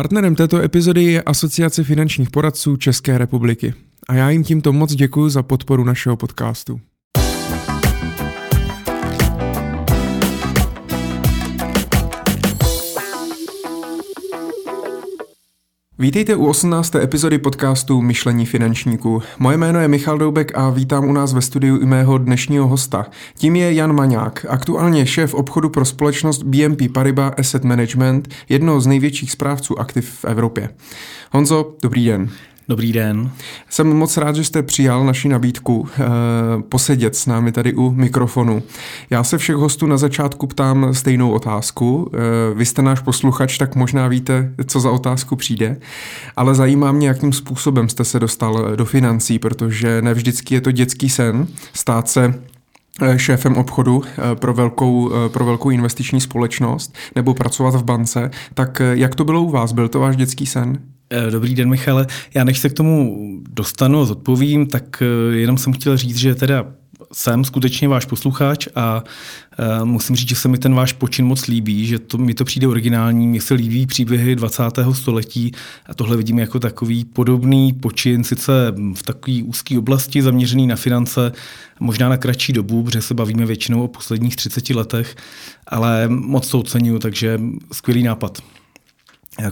Partnerem této epizody je Asociace finančních poradců České republiky. A já jim tímto moc děkuji za podporu našeho podcastu. Vítejte u 18. epizody podcastu Myšlení finančníků. Moje jméno je Michal Doubek a vítám u nás ve studiu i mého dnešního hosta. Tím je Jan Maňák, aktuálně šéf obchodu pro společnost BNP Paribas Asset Management, jednoho z největších správců aktiv v Evropě. Honzo, dobrý den. Dobrý den. Jsem moc rád, že jste přijal naši nabídku eh, posedět s námi tady u mikrofonu. Já se všech hostů na začátku ptám stejnou otázku. Eh, vy jste náš posluchač, tak možná víte, co za otázku přijde, ale zajímá mě, jakým způsobem jste se dostal do financí, protože ne vždycky je to dětský sen stát se eh, šéfem obchodu pro velkou, pro velkou investiční společnost nebo pracovat v bance. Tak jak to bylo u vás? Byl to váš dětský sen? Eh, dobrý den, Michale. Já než se k tomu dostanu a zodpovím, tak eh, jenom jsem chtěl říct, že teda jsem skutečně váš posluchač a uh, musím říct, že se mi ten váš počin moc líbí, že to, mi to přijde originální, mně se líbí příběhy 20. století a tohle vidím jako takový podobný počin, sice v takové úzké oblasti zaměřený na finance, možná na kratší dobu, protože se bavíme většinou o posledních 30 letech, ale moc to oceňuju, takže skvělý nápad.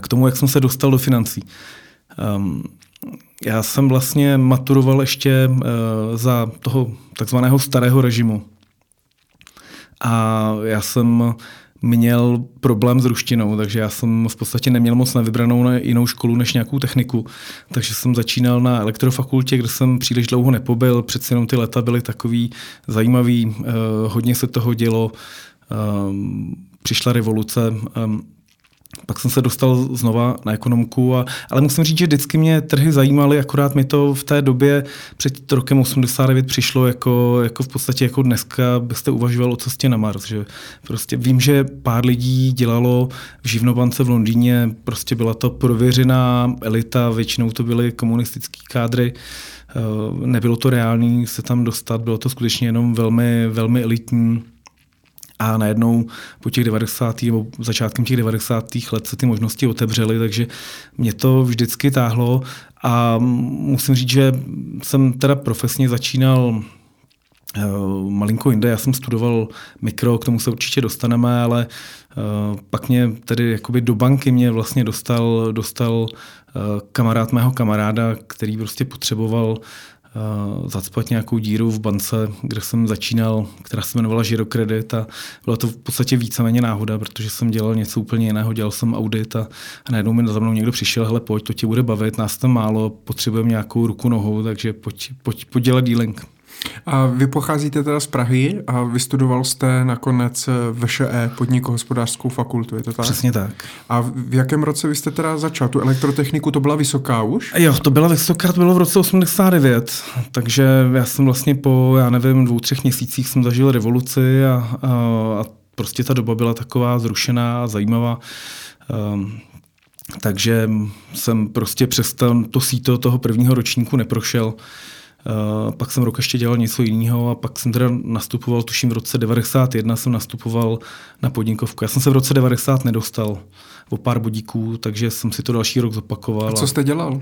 K tomu, jak jsem se dostal do financí. Um, já jsem vlastně maturoval ještě uh, za toho takzvaného starého režimu. A já jsem měl problém s ruštinou, takže já jsem v podstatě neměl moc na vybranou na jinou školu než nějakou techniku. Takže jsem začínal na elektrofakultě, kde jsem příliš dlouho nepobyl, přeci jenom ty leta byly takový zajímavý, uh, hodně se toho dělo, um, přišla revoluce, um, pak jsem se dostal znova na ekonomku, a, ale musím říct, že vždycky mě trhy zajímaly, akorát mi to v té době před rokem 89 přišlo jako, jako v podstatě jako dneska byste uvažoval o cestě na Mars. Že prostě vím, že pár lidí dělalo v živnobance v Londýně, prostě byla to prověřená elita, většinou to byly komunistické kádry, eh, nebylo to reálný se tam dostat, bylo to skutečně jenom velmi, velmi elitní a najednou po těch 90. nebo začátkem těch 90. let se ty možnosti otevřely, takže mě to vždycky táhlo a musím říct, že jsem teda profesně začínal eh, malinko jinde. Já jsem studoval mikro, k tomu se určitě dostaneme, ale eh, pak mě tedy jakoby do banky mě vlastně dostal, dostal eh, kamarád mého kamaráda, který prostě potřeboval zacpat nějakou díru v bance, kde jsem začínal, která se jmenovala Girokredit a bylo to v podstatě víceméně náhoda, protože jsem dělal něco úplně jiného, dělal jsem audit a, a najednou mi za mnou někdo přišel, hele pojď, to ti bude bavit, nás tam málo, potřebujeme nějakou ruku nohou, takže pojď, pojď, pojď dělat dealing. A vy pocházíte teda z Prahy a vystudoval jste nakonec VŠE, podnikohospodářskou fakultu, je to tak? Přesně tak. A v jakém roce vy jste teda začal? Tu elektrotechniku to byla vysoká už? Jo, to byla vysoká, to bylo v roce 89, takže já jsem vlastně po, já nevím, dvou, třech měsících jsem zažil revoluci a, a, a prostě ta doba byla taková zrušená, zajímavá. Um, takže jsem prostě přes to síto toho prvního ročníku neprošel. Uh, pak jsem rok ještě dělal něco jiného a pak jsem teda nastupoval, tuším v roce 91 jsem nastupoval na podnikovku. Já jsem se v roce 90 nedostal o pár bodíků, takže jsem si to další rok zopakoval. A co jste dělal?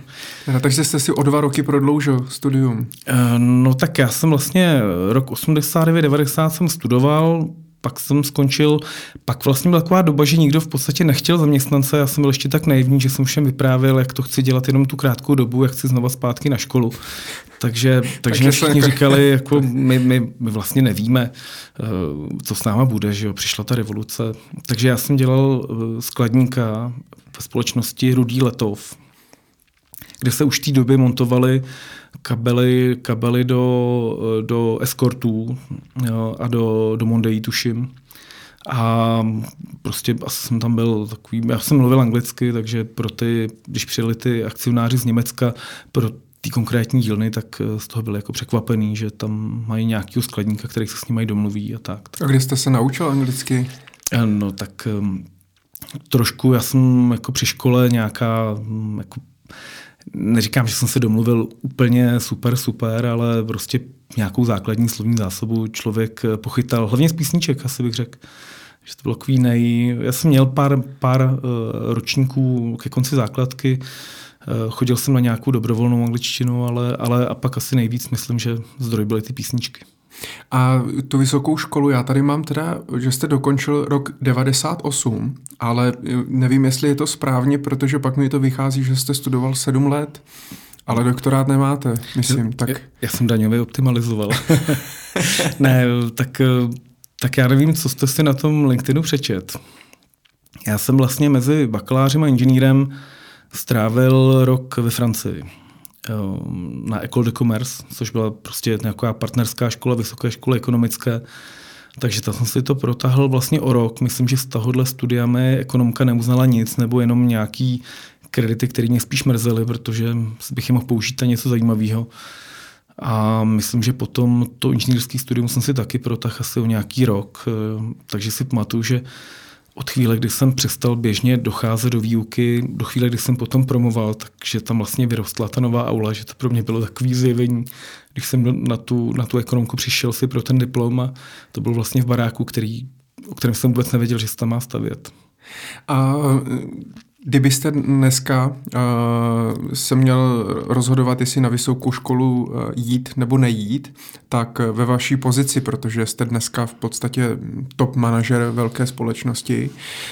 Takže jste si o dva roky prodloužil studium. Uh, no tak já jsem vlastně rok 89-90 jsem studoval, pak jsem skončil, pak vlastně byla taková doba, že nikdo v podstatě nechtěl zaměstnance, já jsem byl ještě tak naivní, že jsem všem vyprávěl, jak to chci dělat jenom tu krátkou dobu, jak chci znova zpátky na školu. Takže, takže mi všichni říkali, jako my, my, my vlastně nevíme, eh, co s náma bude, že jo, přišla ta revoluce. Takže já jsem dělal eh, skladníka ve společnosti Rudý Letov, kde se už v té době montovaly kabely, kabely do, do eskortů jo, a do, do Mondejí, tuším. A prostě asi jsem tam byl takový, já jsem mluvil anglicky, takže pro ty, když přijeli ty akcionáři z Německa, pro ty konkrétní dílny, tak z toho byli jako překvapený, že tam mají nějaký skladníka, který se s ním mají domluví a tak. A kde jste se naučil anglicky? Eh, no tak um, trošku, já jsem jako při škole nějaká um, jako neříkám, že jsem se domluvil úplně super, super, ale prostě nějakou základní slovní zásobu člověk pochytal, hlavně z písniček, asi bych řekl že to bylo takový nej... Já jsem měl pár, pár uh, ročníků ke konci základky, uh, chodil jsem na nějakou dobrovolnou angličtinu, ale, ale a pak asi nejvíc myslím, že zdroj byly ty písničky. A tu vysokou školu, já tady mám teda, že jste dokončil rok 98, ale nevím, jestli je to správně, protože pak mi to vychází, že jste studoval 7 let, ale doktorát nemáte, myslím. Tak... Já, já jsem daňově optimalizoval. ne, tak, tak já nevím, co jste si na tom LinkedInu přečet. Já jsem vlastně mezi bakalářem a inženýrem strávil rok ve Francii na École de Commerce, což byla prostě nějaká partnerská škola, vysoké školy ekonomické. Takže tam jsem si to protahl vlastně o rok. Myslím, že z tohohle studia mi ekonomka neuznala nic, nebo jenom nějaký kredity, které mě spíš mrzely, protože bych je mohl použít na něco zajímavého. A myslím, že potom to inženýrský studium jsem si taky protahl asi o nějaký rok, takže si pamatuju, že od chvíle, kdy jsem přestal běžně docházet do výuky, do chvíle, kdy jsem potom promoval, takže tam vlastně vyrostla ta nová aula, že to pro mě bylo takový zjevení. Když jsem na tu, na tu ekonomku přišel si pro ten diplom a to byl vlastně v baráku, který, o kterém jsem vůbec nevěděl, že se tam má stavět. A Kdybyste dneska uh, se měl rozhodovat, jestli na vysokou školu uh, jít nebo nejít, tak ve vaší pozici, protože jste dneska v podstatě top manažer velké společnosti,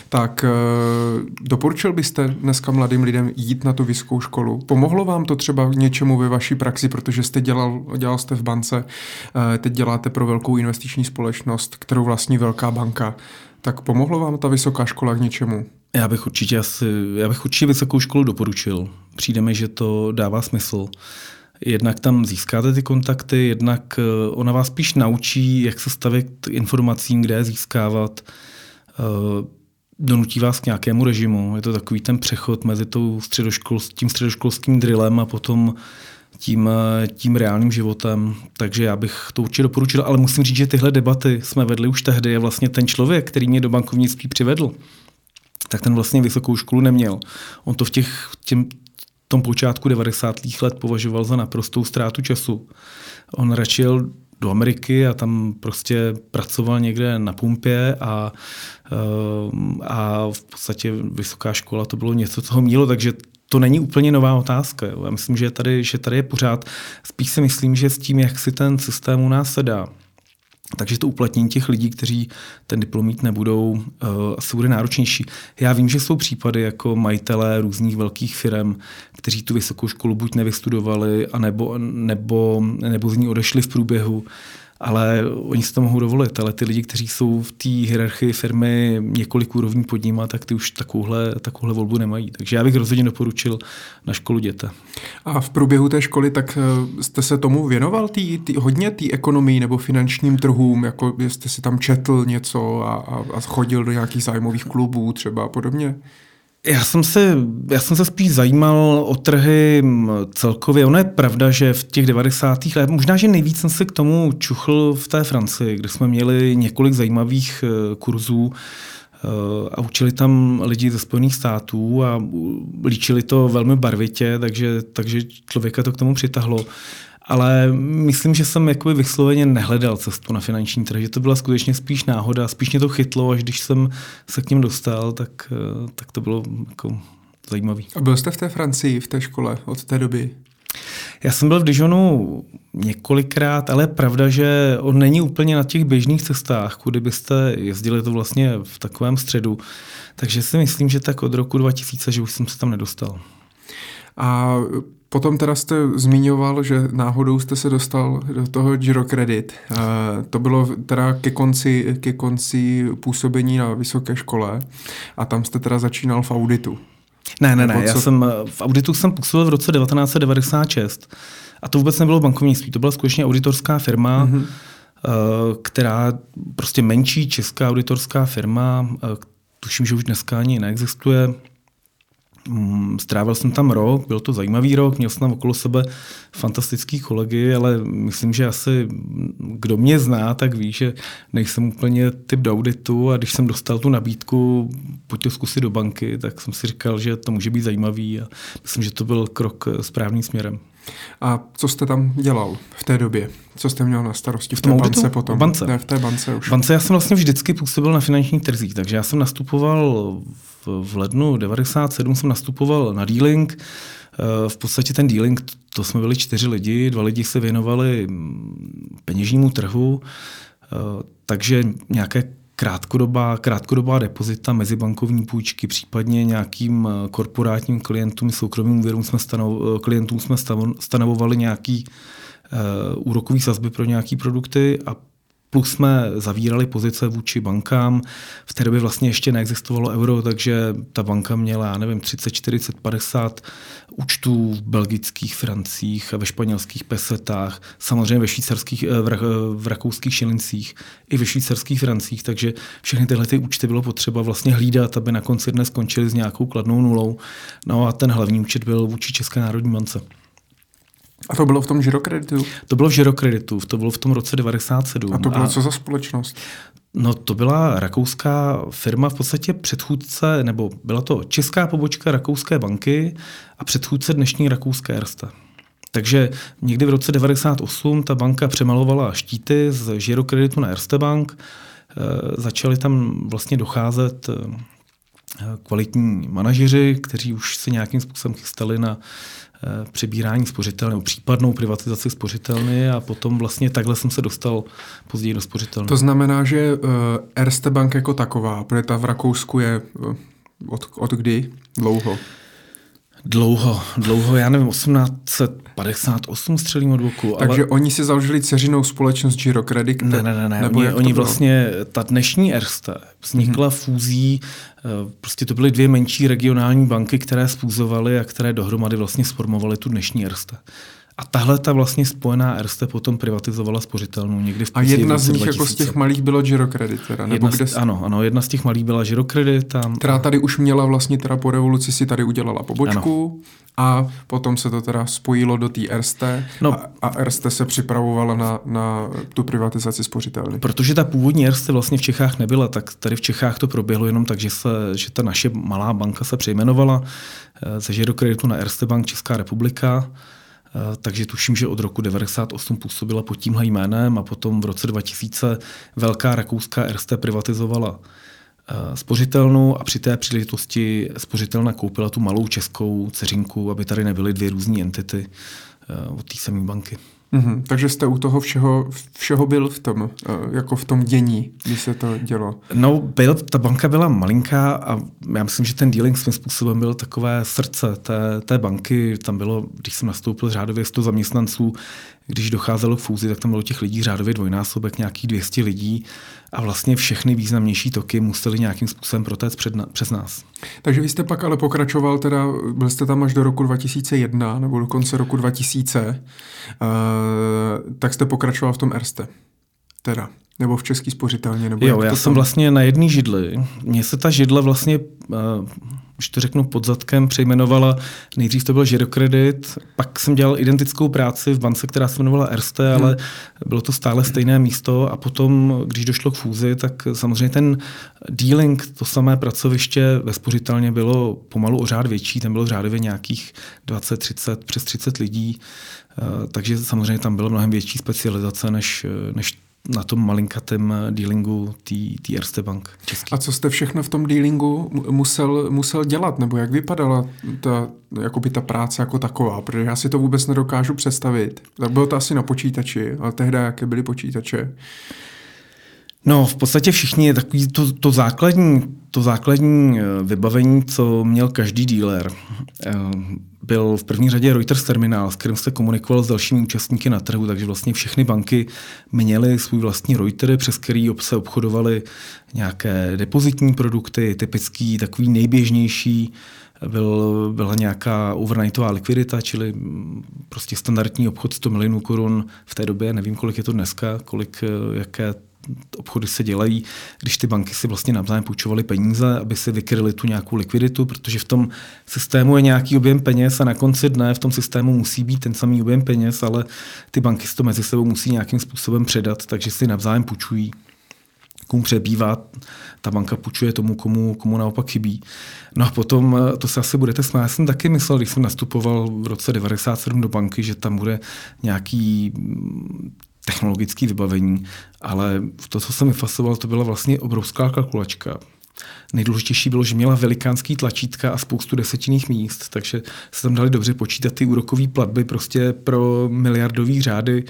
tak uh, doporučil byste dneska mladým lidem jít na tu vysokou školu? Pomohlo vám to třeba něčemu ve vaší praxi, protože jste dělal, dělal jste v bance, uh, teď děláte pro velkou investiční společnost, kterou vlastní velká banka. Tak pomohlo vám ta vysoká škola k něčemu? Já bych určitě asi, já bych určitě vysokou školu doporučil. Přijde mi, že to dává smysl. Jednak tam získáte ty kontakty, jednak eh, ona vás spíš naučí, jak se stavit informacím, kde je získávat. Eh, donutí vás k nějakému režimu. Je to takový ten přechod mezi tou středoškol, tím středoškolským drillem a potom tím, eh, tím reálným životem. Takže já bych to určitě doporučil, ale musím říct, že tyhle debaty jsme vedli už tehdy a vlastně ten člověk, který mě do bankovnictví přivedl, tak ten vlastně vysokou školu neměl. On to v těch, těm, tom počátku 90. let považoval za naprostou ztrátu času. On radši jel do Ameriky a tam prostě pracoval někde na pumpě a, eh, a v podstatě vysoká škola to bylo něco, co ho mělo, takže to není úplně nová otázka. Jo. Já myslím, že tady, že tady je pořád, spíš si myslím, že s tím, jak si ten systém u nás sedá, takže to uplatnění těch lidí, kteří ten diplom mít nebudou, asi bude náročnější. Já vím, že jsou případy jako majitelé různých velkých firm, kteří tu vysokou školu buď nevystudovali, anebo, nebo, nebo z ní odešli v průběhu ale oni si to mohou dovolit, ale ty lidi, kteří jsou v té hierarchii firmy několik úrovní pod nima, tak ty už takovouhle, takovouhle volbu nemají. Takže já bych rozhodně doporučil na školu děte. A v průběhu té školy, tak eh, jste se tomu věnoval tý, tý, hodně té ekonomii nebo finančním trhům, jako jste si tam četl něco a, a, a chodil do nějakých zájmových klubů třeba a podobně? Já jsem, se, já jsem se spíš zajímal o trhy celkově. Ono je pravda, že v těch 90. letech, možná, že nejvíc jsem se k tomu čuchl v té Francii, kde jsme měli několik zajímavých eh, kurzů eh, a učili tam lidi ze Spojených států a líčili to velmi barvitě, takže, takže člověka to k tomu přitahlo ale myslím, že jsem jakoby vysloveně nehledal cestu na finanční trh, že to byla skutečně spíš náhoda, spíš mě to chytlo, až když jsem se k něm dostal, tak, eh, tak to bylo jako zajímavý. A byl jste v té Francii, v té škole od té doby? Já jsem byl v Dijonu několikrát, ale je pravda, že on není úplně na těch běžných cestách, kudy byste jezdili to vlastně v takovém středu. Takže si myslím, že tak od roku 2000, že už jsem se tam nedostal. A Potom teda jste zmiňoval, že náhodou jste se dostal do toho Giro Credit. To bylo teda ke konci, ke konci působení na vysoké škole a tam jste teda začínal v auditu. Ne, ne, ne, já jsem v auditu jsem působil v roce 1996 a to vůbec nebylo bankovnictví, to byla skutečně auditorská firma, mm-hmm. která prostě menší česká auditorská firma, eh, tuším, že už dneska ani neexistuje, strávil jsem tam rok, byl to zajímavý rok, měl jsem tam okolo sebe fantastický kolegy, ale myslím, že asi kdo mě zná, tak ví, že nejsem úplně typ do auditu a když jsem dostal tu nabídku, pojď to zkusit do banky, tak jsem si říkal, že to může být zajímavý a myslím, že to byl krok správným směrem. A co jste tam dělal v té době? Co jste měl na starosti v, v té bance auditu? potom? V bance. Ne, v té bance už. V bance já jsem vlastně vždycky působil na finančních trzích, takže já jsem nastupoval v, lednu 97 jsem nastupoval na dealing. Eh, v podstatě ten dealing, to jsme byli čtyři lidi, dva lidi se věnovali mm, peněžnímu trhu, eh, takže nějaké krátkodobá, krátkodobá depozita, mezibankovní půjčky, případně nějakým eh, korporátním klientům, soukromým úvěrům jsme stanov, klientům jsme stanovovali nějaký úrokový sazby pro nějaké produkty a Plus jsme zavírali pozice vůči bankám. V té době vlastně ještě neexistovalo euro, takže ta banka měla, já nevím, 30, 40, 50 účtů v belgických francích ve španělských pesetách, samozřejmě ve švýcarských, eh, v, v rakouských šilincích i ve švýcarských francích, takže všechny tyhle ty účty bylo potřeba vlastně hlídat, aby na konci dne skončili s nějakou kladnou nulou. No a ten hlavní účet byl vůči České národní bance. A to bylo v tom žirokreditu? To bylo v žirokreditu, to bylo v tom roce 97. A to bylo a... co za společnost? No to byla rakouská firma, v podstatě předchůdce, nebo byla to česká pobočka rakouské banky a předchůdce dnešní rakouské Erste. Takže někdy v roce 98 ta banka přemalovala štíty z žirokreditu na Erste Bank. E, začaly tam vlastně docházet e, kvalitní manažeři, kteří už se nějakým způsobem chystali na Eh, přebírání spořitelny, nebo případnou privatizaci spořitelny a potom vlastně takhle jsem se dostal později do spořitelny. To znamená, že uh, Erste Bank jako taková, protože ta v Rakousku je uh, od, od kdy? Dlouho? Dlouho, dlouho, já nevím, 1858 střelím od boku. Takže ale... oni si založili ceřinou společnost Giro Credit? Ne, ne, ne, ne. Nebo oni, oni vlastně, ta dnešní Erste vznikla hmm. fúzí, eh, prostě to byly dvě menší regionální banky, které spůzovaly a které dohromady vlastně sformovaly tu dnešní Erste. A tahle ta vlastně spojená Erste potom privatizovala spořitelnou někdy v A jedna z nich 2000. jako z těch malých bylo Girocredit teda? Nebo jedna kde... z, ano, ano, jedna z těch malých byla Girocredit. A... Která tady už měla vlastně teda po revoluci si tady udělala pobočku ano. a potom se to teda spojilo do té Erste no, a, a Erste se připravovala na, na tu privatizaci spořitelny. Protože ta původní Erste vlastně v Čechách nebyla, tak tady v Čechách to proběhlo jenom tak, že, se, že ta naše malá banka se přejmenovala eh, ze Girocreditu na Erste Bank Česká republika takže tuším, že od roku 98 působila pod tímhle jménem a potom v roce 2000 velká rakouská Erste privatizovala eh, spořitelnu a při té příležitosti spořitelna koupila tu malou českou ceřinku, aby tady nebyly dvě různé entity eh, od té samé banky. Mm-hmm. Takže jste u toho všeho, všeho byl v tom, eh, jako v tom dění, když se to dělo? No, byl, ta banka byla malinká a já myslím, že ten dealing svým způsobem byl takové srdce té, té banky. Tam bylo, když jsem nastoupil řádově 100 zaměstnanců, když docházelo k fúzi, tak tam bylo těch lidí řádově dvojnásobek, nějakých 200 lidí a vlastně všechny významnější toky museli nějakým způsobem protéct před na, přes nás. Takže vy jste pak ale pokračoval, teda byl jste tam až do roku 2001 nebo do konce roku 2000, uh, eh, tak jste pokračoval v tom Erste. Teda. Nebo v český spořitelně? Nebo jo, já jsem tam... vlastně na jedné židli. Mně se ta židle vlastně uh, už to řeknu pod zadkem, přejmenovala, nejdřív to byl Girokredit, pak jsem dělal identickou práci v bance, která se jmenovala Erste, hmm. ale bylo to stále stejné místo a potom, když došlo k fúzi, tak samozřejmě ten dealing, to samé pracoviště ve spořitelně bylo pomalu o řád větší, tam bylo řádově nějakých 20, 30, přes 30 lidí, eh, takže samozřejmě tam bylo mnohem větší specializace než, než na tom malinkatém dealingu té Erste Bank český. A co jste všechno v tom dealingu musel, musel dělat, nebo jak vypadala ta, jakoby ta práce jako taková, protože já si to vůbec nedokážu představit. Bylo to asi na počítači, ale tehdy jaké byly počítače? No, v podstatě všichni, takový to, to, základní, to základní eh, vybavení, co měl každý dealer, eh, byl v první řadě Reuters terminál, s kterým jste komunikoval s dalšími účastníky na trhu, takže vlastně všechny banky měly svůj vlastní Reutery, přes který se obchodovaly nějaké depozitní produkty, typický takový nejběžnější byl, byla nějaká overnightová likvidita, čili prostě standardní obchod 100 milionů korun v té době, nevím, kolik je to dneska, kolik, eh, jaké obchody se dělají, když ty banky si vlastně navzájem půjčovaly peníze, aby si vykryli tu nějakou likviditu, protože v tom systému je nějaký objem peněz a na konci dne v tom systému musí být ten samý objem peněz, ale ty banky si to mezi sebou musí nějakým způsobem předat, takže si navzájem půjčují. komu přebývá, ta banka půjčuje tomu, komu, komu naopak chybí. No a potom, eh, to se asi budete smát, já jsem taky myslel, když jsem nastupoval v roce 97 do banky, že tam bude nějaký technologický vybavení, ale to, co jsem vyfasoval, to byla vlastně obrovská kalkulačka. Nejdůležitější bylo, že měla velikánský tlačítka a spoustu desetinných míst, takže se tam dali dobře počítat ty úrokové platby prostě pro miliardové řády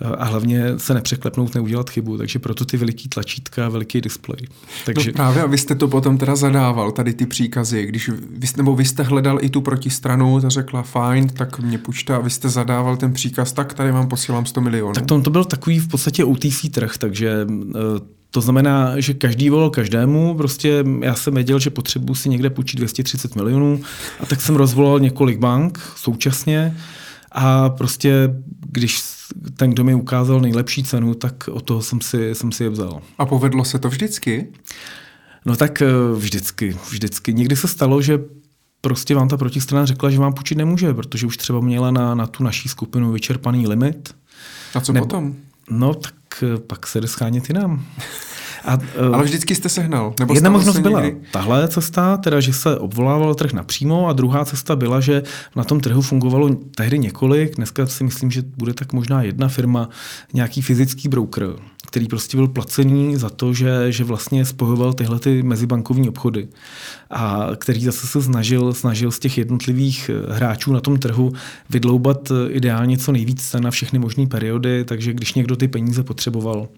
eh, a hlavně se nepřeklepnout, neudělat chybu, takže proto ty veliký tlačítka a veliký displej. Takže... No právě a vy jste to potom teda zadával, tady ty příkazy, když vy, nebo vy jste hledal i tu protistranu, ta řekla fajn, tak mě a vy jste zadával ten příkaz, tak tady vám posílám 100 milionů. Tak to, to byl takový v podstatě OTC trh, takže eh, to znamená, že každý volal každému, prostě já jsem věděl, že potřebuji si někde půjčit 230 milionů a tak jsem rozvolal několik bank současně a prostě když ten, kdo mi ukázal nejlepší cenu, tak o toho jsem si, jsem si je vzal. A povedlo se to vždycky? No tak eh, vždycky, vždycky. Někdy se stalo, že prostě vám ta protistrana řekla, že vám půjčit nemůže, protože už třeba měla na, na tu naší skupinu vyčerpaný limit. A co ne, potom? No tak pak se jde schánět jinam. A, uh, Ale vždycky jste sehnal? Nebo jedna možnost byla někdy? tahle cesta, teda, že se obvolával trh napřímo a druhá cesta byla, že na tom trhu fungovalo tehdy několik, dneska si myslím, že bude tak možná jedna firma, nějaký fyzický broker, který prostě byl placený za to, že, že vlastně spojoval tyhle ty mezibankovní obchody a který zase se snažil, snažil z těch jednotlivých eh, hráčů na tom trhu vydloubat ideálně co nejvíc na všechny možné periody, takže když někdo ty peníze potřeboval,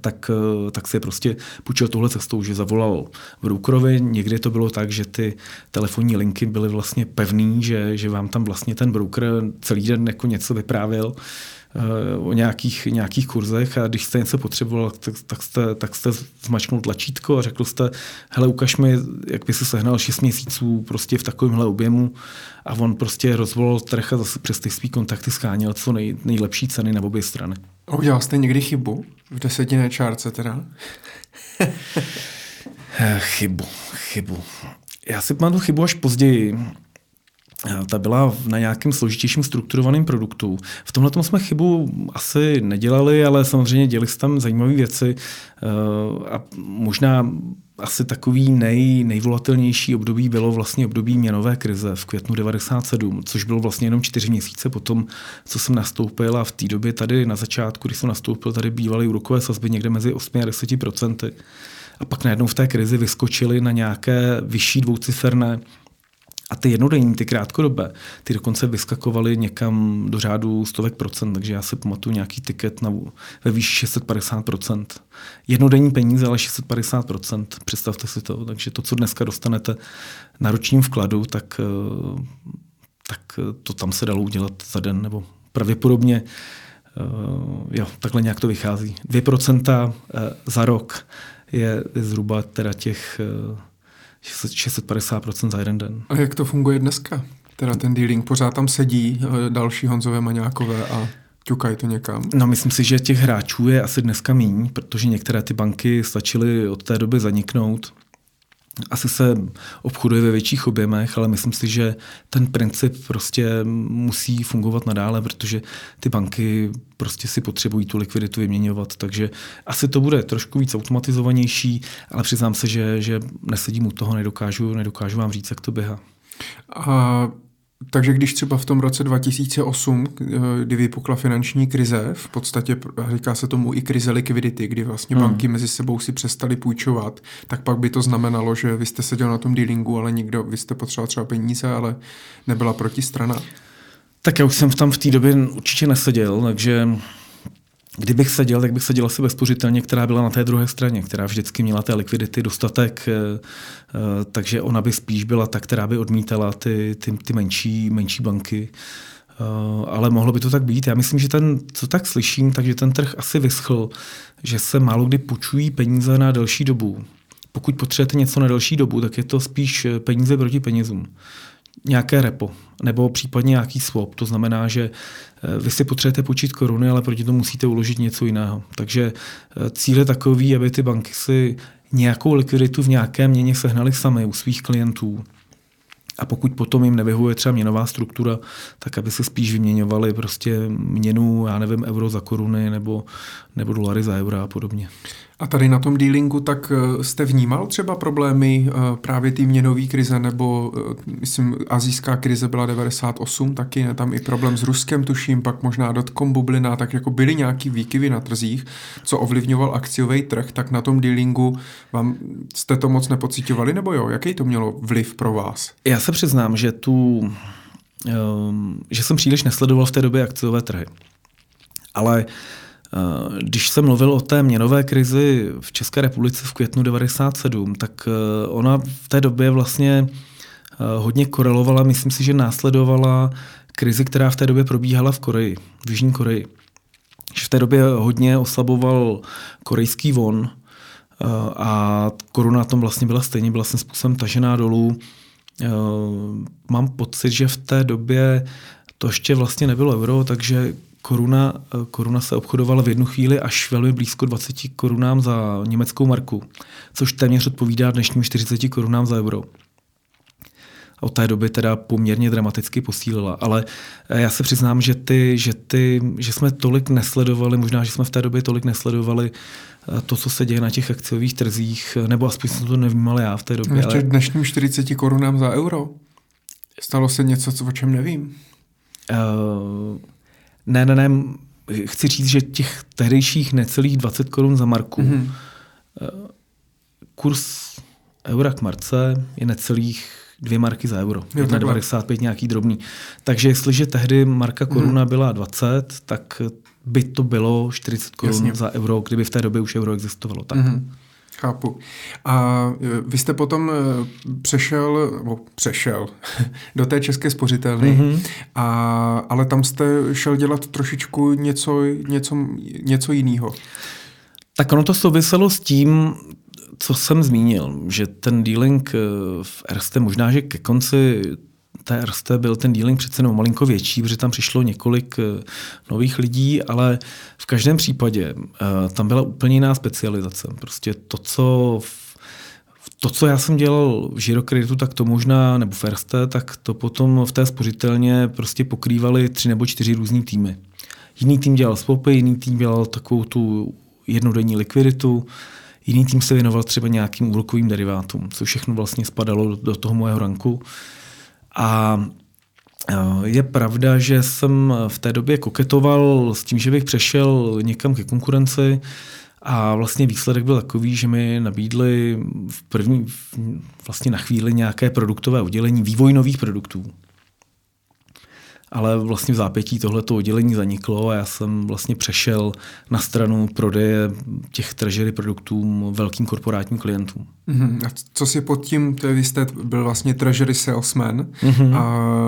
tak, eh, tak si prostě půjčil tohle cestou, že zavolal brokerovi. Někdy to bylo tak, že ty telefonní linky byly vlastně pevný, že, že vám tam vlastně ten broker celý den jako něco vyprávěl eh, o nějakých, nějakých kurzech a když jste něco potřeboval, tak, tak, jste, tak jste zmačknul tlačítko a řekl jste, hele, ukaž mi, jak by se sehnal 6 měsíců prostě v takovémhle objemu a on prostě rozvolal trh a zase přes ty svý kontakty scháněl co nej, nejlepší ceny na obě strany. Udělal jste někdy chybu? V desetinné čárce teda? Eh, chybu, chybu. Já si pamatuju chybu až později. Eh, ta byla na nějakém složitějším strukturovaném produktu. V tomhle tom jsme chybu asi nedělali, ale samozřejmě dělali se tam zajímavé věci eh, a možná asi takový nej, nejvolatilnější období bylo vlastně období měnové krize v květnu 97, což bylo vlastně jenom čtyři měsíce potom, co jsem nastoupil a v té době tady na začátku, když jsem nastoupil, tady bývaly úrokové sazby někde mezi 8 a 10 procenty. A pak najednou v té krizi vyskočily na nějaké vyšší dvouciferné a ty jednodenní, ty krátkodobé, ty dokonce vyskakovaly někam do řádu stovek procent, takže já si pamatuju nějaký tiket na, ve výši 650 procent. Jednodenní peníze, ale 650 procent, představte si to. Takže to, co dneska dostanete na ročním vkladu, tak, eh, tak to tam se dalo udělat za den, nebo pravděpodobně eh, jo, takhle nějak to vychází. 2% eh, za rok je zhruba teda těch 650% za jeden den. A jak to funguje dneska? Teda ten dealing, pořád tam sedí eh, další Honzové Maňákové a ťukají to někam. No myslím si, že těch hráčů je asi dneska míň, protože některé ty banky stačily od té doby zaniknout. Asi se obchoduje ve větších objemech, ale myslím si, že ten princip prostě musí fungovat nadále, protože ty banky prostě si potřebují tu likviditu vyměňovat, takže asi to bude trošku víc automatizovanější, ale přiznám se, že, že nesedím u toho, nedokážu, nedokážu vám říct, jak to běhá. A takže když třeba v tom roce 2008, kdy vypukla finanční krize, v podstatě říká se tomu i krize likvidity, kdy vlastně hmm. banky mezi sebou si přestali půjčovat, tak pak by to znamenalo, že vy jste seděl na tom dealingu, ale nikdo, vy jste potřeboval třeba peníze, ale nebyla protistrana. Tak já už jsem tam v té době určitě neseděl, takže Kdybych seděl, tak bych seděl asi bezpořitelně, která byla na té druhé straně, která vždycky měla té likvidity dostatek, eh, eh, takže ona by spíš byla ta, která by odmítala ty, ty, ty menší, menší banky. Eh, ale mohlo by to tak být. Já myslím, že ten, co tak slyším, takže ten trh asi vyschl, že se málo kdy půjčují peníze na delší dobu. Pokud potřebujete něco na delší dobu, tak je to spíš peníze proti penězům nějaké repo nebo případně nějaký swap. To znamená, že eh, vy si potřebujete počít koruny, ale proti tomu musíte uložit něco jiného. Takže eh, cíl je takový, aby ty banky si nějakou likviditu v nějaké měně sehnaly sami u svých klientů A pokud potom jim nevyhovuje třeba měnová struktura, tak aby se spíš vyměňovali prostě měnu, já nevím, euro za koruny nebo, nebo dolary za eura a podobně. A tady na tom dealingu tak eh, jste vnímal třeba problémy eh, právě ty měnové krize, nebo eh, myslím, azijská krize byla 98 taky, ne? tam i problém s Ruskem tuším, pak možná dotcom bublina, tak jako byly nějaký výkyvy na trzích, co ovlivňoval akciový trh, tak na tom dealingu vám jste to moc nepocitovali, nebo jo? Jaký to mělo vliv pro vás? Já se přiznám, že tu, že jsem příliš nesledoval v té době akciové trhy. Ale uh, když jsem mluvil o té měnové krizi v České republice v květnu 97, tak eh, ona v té době vlastně eh, hodně korelovala, myslím si, že následovala krizi, která v té době probíhala v Koreji, v Jižní Koreji. Že v té době hodně oslaboval korejský von a koruna tom vlastně byla stejně, byla jsem způsobem tažená dolů. Mám pocit, že v té době to ještě vlastně nebylo euro, takže koruna, eh, koruna se obchodovala v jednu chvíli až velmi blízko 20 korunám za německou marku, což téměř odpovídá dnešním 40 korunám za euro. A od té doby teda poměrně dramaticky posílila. Ale eh, já se přiznám, že, ty, že, ty, že jsme tolik nesledovali, možná, že jsme v té době tolik nesledovali eh, to, co se děje na těch akciových trzích, nebo aspoň jsem to nevnímal já v té době. Ještě ale... dnešním 40 korunám za euro. Stalo se něco, co, o čem nevím. Uh, ne, ne, ne, chci říct, že těch tehdejších necelých 20 korun za marku, mm-hmm. kurz eura k marce je necelých dvě marky za euro. Je 95 nějaký drobný. Takže jestliže tehdy marka koruna mm-hmm. byla 20, tak by to bylo 40 korun Jasně. za euro, kdyby v té době už euro existovalo. Tak. Mm-hmm. Chápu. A e, vy jste potom e, přešel, nebo přešel do té české spořitelny, mm-hmm. a, ale tam jste šel dělat trošičku něco, něco, něco jiného. Tak ono to souviselo s tím, co jsem zmínil, že ten dealing e, v Erste možná, že ke konci té RST byl ten dealing přece jenom malinko větší, protože tam přišlo několik eh, nových lidí, ale v každém případě eh, tam byla úplně jiná specializace. Prostě to, co to, co já jsem dělal v Girokreditu, tak to možná, nebo v RST, tak to potom v té spořitelně prostě pokrývali tři nebo čtyři různý týmy. Jiný tým dělal swapy, jiný tým dělal takovou tu jednodenní likviditu, jiný tým se věnoval třeba nějakým úrokovým derivátům, co všechno vlastně spadalo do toho mojeho ranku. A e, je pravda, že jsem v té době koketoval s tím, že bych přešel někam ke konkurenci a vlastně výsledek byl takový, že mi nabídli v první, vlastně na chvíli nějaké produktové oddělení vývoj nových produktů ale vlastně v zápětí tohleto oddělení zaniklo a já jsem vlastně přešel na stranu prodeje těch treasury produktů velkým korporátním klientům. Uh-huh. A co si pod tím, to vy jste byl vlastně treasury salesman uh-huh. a,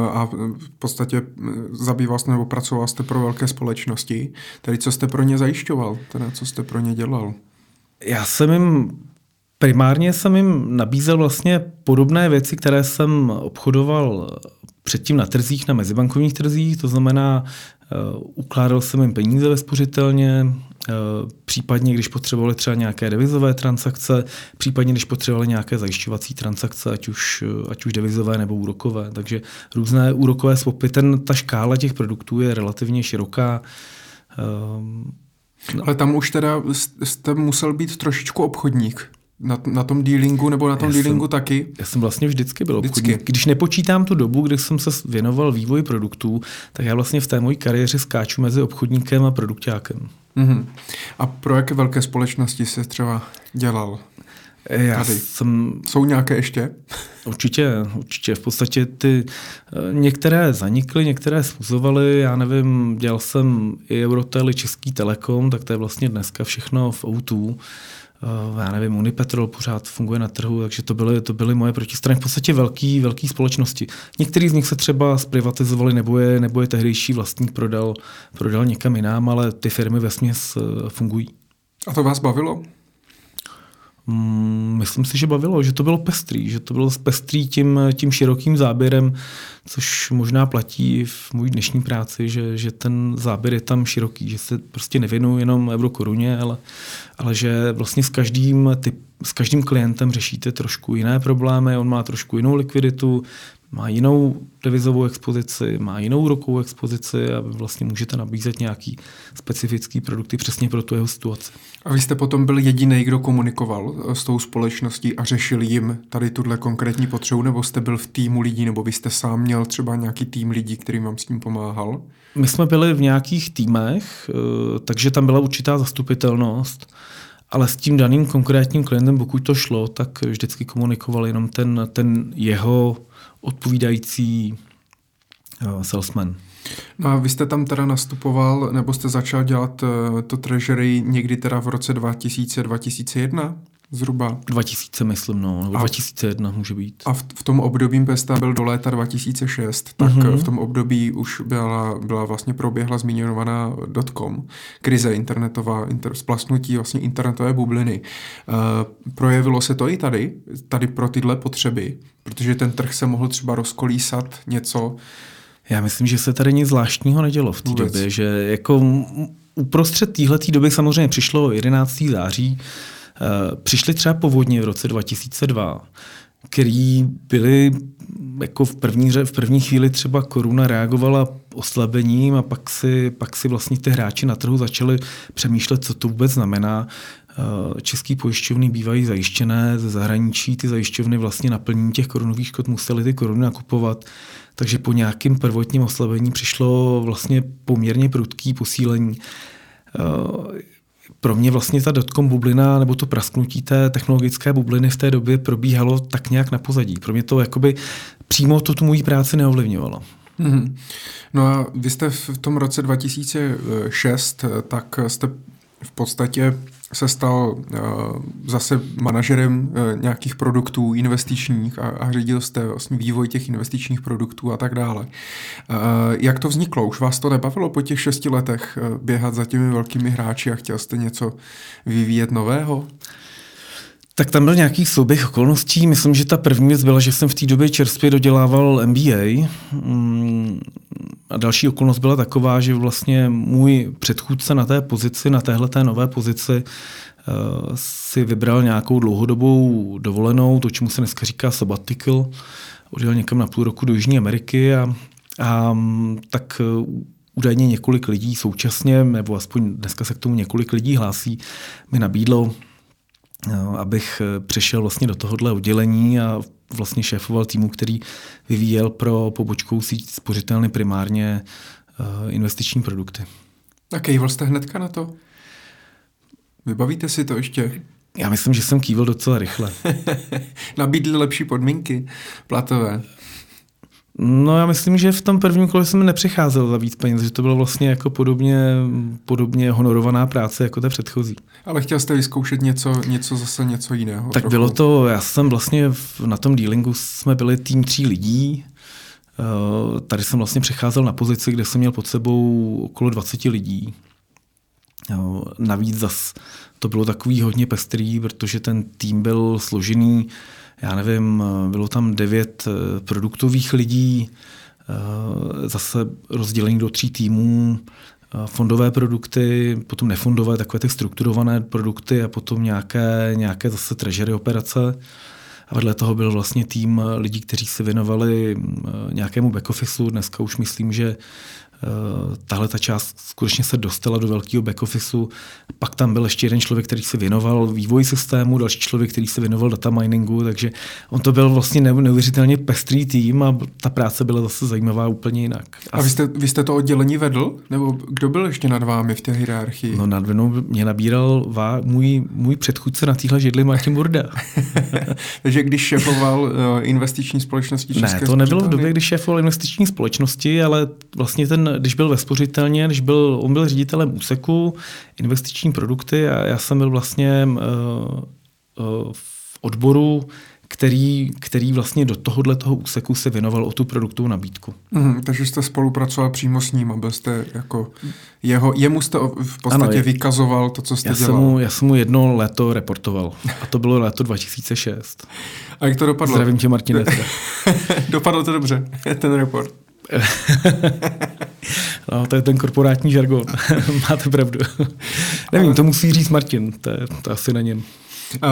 a v podstatě zabýval jste nebo pracoval jste pro velké společnosti. Tady co jste pro ně zajišťoval, teda co jste pro ně dělal? Já jsem jim Primárně jsem jim nabízel vlastně podobné věci, které jsem obchodoval předtím na trzích, na mezibankovních trzích, to znamená, uh, ukládal jsem jim peníze ve spořitelně, uh, případně když potřebovali třeba nějaké devizové transakce, případně když potřebovali nějaké zajišťovací transakce, ať už, uh, ať už devizové nebo úrokové. Takže různé úrokové swapy, ten, ta škála těch produktů je relativně široká. No. Ale tam už teda jste musel být trošičku obchodník na, na tom dealingu nebo na tom já dealingu jsem, taky? Já jsem vlastně vždycky byl vždycky. obchodník. Když nepočítám tu dobu, kdy jsem se věnoval vývoji produktů, tak já vlastně v té mojí kariéře skáču mezi obchodníkem a produktákem. Mm-hmm. A pro jaké velké společnosti se třeba dělal? Já Tady. jsem... Jsou nějaké ještě? Určitě, určitě. V podstatě ty eh, některé zanikly, některé sfuzovaly. Já nevím, dělal jsem i Eurotel, i Český Telekom, tak to je vlastně dneska všechno v O2. Eh, já nevím, Unipetrol pořád funguje na trhu, takže to byly, to byly moje protistrany v podstatě velký, velký společnosti. Některý z nich se třeba zprivatizovali nebo je, nebo je tehdejší vlastník prodal, prodal někam jinam, ale ty firmy ve eh, fungují. A to vás bavilo? Mm, myslím si, že bavilo, že to bylo pestrý, že to bylo pestrý tím, tím širokým záběrem, což možná platí v mojí dnešní práci, že, že ten záběr je tam široký, že se prostě nevěnuju jenom eurokoruně, ale, ale že vlastně s každým, typ, s každým klientem řešíte trošku jiné problémy, on má trošku jinou likviditu, má jinou devizovou expozici, má jinou rokovou expozici a vlastně můžete nabízet nějaký specifický produkty přesně pro tu jeho situaci. A vy jste potom byl jediný, kdo komunikoval eh, s tou společností a řešil jim tady tuhle konkrétní potřebu, nebo jste byl v týmu lidí, nebo vy jste sám měl třeba nějaký tým lidí, který vám s tím pomáhal? My jsme byli v nějakých týmech, eh, takže tam byla určitá zastupitelnost, ale s tím daným konkrétním klientem, pokud to šlo, tak vždycky komunikoval jenom ten, ten jeho odpovídající uh, salesman. No a vy jste tam teda nastupoval, nebo jste začal dělat uh, to treasury někdy teda v roce 2000-2001? Zhruba. 2000, myslím, no, nebo a, 2001 může být. A v, v tom období PESTA byl do léta 2006, tak mm-hmm. v tom období už byla, byla vlastně proběhla zmíněnovaná dotcom, krize internetová, inter, splasnutí vlastně internetové bubliny. Uh, projevilo se to i tady, tady pro tyhle potřeby, protože ten trh se mohl třeba rozkolísat něco. Já myslím, že se tady nic zvláštního nedělo v té době, že jako uprostřed téhle doby samozřejmě přišlo 11. září, Eh, přišly třeba povodně v roce 2002, který byly jako v první, v první chvíli třeba koruna reagovala oslabením a pak si, pak si vlastně ty hráči na trhu začali přemýšlet, co to vůbec znamená. Eh, český pojišťovny bývají zajištěné ze zahraničí, ty zajišťovny vlastně naplnění těch korunových škod museli ty koruny nakupovat, takže po nějakém prvotním oslabení přišlo vlastně poměrně prudký posílení eh, pro mě vlastně ta dotcom bublina nebo to prasknutí té technologické bubliny v té době probíhalo tak nějak na pozadí. Pro mě to jakoby přímo to tu mojí práci neovlivňovalo. Mm-hmm. No a vy jste v tom roce 2006, tak jste v podstatě se stal uh, zase manažerem uh, nějakých produktů investičních a, a řídil jste vlastně vývoj těch investičních produktů a tak dále. Uh, jak to vzniklo? Už vás to nebavilo po těch šesti letech uh, běhat za těmi velkými hráči a chtěl jste něco vyvíjet nového? Tak tam byl nějaký souběh okolností. Myslím, že ta první věc byla, že jsem v té době čerstvě dodělával MBA. Mm, a další okolnost byla taková, že vlastně můj předchůdce na té pozici, na téhle té nové pozici, eh, si vybral nějakou dlouhodobou dovolenou, to, čemu se dneska říká sabbatical. Odjel někam na půl roku do Jižní Ameriky a, a tak eh, údajně několik lidí současně, nebo aspoň dneska se k tomu několik lidí hlásí, mi nabídlo abych eh, přešel vlastně do tohohle oddělení a vlastně šéfoval týmu, který vyvíjel pro pobočkou síť spořitelny primárně eh, investiční produkty. A kejval jste hnedka na to? Vybavíte si to ještě? Já myslím, že jsem kýval docela rychle. Nabídli lepší podmínky platové. No já myslím, že v tom prvním kole jsem nepřicházel za víc peněz, že to bylo vlastně jako podobně, podobně honorovaná práce jako ta předchozí. Ale chtěl jste vyzkoušet něco, něco zase něco jiného? Tak trochu. bylo to, já jsem vlastně na tom dealingu jsme byli tým tří lidí, eh, Tady jsem vlastně přecházel na pozici, kde jsem měl pod sebou okolo 20 lidí. Eh, navíc zas to bylo takový hodně pestrý, protože ten tým byl složený já nevím, bylo tam devět eh, produktových lidí, eh, zase rozdělení do tří týmů, eh, fondové produkty, potom nefondové, takové ty strukturované produkty a potom nějaké, nějaké zase treasury operace. A vedle toho byl vlastně tým lidí, kteří se věnovali nějakému back officeu. Dneska už myslím, že tahle ta část skutečně se dostala do velkého back officeu. Pak tam byl ještě jeden člověk, který se věnoval vývoji systému, další člověk, který se věnoval data miningu, takže on to byl vlastně neuvěřitelně pestrý tým a ta práce byla zase zajímavá úplně jinak. A vy jste, vy jste to oddělení vedl? Nebo kdo byl ještě nad vámi v té hierarchii? No nad mnou mě nabíral vá, můj, můj předchůdce na téhle židli Martin Burda. takže když šéfoval uh, investiční společnosti České Ne, to nebylo v době, když šéfoval investiční společnosti, ale vlastně ten když byl ve spořitelně, když byl, on byl ředitelem úseku investiční produkty a já jsem byl vlastně uh, uh, v odboru, který, který vlastně do tohohle toho úseku se věnoval o tu produktovou nabídku. Mm, takže jste spolupracoval přímo s ním a byl jste jako jeho, jemu jste v podstatě ano, vykazoval to, co jste já dělal. Jsem mu, já jsem mu jedno léto reportoval a to bylo léto 2006. A jak to dopadlo? Zdravím tě, Martine. dopadlo to dobře, ten report. no, to je ten korporátní žargon. Máte pravdu. Nevím, to musí říct Martin, to je, to asi na něm. Uh,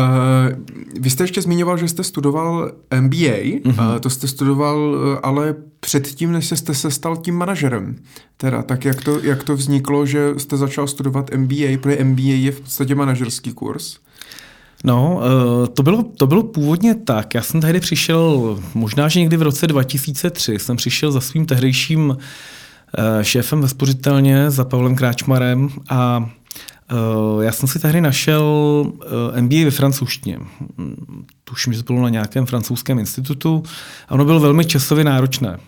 vy jste ještě zmiňoval, že jste studoval MBA, uh-huh. uh, to jste studoval uh, ale předtím, než jste se stal tím manažerem. Teda, tak jak to, jak to vzniklo, že jste začal studovat MBA, protože MBA je v podstatě manažerský kurz? No, uh, to bylo, to bylo původně tak. Já jsem tehdy přišel, možná, že někdy v roce 2003, jsem přišel za svým tehdejším uh, šéfem ve spořitelně, za Pavlem Kráčmarem a Uh, já jsem si tehdy našel MBA ve francouzštině. Tuším, že to bylo na nějakém francouzském institutu a ono bylo velmi časově náročné.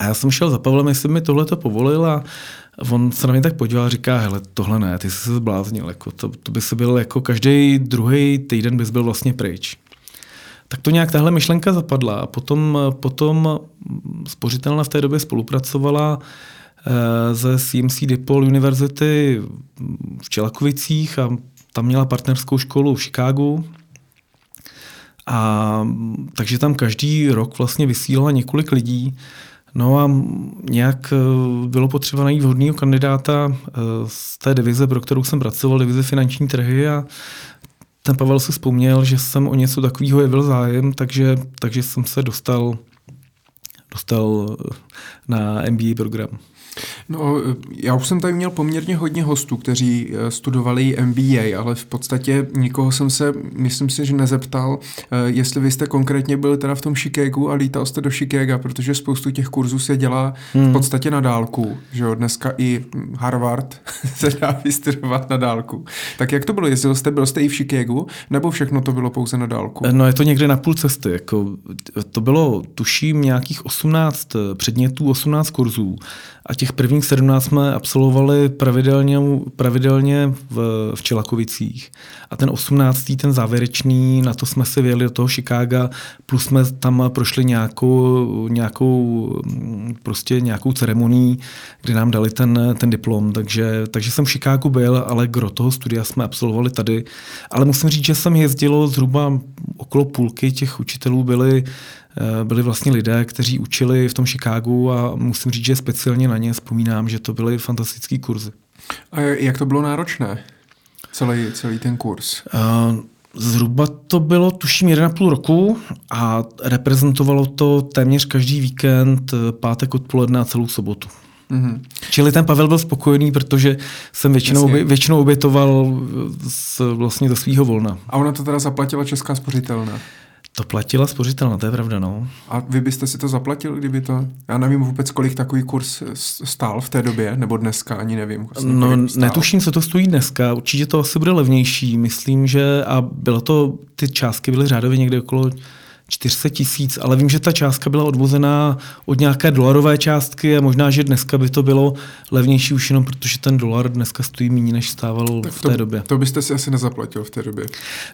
A já jsem šel za Pavlem, jestli mi tohle to povolil a on se na mě tak podíval a říká, hele, tohle ne, ty jsi se zbláznil, jako to, to by se byl jako každý druhý týden bys byl vlastně pryč. Tak to nějak tahle myšlenka zapadla a potom, potom spořitelna v té době spolupracovala Eh, ze CMC DePaul University v Čelakovicích a tam měla partnerskou školu v Chicagu. A takže tam každý rok vlastně vysílala několik lidí. No a nějak eh, bylo potřeba najít vhodného kandidáta eh, z té divize, pro kterou jsem pracoval, divize finanční trhy a ten Pavel se vzpomněl, že jsem o něco takového jevil zájem, takže, takže jsem se dostal, dostal na MBA program. No, já už jsem tady měl poměrně hodně hostů, kteří eh, studovali MBA, ale v podstatě nikoho jsem se, myslím si, že nezeptal, eh, jestli vy jste konkrétně byl teda v tom Chicagu a lítal jste do Chicaga, protože spoustu těch kurzů se dělá hmm. v podstatě na dálku, že jo, dneska i Harvard se dá vystudovat na dálku. Tak jak to bylo? Jezdil jste, byl jste i v Chicagu, nebo všechno to bylo pouze na dálku? No je to někde na půl cesty, jako to bylo, tuším, nějakých 18 předmětů, 18 kurzů a těch prvních 17 jsme absolvovali pravidelně, pravidelně v, v Čelakovicích. A ten 18. ten závěrečný, na to jsme se vyjeli do toho Chicaga, plus jsme tam prošli nějakou, nějakou prostě nějakou ceremonii, kdy nám dali ten, ten diplom. Takže, takže jsem v Chicagu byl, ale gro toho studia jsme absolvovali tady. Ale musím říct, že jsem jezdilo zhruba okolo půlky těch učitelů byli byli vlastně lidé, kteří učili v tom Chicagu a musím říct, že speciálně na ně vzpomínám, že to byly fantastické kurzy. A jak to bylo náročné, celý, celý ten kurz? Uh, Zhruba to bylo, tuším, půl roku a reprezentovalo to téměř každý víkend, eh, pátek odpoledne a celou sobotu. Mm-hmm. Čili ten Pavel byl spokojený, protože jsem většinou, většinou obětoval z, vlastně do svého volna. A ona to teda zaplatila Česká spořitelna? To platila spořitelna, to je pravda, no. A vy byste si to zaplatil, kdyby to... Já nevím vůbec, kolik takový kurz stál v té době, nebo dneska, ani nevím. Vlastně, no, netuším, co to stojí dneska. Určitě to asi bude levnější. Myslím, že a bylo to, ty částky byly řádově někde okolo 400 tisíc, ale vím, že ta částka byla odvozená od nějaké dolarové částky a možná, že dneska by to bylo levnější už jenom, protože ten dolar dneska stojí méně, než stával tak v té to, době. To byste si asi nezaplatil v té době.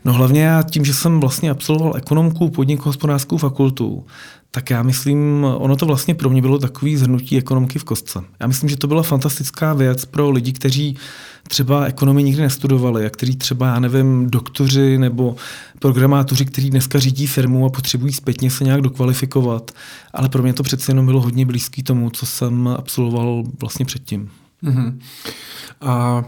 No hlavně já tím, že jsem vlastně absolvoval ekonomku, podnik hospodářskou fakultu, tak já myslím, ono to vlastně pro mě bylo takový zhrnutí ekonomky v kostce. Já myslím, že to byla fantastická věc pro lidi, kteří třeba ekonomii nikdy nestudovali a kteří třeba, já nevím, doktoři nebo programátoři, kteří dneska řídí firmu a potřebují zpětně se nějak dokvalifikovat. Ale pro mě to přece jenom bylo hodně blízký tomu, co jsem absolvoval vlastně předtím. Mm-hmm. A,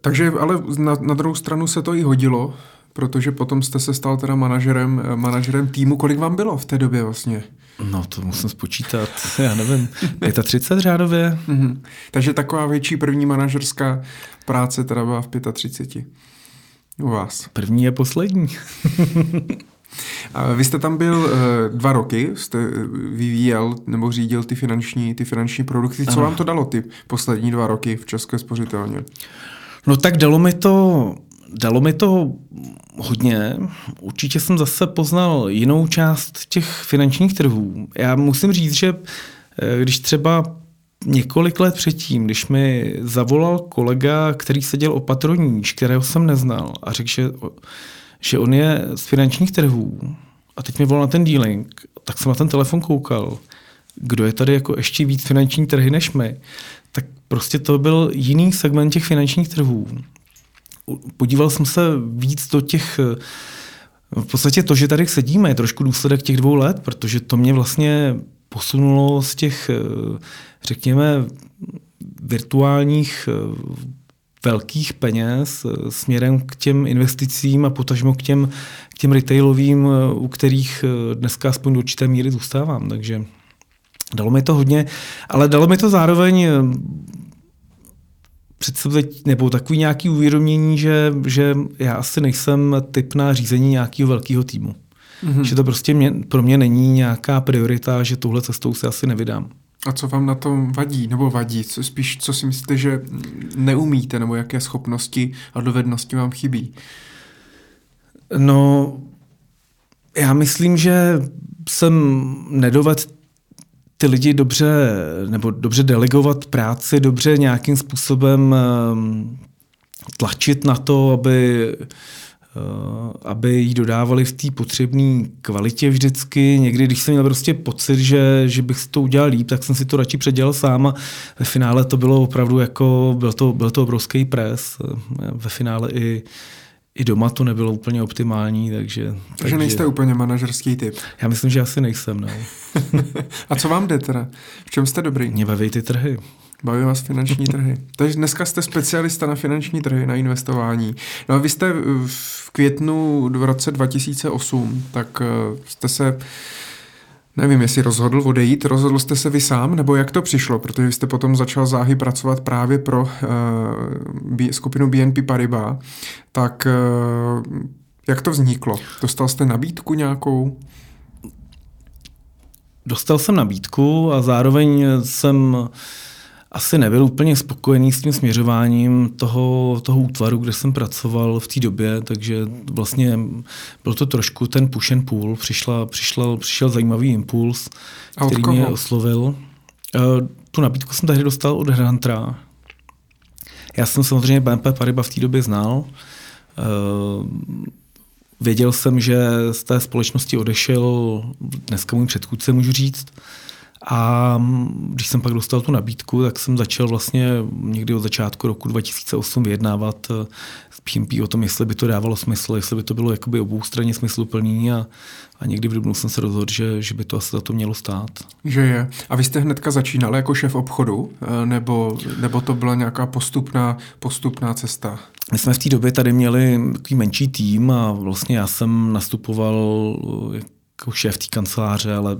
takže ale na, na druhou stranu se to i hodilo, protože potom jste se stal teda manažerem, manažerem týmu. Kolik vám bylo v té době vlastně? No to musím spočítat, já nevím, 35 řádově. Mm-hmm. Takže taková větší první manažerská práce teda byla v 35. U vás. První je poslední. A vy jste tam byl uh, dva roky, jste vyvíjel nebo řídil ty finanční, ty finanční produkty. Co ano. vám to dalo ty poslední dva roky v České spořitelně? No tak dalo mi to Dalo mi to hodně. Určitě jsem zase poznal jinou část těch finančních trhů. Já musím říct, že eh, když třeba několik let předtím, když mi zavolal kolega, který seděl o patroníž, kterého jsem neznal a řekl, že, že on je z finančních trhů a teď mi volal na ten dealing, tak jsem na ten telefon koukal, kdo je tady jako ještě víc finanční trhy než my, tak prostě to byl jiný segment těch finančních trhů podíval jsem se víc do těch v podstatě to, že tady sedíme, je trošku důsledek těch dvou let, protože to mě vlastně posunulo z těch, řekněme, virtuálních velkých peněz eh, směrem k těm investicím a potažmo k těm, k těm retailovým, eh, u kterých eh, dneska aspoň do určité míry zůstávám. Takže dalo mi to hodně, ale dalo mi to zároveň představit, nebo takový nějaký uvědomění, že, že já asi nejsem typ na řízení nějakého velkého týmu. Mm-hmm. Že to prostě mě, pro mě není nějaká priorita, že touhle cestou se asi nevydám. A co vám na tom vadí, nebo vadí? Co spíš, co si myslíte, že neumíte, nebo jaké schopnosti a dovednosti vám chybí? No, já myslím, že jsem nedovedl ty lidi dobře, nebo dobře delegovat práci, dobře nějakým způsobem ehm, tlačit na to, aby Eh, aby jí dodávali v té potřebné kvalitě vždycky. Někdy, když jsem měl prostě pocit, že, že bych si to udělal líp, tak jsem si to radši předělal sám a ve finále to bylo opravdu jako, byl to, byl to obrovský pres. Ve finále i, i doma to nebylo úplně optimální, takže... Takže, takže nejste úplně manažerský typ. Já myslím, že asi nejsem, no. a co vám jde teda? V čem jste dobrý? Mě baví ty trhy. Baví vás finanční trhy. Takže dneska jste specialista na finanční trhy, na investování. No a vy jste v květnu v roce 2008, tak eh, jste se Nevím, jestli rozhodl odejít, rozhodl jste se vy sám, nebo jak to přišlo, protože jste potom začal záhy pracovat právě pro uh, skupinu BNP Paribas, tak uh, jak to vzniklo? Dostal jste nabídku nějakou? Dostal jsem nabídku a zároveň jsem uh, asi nebyl úplně spokojený s tím směřováním toho, toho útvaru, kde jsem pracoval v té době, takže vlastně byl to trošku ten push and pull, přišla, přišla, přišel zajímavý impuls, který mě oslovil. Eh, tu nabídku jsem tehdy dostal od Hrantra. Já jsem samozřejmě BNP Paribas v té době znal. Eh, věděl jsem, že z té společnosti odešel dneska můj předchůdce, můžu říct, a když jsem pak dostal tu nabídku, tak jsem začal vlastně někdy od začátku roku 2008 vyjednávat eh, s PMP o tom, jestli by to dávalo smysl, jestli by to bylo jakoby oboustranně smysluplný a, a někdy v dubnu jsem se rozhodl, že, že by to asi za to mělo stát. Že je. A vy jste hnedka začínal jako šéf obchodu, eh, nebo, nebo to byla nějaká postupná, postupná cesta? My jsme v té době tady měli takový menší tým a vlastně já jsem nastupoval eh, jako šéf té kanceláře, ale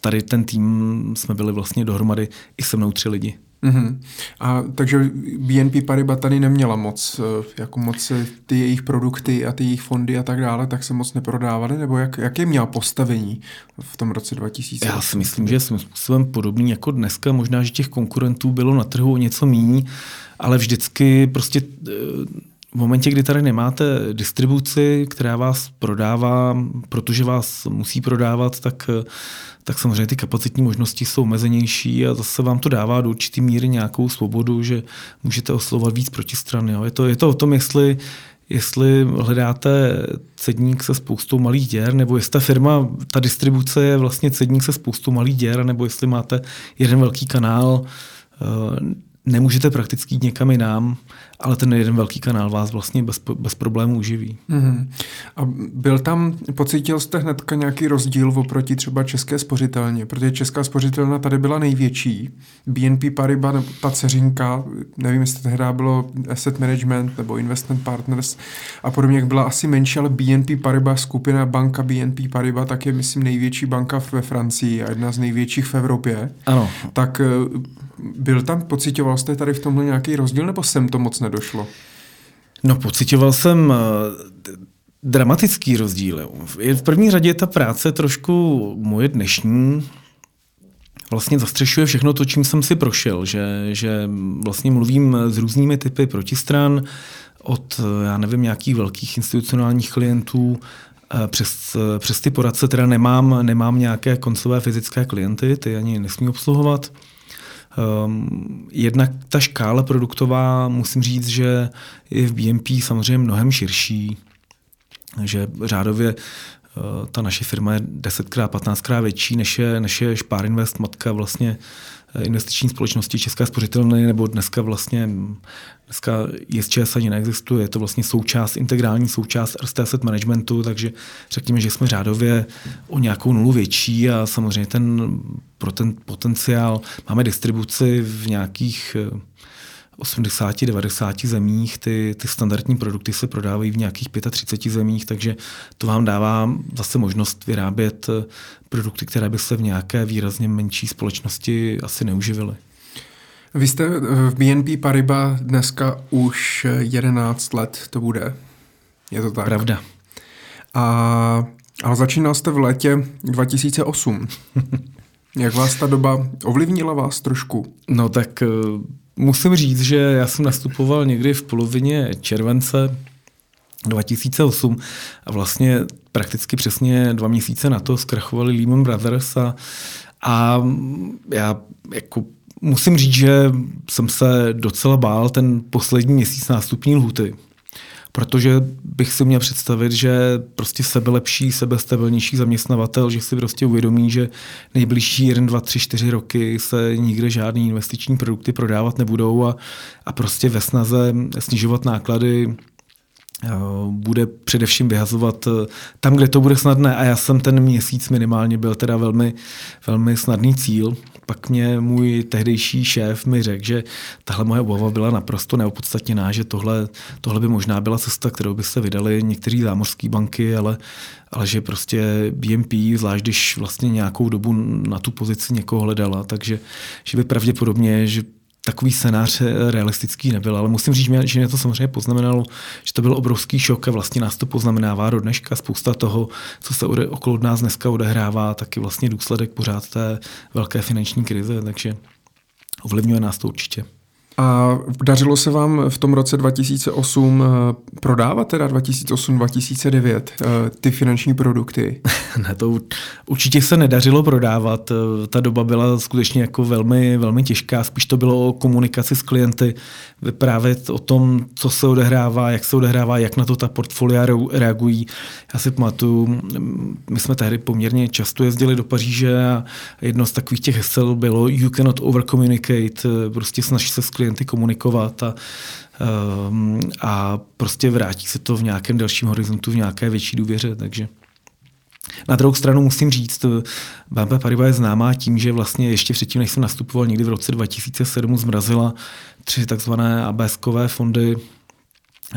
tady ten tým jsme byli vlastně dohromady i se mnou tři lidi. Mm-hmm. A takže BNP Paribas tady neměla moc, eh, jako moc ty jejich produkty a ty jejich fondy a tak dále, tak se moc neprodávaly, nebo jak, jaké měla postavení v tom roce 2000? Já si myslím, že jsem způsobem podobný jako dneska, možná, že těch konkurentů bylo na trhu o něco méně, ale vždycky prostě eh, v momentě, kdy tady nemáte distribuci, která vás prodává, protože vás musí prodávat, tak, tak samozřejmě ty kapacitní možnosti jsou omezenější a zase vám to dává do určitý míry nějakou svobodu, že můžete oslovovat víc protistrany. Jo. Je, to, je to o tom, jestli, jestli hledáte cedník se spoustou malých děr, nebo jestli ta firma, ta distribuce je vlastně cedník se spoustou malých děr, nebo jestli máte jeden velký kanál, nemůžete prakticky jít někam jinam, ale ten jeden velký kanál vás vlastně bez, bez problémů uživí. Mm-hmm. A byl tam, pocítil jste hnedka nějaký rozdíl oproti třeba České spořitelně, protože Česká spořitelna tady byla největší. BNP Paribas, ta ceřinka, nevím, jestli tehdy bylo Asset Management nebo Investment Partners a podobně, jak byla asi menší, ale BNP Paribas, skupina banka BNP Paribas, tak je, myslím, největší banka ve Francii a jedna z největších v Evropě. Ano. Tak eh, byl tam, pocitoval jste tady v tomhle nějaký rozdíl, nebo sem to moc nedošlo? No, pocitoval jsem uh, dramatický rozdíl. V první řadě ta práce trošku moje dnešní vlastně zastřešuje všechno to, čím jsem si prošel, že, že vlastně mluvím s různými typy protistran, od, já nevím, nějakých velkých institucionálních klientů, eh, přes, přes ty poradce teda nemám, nemám nějaké koncové fyzické klienty, ty ani nesmí obsluhovat. Um, jednak ta škála produktová, musím říct, že je v BNP samozřejmě mnohem širší, že řádově uh, ta naše firma je 10krát, 15krát větší, než je, než je Spar Invest, matka vlastně eh, investiční společnosti České spořitelny, nebo dneska vlastně Dneska JSČS ani neexistuje, je to vlastně součást, integrální součást Erste Asset Managementu, takže řekněme, že jsme řádově o nějakou nulu větší a samozřejmě ten, pro ten potenciál. Máme distribuci v nějakých 80-90 zemích, ty, ty standardní produkty se prodávají v nějakých 35 zemích, takže to vám dává zase možnost vyrábět eh, produkty, které by se v nějaké výrazně menší společnosti asi neuživily. Vy jste eh, v BNP Paribas dneska už 11 let to bude. Je to tak? Pravda. A, ale začínal jste v létě 2008. Jak vás ta doba ovlivnila vás trošku? No tak eh, musím říct, že já jsem nastupoval někdy v polovině července 2008 a vlastně prakticky přesně dva měsíce na to zkrachovali Lehman Brothers a, a já jako musím říct, že jsem se docela bál ten poslední měsíc nástupní lhuty, protože bych si měl představit, že prostě sebelepší, sebestabilnější zaměstnavatel, že si prostě uvědomí, že nejbližší 1, 2, 3, 4 roky se nikde žádný investiční produkty prodávat nebudou a, a prostě ve snaze snižovat náklady bude především vyhazovat eh, tam, kde to bude snadné. A já jsem ten měsíc minimálně byl teda velmi, velmi snadný cíl, pak mě můj tehdejší šéf mi řekl, že tahle moje obava byla naprosto neopodstatněná, že tohle, tohle by možná byla cesta, kterou by se vydali někteří zámořské banky, ale, ale že prostě BNP, zvlášť když vlastně nějakou dobu na tu pozici někoho hledala, takže že by pravděpodobně, že takový scénář realistický nebyl, ale musím říct, že mě to samozřejmě poznamenalo, že to byl obrovský šok a vlastně nás to poznamenává do dneška. Spousta toho, co se okolo nás dneska odehrává, taky vlastně důsledek pořád té velké finanční krize, takže ovlivňuje nás to určitě. A dařilo se vám v tom roce 2008 eh, prodávat, teda 2008-2009, eh, ty finanční produkty? ne, to určitě se nedařilo prodávat. Eh, ta doba byla skutečně jako velmi, velmi těžká. Spíš to bylo o komunikaci s klienty, vyprávět o tom, co se odehrává, jak se odehrává, jak na to ta portfolia reagují. Já si pamatuju, my jsme tehdy poměrně často jezdili do Paříže a jedno z takových těch hesel bylo You cannot overcommunicate, prostě snaží se s klienty komunikovat a, ehm, a prostě vrátí se to v nějakém delším horizontu, v nějaké větší důvěře, takže na druhou stranu musím říct, BNP Paribas je známá tím, že vlastně ještě předtím, než jsem nastupoval někdy v roce 2007, zmrazila tři takzvané ABSkové fondy,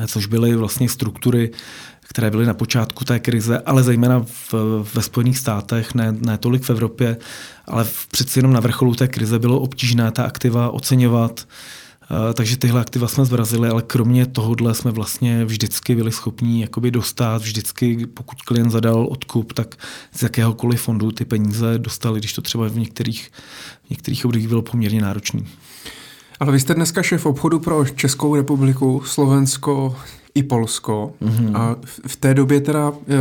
což byly vlastně struktury, které byly na počátku té krize, ale zejména v, ve Spojených státech, ne, ne tolik v Evropě, ale v, přeci jenom na vrcholu té krize bylo obtížné ta aktiva oceňovat, Uh, takže tyhle aktiva jsme zvrazili, ale kromě tohohle jsme vlastně vždycky byli schopní jakoby dostat, vždycky pokud klient zadal odkup, tak z jakéhokoliv fondu ty peníze dostali, když to třeba v některých, v některých obdobích bylo poměrně náročné. Ale vy jste dneska šéf obchodu pro Českou republiku, Slovensko i Polsko. Mm-hmm. A v té době teda e,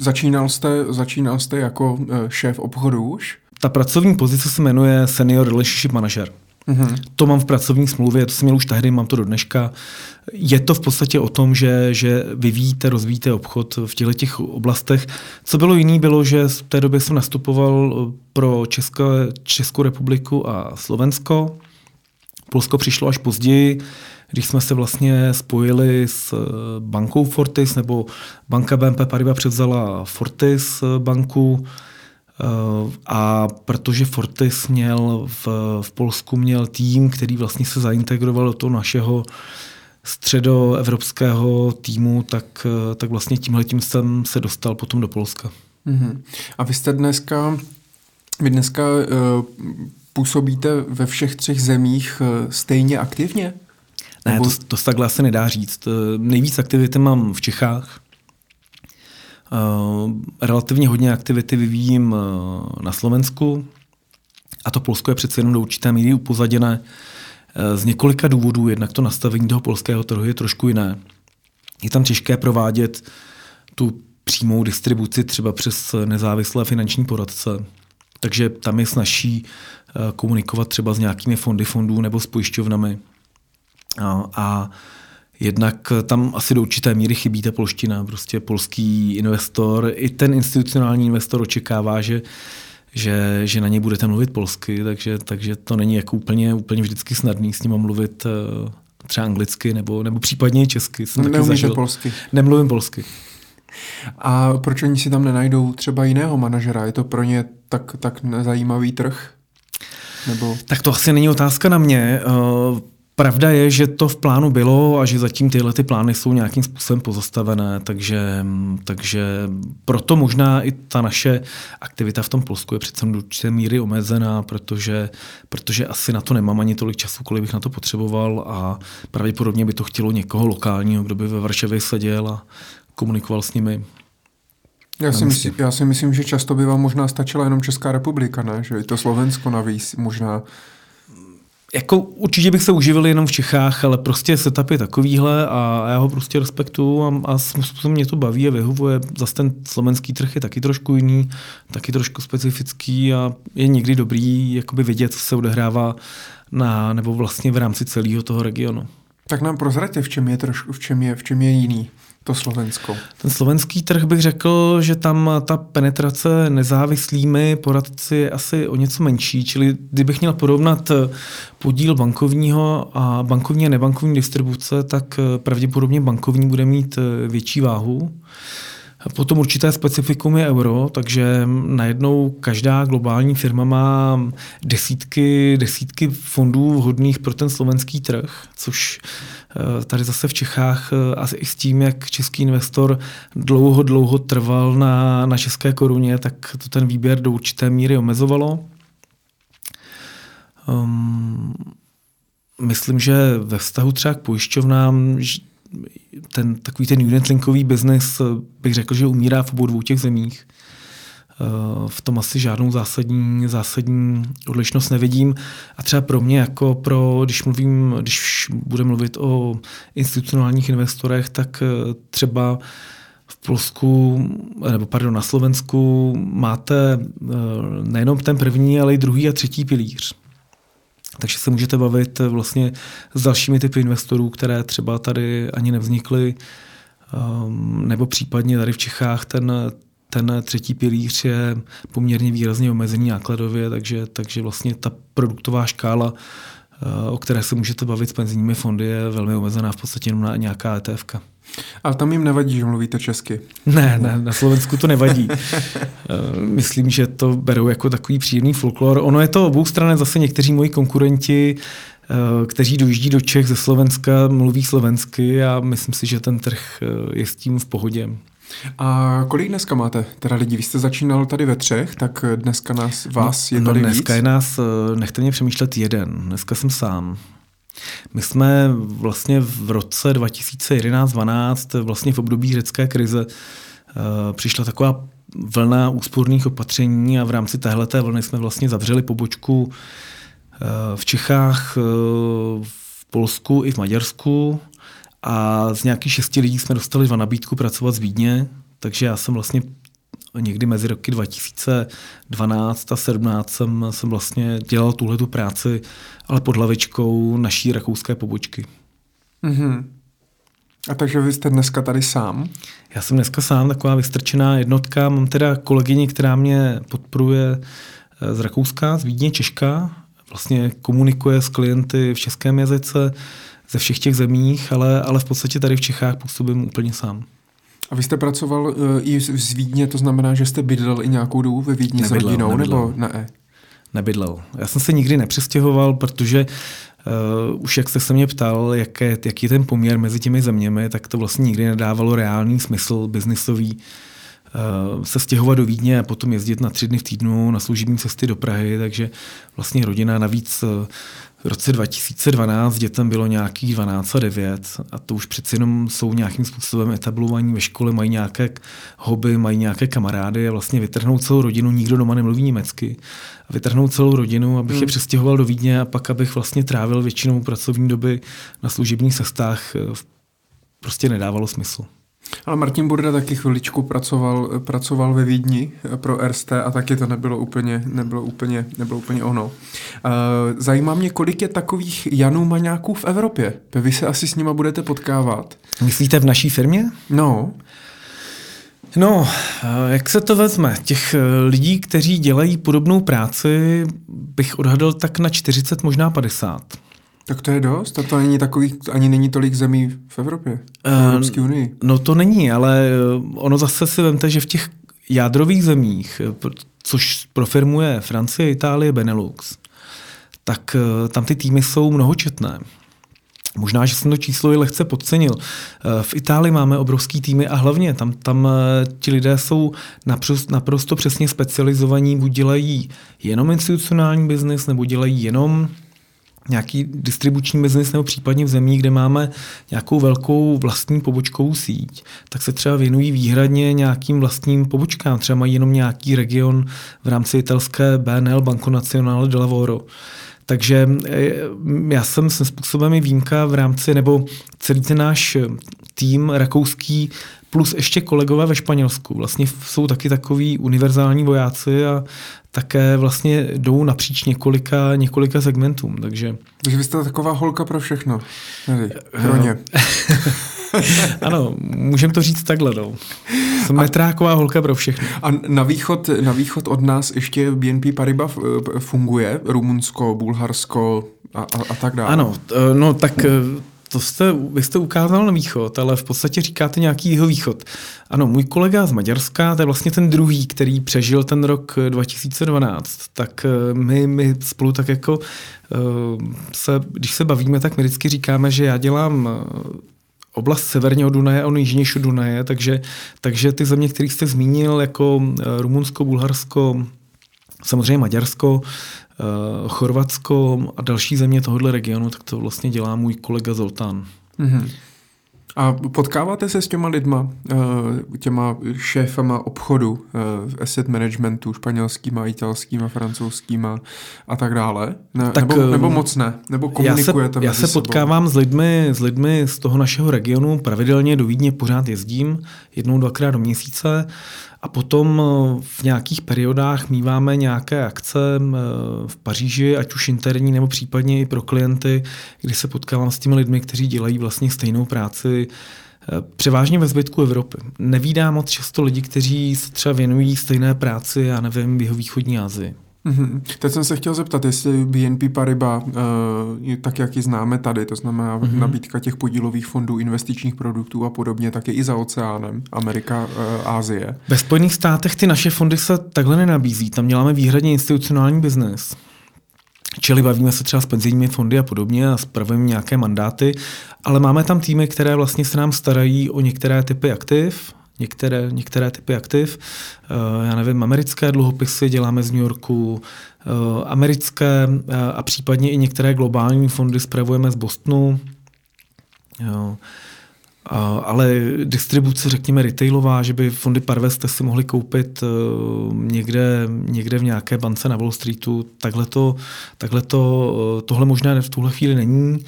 začínal jste, začínal jste jako e, šéf obchodu už? Ta pracovní pozice se jmenuje Senior Relationship Manager. Mm-hmm. To mám v pracovní smlouvě, to jsem měl už tehdy, mám to do dneška. Je to v podstatě o tom, že, že vyvíjíte, rozvíjíte obchod v těchto těch oblastech. Co bylo jiný, bylo, že v té době jsem nastupoval pro Česko, Českou republiku a Slovensko. Polsko přišlo až později, když jsme se vlastně spojili s eh, bankou Fortis, nebo banka BNP Paribas převzala Fortis eh, banku, eh, a protože Fortis měl v, v Polsku měl tým, který vlastně se zaintegroval do toho našeho středoevropského týmu, tak, tak vlastně tímhle tím jsem se dostal potom do Polska. Mm-hmm. A vy jste dneska, vy dneska uh, působíte ve všech třech zemích uh, stejně aktivně? Ne, Nebo... to, to se takhle asi nedá říct. Nejvíc aktivity mám v Čechách. Uh, relativně hodně aktivity vyvíjím uh, na Slovensku a to Polsko je přece jenom do určité míry upozaděné z několika důvodů. Jednak to nastavení toho polského trhu je trošku jiné. Je tam těžké provádět tu přímou distribuci třeba přes nezávislé finanční poradce. Takže tam je snažší komunikovat třeba s nějakými fondy fondů nebo s pojišťovnami. A, a jednak tam asi do určité míry chybí ta polština. Prostě polský investor, i ten institucionální investor očekává, že že, že na něj budete mluvit polsky, takže, takže to není jako úplně, úplně vždycky snadný s ním mluvit eh, třeba anglicky nebo, nebo případně i česky. Jsem Neumíte zažil. polsky? Nemluvím polsky. A proč oni si tam nenajdou třeba jiného manažera? Je to pro ně tak, tak nezajímavý trh? Nebo... Tak to asi není otázka na mě. Pravda je, že to v plánu bylo a že zatím tyhle ty plány jsou nějakým způsobem pozastavené, takže, takže proto možná i ta naše aktivita v tom Polsku je přece do určité míry omezená, protože, protože asi na to nemám ani tolik času, kolik bych na to potřeboval a pravděpodobně by to chtělo někoho lokálního, kdo by ve Varšavě seděl a komunikoval s nimi. Já si, myslím, já si myslím, že často by vám možná stačila jenom Česká republika, ne? Že i to Slovensko navíc možná jako určitě bych se uživil jenom v Čechách, ale prostě setup je takovýhle a já ho prostě respektuju a, a způsobem mě to baví a vyhovuje. Zase ten slovenský trh je taky trošku jiný, taky trošku specifický a je někdy dobrý jakoby vidět, co se odehrává na, nebo vlastně v rámci celého toho regionu. Tak nám prozraďte, v čem je, trošku, v čem je, v čem je jiný to Slovensko? Ten slovenský trh bych řekl, že tam ta penetrace nezávislými poradci je asi o něco menší, čili kdybych měl porovnat podíl bankovního a bankovní a nebankovní distribuce, tak pravděpodobně bankovní bude mít větší váhu. Potom určité specifikum je euro, takže najednou každá globální firma má desítky, desítky fondů vhodných pro ten slovenský trh, což eh, tady zase v Čechách eh, asi i s tím, jak český investor dlouho, dlouho trval na, na české koruně, tak to ten výběr do určité míry omezovalo. Um, myslím, že ve vztahu třeba k pojišťovnám ten takový ten unitlinkový biznis bych řekl, že umírá v obou dvou těch zemích. Eh, v tom asi žádnou zásadní, zásadní odlišnost nevidím. A třeba pro mě, jako pro, když mluvím, když budeme mluvit o institucionálních investorech, tak eh, třeba v Polsku, nebo pardon, na Slovensku máte eh, nejenom ten první, ale i druhý a třetí pilíř. Takže se můžete bavit vlastně s dalšími typy investorů, které třeba tady ani nevznikly, um, nebo případně tady v Čechách ten, ten třetí pilíř je poměrně výrazně omezený nákladově, takže, takže vlastně ta produktová škála, uh, o které se můžete bavit s penzijními fondy, je velmi omezená v podstatě jenom na nějaká ETF. Ale tam jim nevadí, že mluvíte česky. Ne, ne, na Slovensku to nevadí. Eh, myslím, že to berou jako takový příjemný folklor. Ono je to obou strany zase někteří moji konkurenti, eh, kteří dojíždí do Čech ze Slovenska, mluví slovensky a myslím si, že ten trh eh, je s tím v pohodě. A kolik dneska máte teda lidí? Vy jste začínal tady ve třech, tak dneska nás, vás no, je tady no dneska víc? je nás, nechte mě přemýšlet, jeden. Dneska jsem sám. My jsme vlastně v roce 2011-12, vlastně v období řecké krize, eh, přišla taková vlna úsporných opatření a v rámci téhleté vlny jsme vlastně zavřeli pobočku eh, v Čechách, eh, v Polsku i v Maďarsku a z nějakých šesti lidí jsme dostali dva nabídku pracovat z Vídně, takže já jsem vlastně někdy mezi roky 2012 a 17 jsem, jsem vlastně dělal tuhle tu práci, ale pod hlavičkou naší rakouské pobočky. Mm-hmm. A takže vy jste dneska tady sám? Já jsem dneska sám, taková vystrčená jednotka. Mám teda kolegyni, která mě podporuje eh, z Rakouska, z Vídně, Češka. Vlastně komunikuje s klienty v českém jazyce ze všech těch zemích, ale, ale v podstatě tady v Čechách působím úplně sám. A vy jste pracoval uh, i z Vídně, to znamená, že jste bydlel i nějakou dobu ve Vídni nebydlel, s rodinou, nebydlel. nebo ne? Nebydlel. Já jsem se nikdy nepřestěhoval, protože uh, už jak jste se mě ptal, jaké, jaký je ten poměr mezi těmi zeměmi, tak to vlastně nikdy nedávalo reálný smysl biznisový uh, se stěhovat do Vídně a potom jezdit na tři dny v týdnu na služební cesty do Prahy, takže vlastně rodina navíc uh, v roce 2012 dětem bylo nějakých 12 a 9 a to už přeci jenom jsou nějakým způsobem etablovaní ve škole, mají nějaké hobby, mají nějaké kamarády a vlastně vytrhnout celou rodinu, nikdo doma nemluví německy, a vytrhnout celou rodinu, abych hmm. je přestěhoval do Vídně a pak abych vlastně trávil většinou pracovní doby na služebních cestách, eh, prostě nedávalo smysl. Ale Martin Burda taky chviličku pracoval, pracoval ve Vídni pro RST a taky to nebylo úplně, nebylo úplně, nebylo úplně ono. Eh, zajímá mě, kolik je takových Janů Maňáků v Evropě. Vy se asi s nima budete potkávat. Myslíte v naší firmě? No. No, eh, jak se to vezme? Těch eh, lidí, kteří dělají podobnou práci, bych odhadl tak na 40, možná 50. Tak to je dost? A to není takových, ani není tolik zemí v Evropě, v uh, Evropské unii. No to není, ale eh, ono zase si vemte, že v těch jádrových zemích, eh, což pro firmu je Francie, Itálie, Benelux, tak tam ty týmy jsou mnohočetné. Možná, že jsem to číslo i lehce podcenil. Eh, v Itálii máme obrovský týmy a hlavně tam, tam eh, ti lidé jsou naprosto, naprosto přesně specializovaní, buď dělají jenom institucionální biznis, nebo dělají jenom nějaký distribuční biznis nebo případně v zemích, kde máme nějakou velkou vlastní pobočkovou síť, tak se třeba věnují výhradně nějakým vlastním pobočkám. Třeba mají jenom nějaký region v rámci italské BNL, Banco de Lavoro. Takže eh, já jsem svým způsobem i výjimka v rámci, nebo celý ten náš tým rakouský plus ještě kolegové ve Španělsku. Vlastně jsou taky takový univerzální vojáci a také vlastně jdou napříč několika, několika segmentům. Takže... takže vy jste taková holka pro všechno. Pro ně. ano, můžeme to říct takhle. No. Jsem a, metráková holka pro všechno. A na východ, na východ od nás ještě BNP Paribas funguje? Rumunsko, Bulharsko a, a, a tak dále? Ano, no tak to jste, vy jste ukázal na východ, ale v podstatě říkáte nějaký jeho východ. Ano, můj kolega z Maďarska, to je vlastně ten druhý, který přežil ten rok 2012, tak eh, my, my spolu tak jako eh, se, když se bavíme, tak my vždycky říkáme, že já dělám eh, oblast severního Dunaje a on jižnější Dunaje, takže, takže ty země, které jste zmínil, jako Rumunsko, Bulharsko, samozřejmě Maďarsko, uh, Chorvatsko a další země tohohle regionu, tak to vlastně dělá můj kolega Zoltán. Mm-hmm. A potkáváte se s těma lidma, eh, těma šéfama obchodu, eh, asset managementu, španělskýma, italskýma, francouzskýma a tak dále? Ne, tak, nebo, nebo moc ne? Nebo komunikujete Já se, já se potkávám s lidmi, s lidmi z toho našeho regionu, pravidelně do Vídně pořád jezdím, jednou, dvakrát do měsíce a potom eh, v nějakých periodách míváme nějaké akce eh, v Paříži, ať už interní nebo případně i pro klienty, kdy se potkávám s těmi lidmi, kteří dělají vlastně stejnou práci eh, převážně ve zbytku Evropy. Nevídám moc často lidi, kteří se třeba věnují stejné práci, já nevím, v jeho východní Asii. Mm-hmm. Teď jsem se chtěl zeptat, jestli BNP Paribas, uh, tak jak ji známe tady, to znamená mm-hmm. nabídka těch podílových fondů, investičních produktů a podobně, tak je i za oceánem, Amerika, uh, Ázie. Ve Spojených státech ty naše fondy se takhle nenabízí, tam děláme výhradně institucionální biznes. Čili bavíme se třeba s penzijními fondy a podobně a spravujeme nějaké mandáty, ale máme tam týmy, které vlastně se nám starají o některé typy aktiv, některé, některé typy aktiv. Eh, já nevím, americké dluhopisy děláme z New Yorku, eh, americké eh, a případně i některé globální fondy spravujeme z Bostonu. Jo. Ale distribuce, řekněme, retailová, že by fondy Parveste si mohli koupit někde, někde v nějaké bance na Wall Streetu, takhle to, takhle to tohle možná v tuhle chvíli není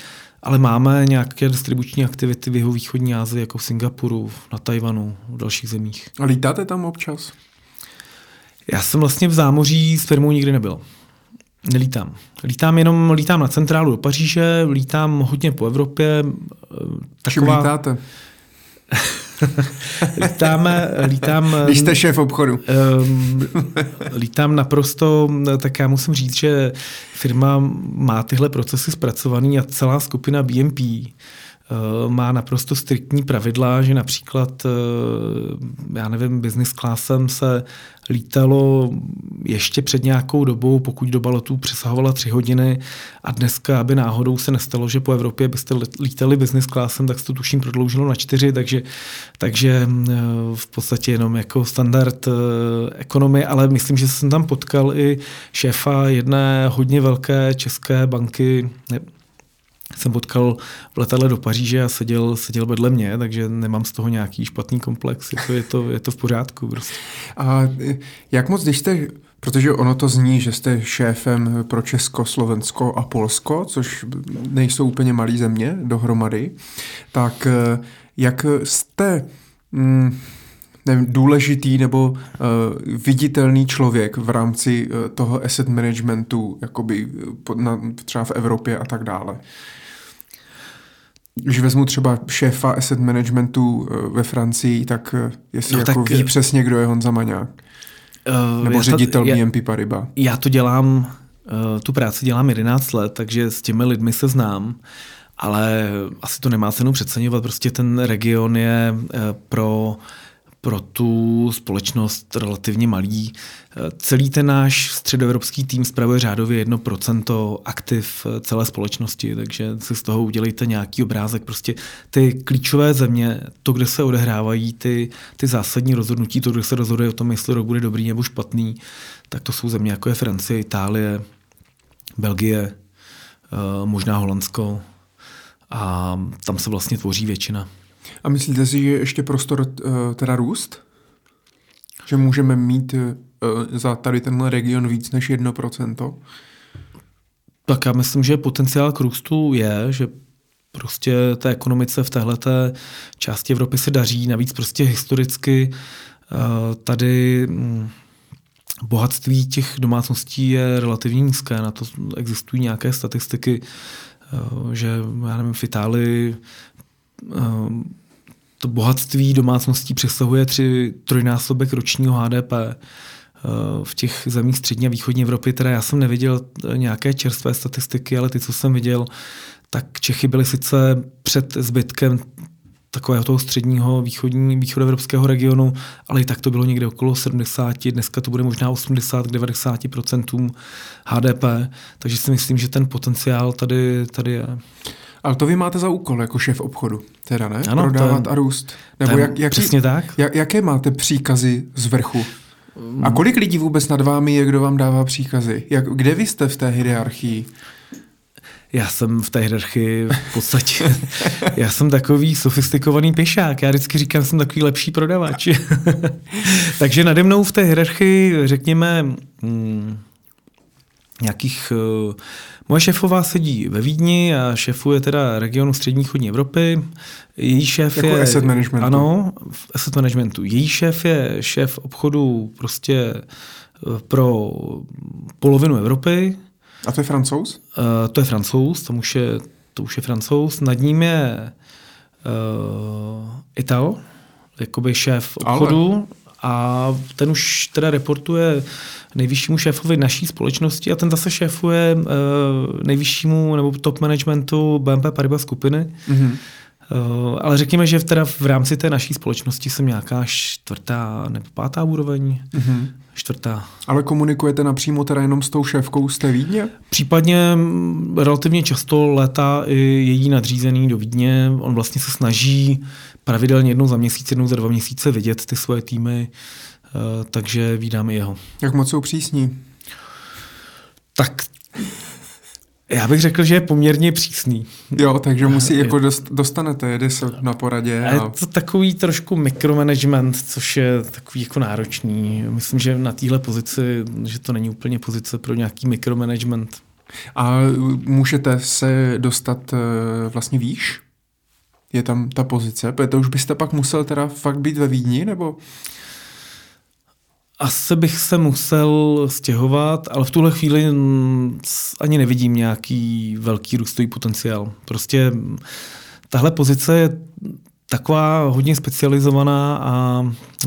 ale máme nějaké distribuční aktivity v jeho východní Asii, jako v Singapuru, na Tajvanu, v dalších zemích. A lítáte tam občas? Já jsem vlastně v zámoří s firmou nikdy nebyl. Nelítám. Lítám jenom, lítám na centrálu do Paříže, lítám hodně po Evropě. Taková... Čím lítáte? Lítáme, lítám... Když jste šéf obchodu. Um, lítám naprosto, tak já musím říct, že firma má tyhle procesy zpracovaný a celá skupina BMP má naprosto striktní pravidla, že například, eh, já nevím, business classem se lítalo ještě před nějakou dobou, pokud doba letů přesahovala tři hodiny. A dneska, aby náhodou se nestalo, že po Evropě byste lítali business classem, tak se to tuším prodloužilo na čtyři, takže, takže eh, v podstatě jenom jako standard ekonomie, ale myslím, že jsem tam potkal i šéfa jedné hodně velké české banky, jsem potkal v letadle do Paříže a seděl, seděl vedle mě, takže nemám z toho nějaký špatný komplex. Je to, je to, je to v pořádku. Prostě. A jak moc, když jste Protože ono to zní, že jste šéfem pro Česko, Slovensko a Polsko, což nejsou úplně malé země dohromady, tak jak jste mm, nevím, důležitý nebo uh, viditelný člověk v rámci uh, toho asset managementu, jakoby na, třeba v Evropě a tak dále? Když vezmu třeba šéfa asset managementu eh, ve Francii, tak eh, jestli no, jako tak, ví eh, přesně, kdo je Honza Maňák. Uh, Nebo ředitel to, BNP Paribas. Já to dělám, uh, tu práci dělám 11 let, takže s těmi lidmi se znám, ale asi to nemá cenu přeceňovat. Prostě ten region je uh, pro pro tu společnost relativně malý. Celý ten náš středoevropský tým spravuje řádově 1% aktiv celé společnosti, takže si z toho udělejte nějaký obrázek. Prostě ty klíčové země, to, kde se odehrávají ty, ty zásadní rozhodnutí, to, kde se rozhoduje o tom, jestli rok bude dobrý nebo špatný, tak to jsou země jako je Francie, Itálie, Belgie, eh, možná Holandsko a tam se vlastně tvoří většina. A myslíte si, že je ještě prostor uh, teda růst? Že můžeme mít uh, za tady tenhle region víc než 1%? Tak já myslím, že potenciál k růstu je, že prostě té ekonomice v téhleté části Evropy se daří, navíc prostě historicky uh, tady um, bohatství těch domácností je relativně nízké. Na to existují nějaké statistiky, že já nevím, v Itálii to bohatství domácností přesahuje tři, trojnásobek ročního HDP. Eh, v těch zemích střední a východní Evropy, teda já jsem neviděl eh, nějaké čerstvé statistiky, ale ty, co jsem viděl, tak Čechy byly sice před zbytkem takového toho středního východní, východoevropského regionu, ale i tak to bylo někde okolo 70, dneska to bude možná 80 k 90% HDP, takže si myslím, že ten potenciál tady, tady je. Ale to vy máte za úkol jako šéf obchodu, teda ne? Ano, Prodávat je, a růst. Nebo jak, jaký, přesně tak. Jak, jaké máte příkazy z vrchu? A kolik lidí vůbec nad vámi je, kdo vám dává příkazy? Jak, kde vy jste v té hierarchii? Já jsem v té hierarchii v podstatě, já jsem takový sofistikovaný pěšák. Já vždycky říkám, že jsem takový lepší prodavač. Takže nade mnou v té hierarchii, řekněme, hmm, nějakých uh, Moje šéfová sedí ve Vídni a šéfuje teda regionu střední chodní Evropy. Její šéf jako je... asset managementu. Ano, v asset managementu. Její šéf je šéf obchodu prostě eh, pro polovinu Evropy. A to je francouz? Uh, to je francouz, to už je, to už je francouz. Nad ním je uh, Ital, jakoby šéf obchodu. Ale. A ten už teda reportuje nejvyššímu šéfovi naší společnosti a ten zase šéfuje uh, nejvyššímu nebo top managementu BNP Paribas skupiny. Mm-hmm. Uh, ale řekněme, že teda v rámci té naší společnosti jsem nějaká čtvrtá nebo pátá úroveň. Mm-hmm. Čtvrtá. Ale komunikujete napřímo teda jenom s tou šéfkou z té Vídně? Případně mm, relativně často létá i její nadřízený do Vídně. On vlastně se snaží pravidelně jednou za měsíc, jednou za dva měsíce vidět ty svoje týmy. Eh, takže vídám i jeho. Jak moc jsou přísní? Tak já bych řekl, že je poměrně přísný. Jo, takže musí jako dost, dostanete, jede se na poradě. A... Je to takový trošku mikromanagement, což je takový jako náročný. Myslím, že na téhle pozici, že to není úplně pozice pro nějaký mikromanagement. A můžete se dostat eh, vlastně výš? Je tam ta pozice? To už byste pak musel teda fakt být ve Vídni, nebo? Asi bych se musel stěhovat, ale v tuhle chvíli ani nevidím nějaký velký růstový potenciál. Prostě tahle pozice je taková hodně specializovaná a,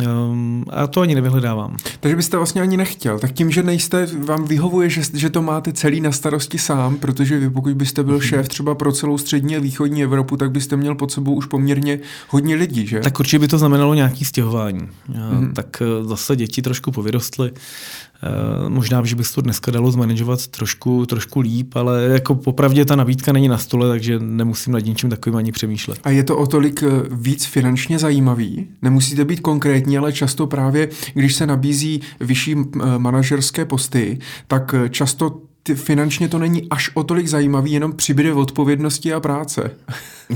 um, a to ani nevyhledávám. Takže byste vlastně ani nechtěl. Tak tím, že nejste, vám vyhovuje, že, že to máte celý na starosti sám, protože vy pokud byste byl šéf třeba pro celou střední a východní Evropu, tak byste měl pod sebou už poměrně hodně lidí, že? Tak určitě by to znamenalo nějaký stěhování. Mm. Tak eh, zase děti trošku povyrostly. Eh, možná, že by se to dneska dalo zmanežovat trošku, trošku líp, ale jako popravdě ta nabídka není na stole, takže nemusím nad ničím takovým ani přemýšlet. A je to o tolik eh, víc finančně zajímavý? Nemusíte být konkrétní, ale často právě, když se nabízí vyšší eh, manažerské posty, tak často ty, finančně to není až o tolik zajímavý, jenom přibyde odpovědnosti a práce.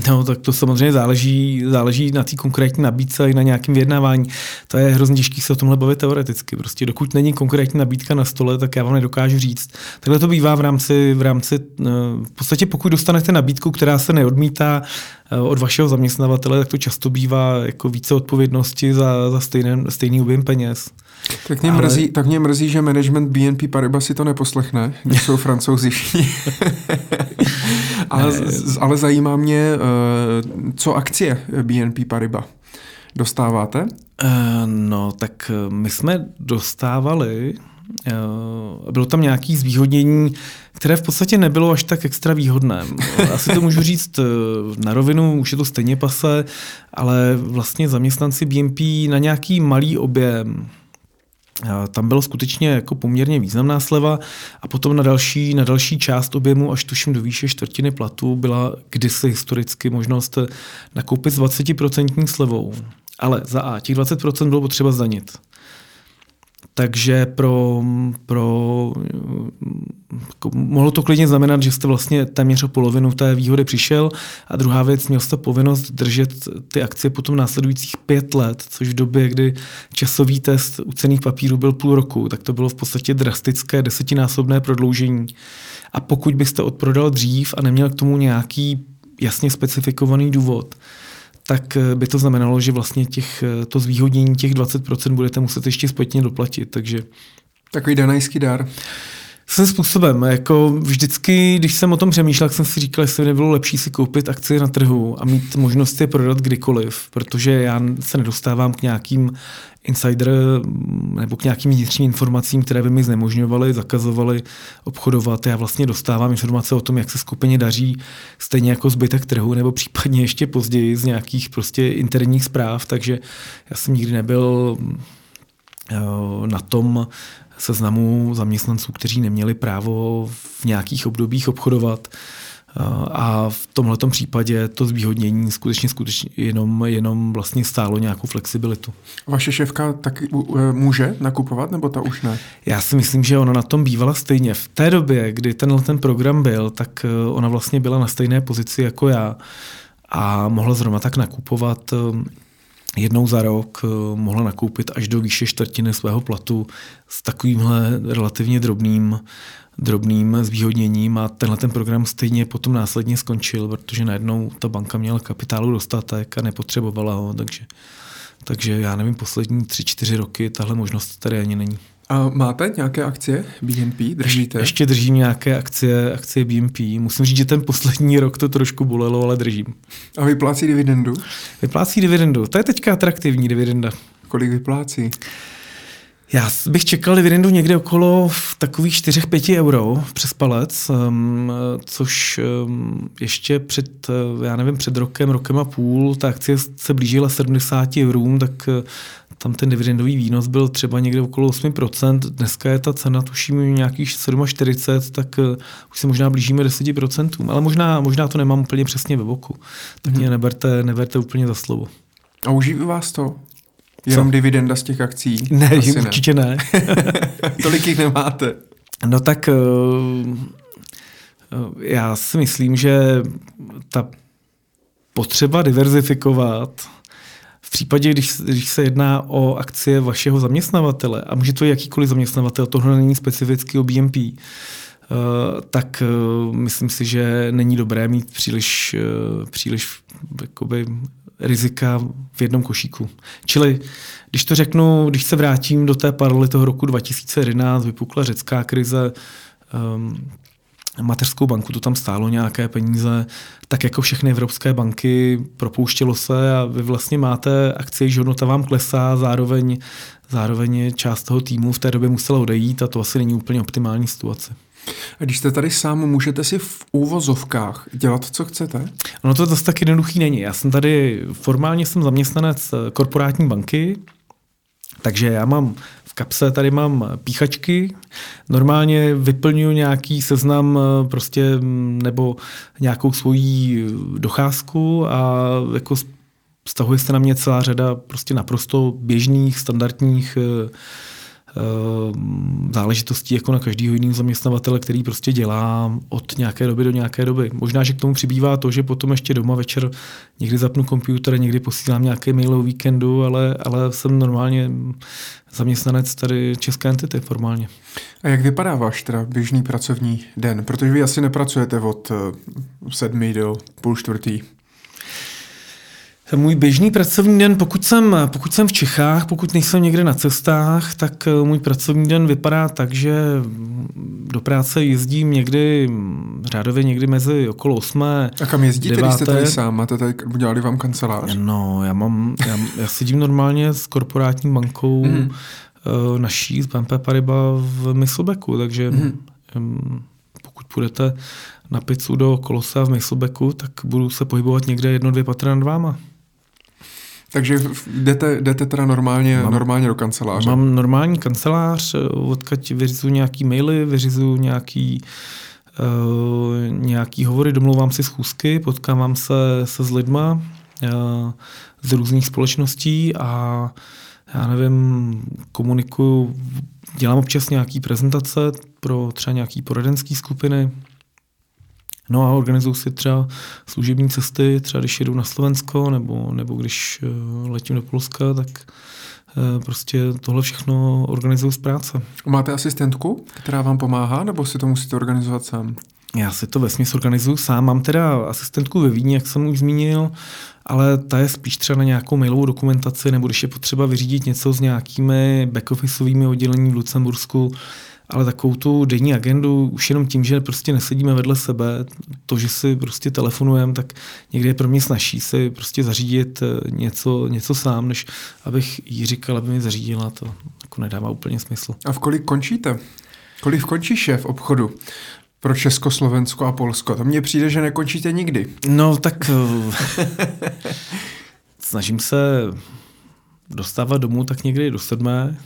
No, tak to samozřejmě záleží, záleží na té konkrétní nabídce i na nějakém vyjednávání. To je hrozně těžké se o tomhle bavit teoreticky. Prostě dokud není konkrétní nabídka na stole, tak já vám nedokážu říct. Takhle to bývá v rámci, v rámci, eh, v podstatě pokud dostanete nabídku, která se neodmítá eh, od vašeho zaměstnavatele, tak to často bývá jako více odpovědnosti za, za stejný, stejný objem peněz. Tak mě, ale... mrzí, tak mě mrzí, že management BNP Paribas si to neposlechne, když jsou francouzi ale, ale zajímá mě, eh, co akcie BNP Paribas dostáváte? Uh, no, tak my jsme dostávali, uh, bylo tam nějaké zvýhodnění které v podstatě nebylo až tak extra výhodné. Asi to můžu říct eh, na rovinu, už je to stejně pase, ale vlastně zaměstnanci BNP na nějaký malý objem tam bylo skutečně jako poměrně významná sleva a potom na další, na další část objemu, až tuším do výše čtvrtiny platu, byla kdysi historicky možnost nakoupit s 20% slevou. Ale za A, těch 20% bylo potřeba zdanit. Takže pro, pro jako, mohlo to klidně znamenat, že jste vlastně téměř o polovinu té výhody přišel a druhá věc, měl jste povinnost držet ty akcie potom následujících pět let, což v době, kdy časový test u cených papírů byl půl roku, tak to bylo v podstatě drastické desetinásobné prodloužení. A pokud byste odprodal dřív a neměl k tomu nějaký jasně specifikovaný důvod, tak eh, by to znamenalo, že vlastně těch, eh, to zvýhodnění těch 20% budete muset ještě zpětně doplatit. Takže... Takový danajský dar. Svým způsobem, jako vždycky, když jsem o tom přemýšlel, jsem si říkal, jestli by nebylo lepší si koupit akcie na trhu a mít možnost je prodat kdykoliv, protože já se nedostávám k nějakým insider nebo k nějakým vnitřním informacím, které by mi znemožňovaly, zakazovaly obchodovat. Já vlastně dostávám informace o tom, jak se skupině daří, stejně jako zbytek trhu, nebo případně ještě později z nějakých prostě interních zpráv, takže já jsem nikdy nebyl na tom seznamu zaměstnanců, kteří neměli právo v nějakých obdobích obchodovat. A v tomhle případě to zvýhodnění skutečně, skutečně jenom, jenom vlastně stálo nějakou flexibilitu. Vaše šéfka tak může nakupovat, nebo ta už ne? Já si myslím, že ona na tom bývala stejně. V té době, kdy tenhle ten program byl, tak ona vlastně byla na stejné pozici jako já a mohla zrovna tak nakupovat jednou za rok e, mohla nakoupit až do výše čtvrtiny svého platu s takovýmhle relativně drobným drobným zvýhodněním a tenhle ten program stejně potom následně skončil, protože najednou ta banka měla kapitálu dostatek a nepotřebovala ho, takže, takže já nevím, poslední tři, čtyři roky tahle možnost tady ani není. A máte nějaké akcie BNP? Držíte? Ještě držím nějaké akcie, akcie BNP. Musím říct, že ten poslední rok to trošku bolelo, ale držím. A vyplácí dividendu? Vyplácí dividendu. To je teďka atraktivní dividenda. Kolik vyplácí? Já bych čekal dividendu někde okolo takových 4-5 euro přes palec, um, což um, ještě před, eh, já nevím, před rokem, rokem a půl, ta akcie se blížila 70 eurům, tak tam ten dividendový výnos byl třeba někde okolo 8%, dneska je ta cena, tuším, nějakých 47, tak uh, už se možná blížíme 10%, ale možná, možná to nemám úplně přesně ve boku, tak hmm. mě neberte, neberte úplně za slovo. A uživí vás to? Jenom Co? dividenda z těch akcí? Ne, Asi určitě ne. ne. Tolik jich nemáte. No tak uh, já si myslím, že ta potřeba diverzifikovat případě, když, když se jedná o akcie vašeho zaměstnavatele, a může to jakýkoliv zaměstnavatel, tohle není specificky o BNP, uh, tak uh, myslím si, že není dobré mít příliš, uh, příliš jakoby, rizika v jednom košíku. Čili, když to řeknu, když se vrátím do té paralely toho roku 2011, vypukla řecká krize, um, mateřskou banku to tam stálo nějaké peníze, tak jako všechny evropské banky propouštělo se a vy vlastně máte akcie, že hodnota vám klesá, zároveň, zároveň část toho týmu v té době musela odejít a to asi není úplně optimální situace. A když jste tady sám, můžete si v úvozovkách dělat, co chcete? No to zase tak jednoduchý není. Já jsem tady, formálně jsem zaměstnanec korporátní banky, takže já mám kapse tady mám píchačky, normálně vyplňuji nějaký seznam prostě nebo nějakou svoji docházku a jako stahuje se na mě celá řada prostě naprosto běžných, standardních Eh, záležitostí jako na každého jiného zaměstnavatele, který prostě dělá od nějaké doby do nějaké doby. Možná, že k tomu přibývá to, že potom ještě doma večer někdy zapnu počítač, někdy posílám nějaké mail o víkendu, ale, ale jsem normálně zaměstnanec tady české entity formálně. A jak vypadá váš teda běžný pracovní den? Protože vy asi nepracujete od eh, sedmi do půl čtvrtý. Můj běžný pracovní den, pokud jsem, pokud jsem v Čechách, pokud nejsem někde na cestách, tak eh, můj pracovní den vypadá tak, že do práce jezdím někdy, řádově někdy mezi okolo 8. A kam jezdíte, když jste tady sám? Máte tady, udělali vám kancelář? No, já mám, já, já sedím normálně s korporátní bankou mm. naší, z BNP Paribas v Myslbeku, takže mm. pokud půjdete na pizzu do Kolosa v Myslbeku, tak budu se pohybovat někde jedno, dvě patra nad váma. Takže jdete, jdete teda normálně, mám, normálně do kanceláře? Mám normální kancelář, odkud vyřizuju nějaký maily, vyřizuju nějaký uh, nějaký hovory, domlouvám si schůzky, potkávám se, se s lidma uh, z různých společností a já nevím, komunikuju, dělám občas nějaký prezentace pro třeba nějaký poradenský skupiny, No a organizuju si třeba služební cesty, třeba když jedu na Slovensko nebo, nebo když uh, letím do Polska, tak uh, prostě tohle všechno organizuju z práce. Máte asistentku, která vám pomáhá, nebo si to musíte organizovat sám? Já si to vesměs organizuju sám. Mám teda asistentku ve Vídni, jak jsem už zmínil, ale ta je spíš třeba na nějakou mailovou dokumentaci, nebo když je potřeba vyřídit něco s nějakými backofficeovými oddělení v Lucembursku, ale takovou tu denní agendu už jenom tím, že prostě nesedíme vedle sebe, to, že si prostě telefonujeme, tak někdy je pro mě snažší si prostě zařídit eh, něco, něco sám, než abych jí říkal, aby mi zařídila, to jako nedává úplně smysl. A v kolik končíte? Kolik končí šéf obchodu? pro Česko, Slovensko a Polsko. To mně přijde, že nekončíte nikdy. No tak eh, snažím se dostávat domů tak někdy do sedmé,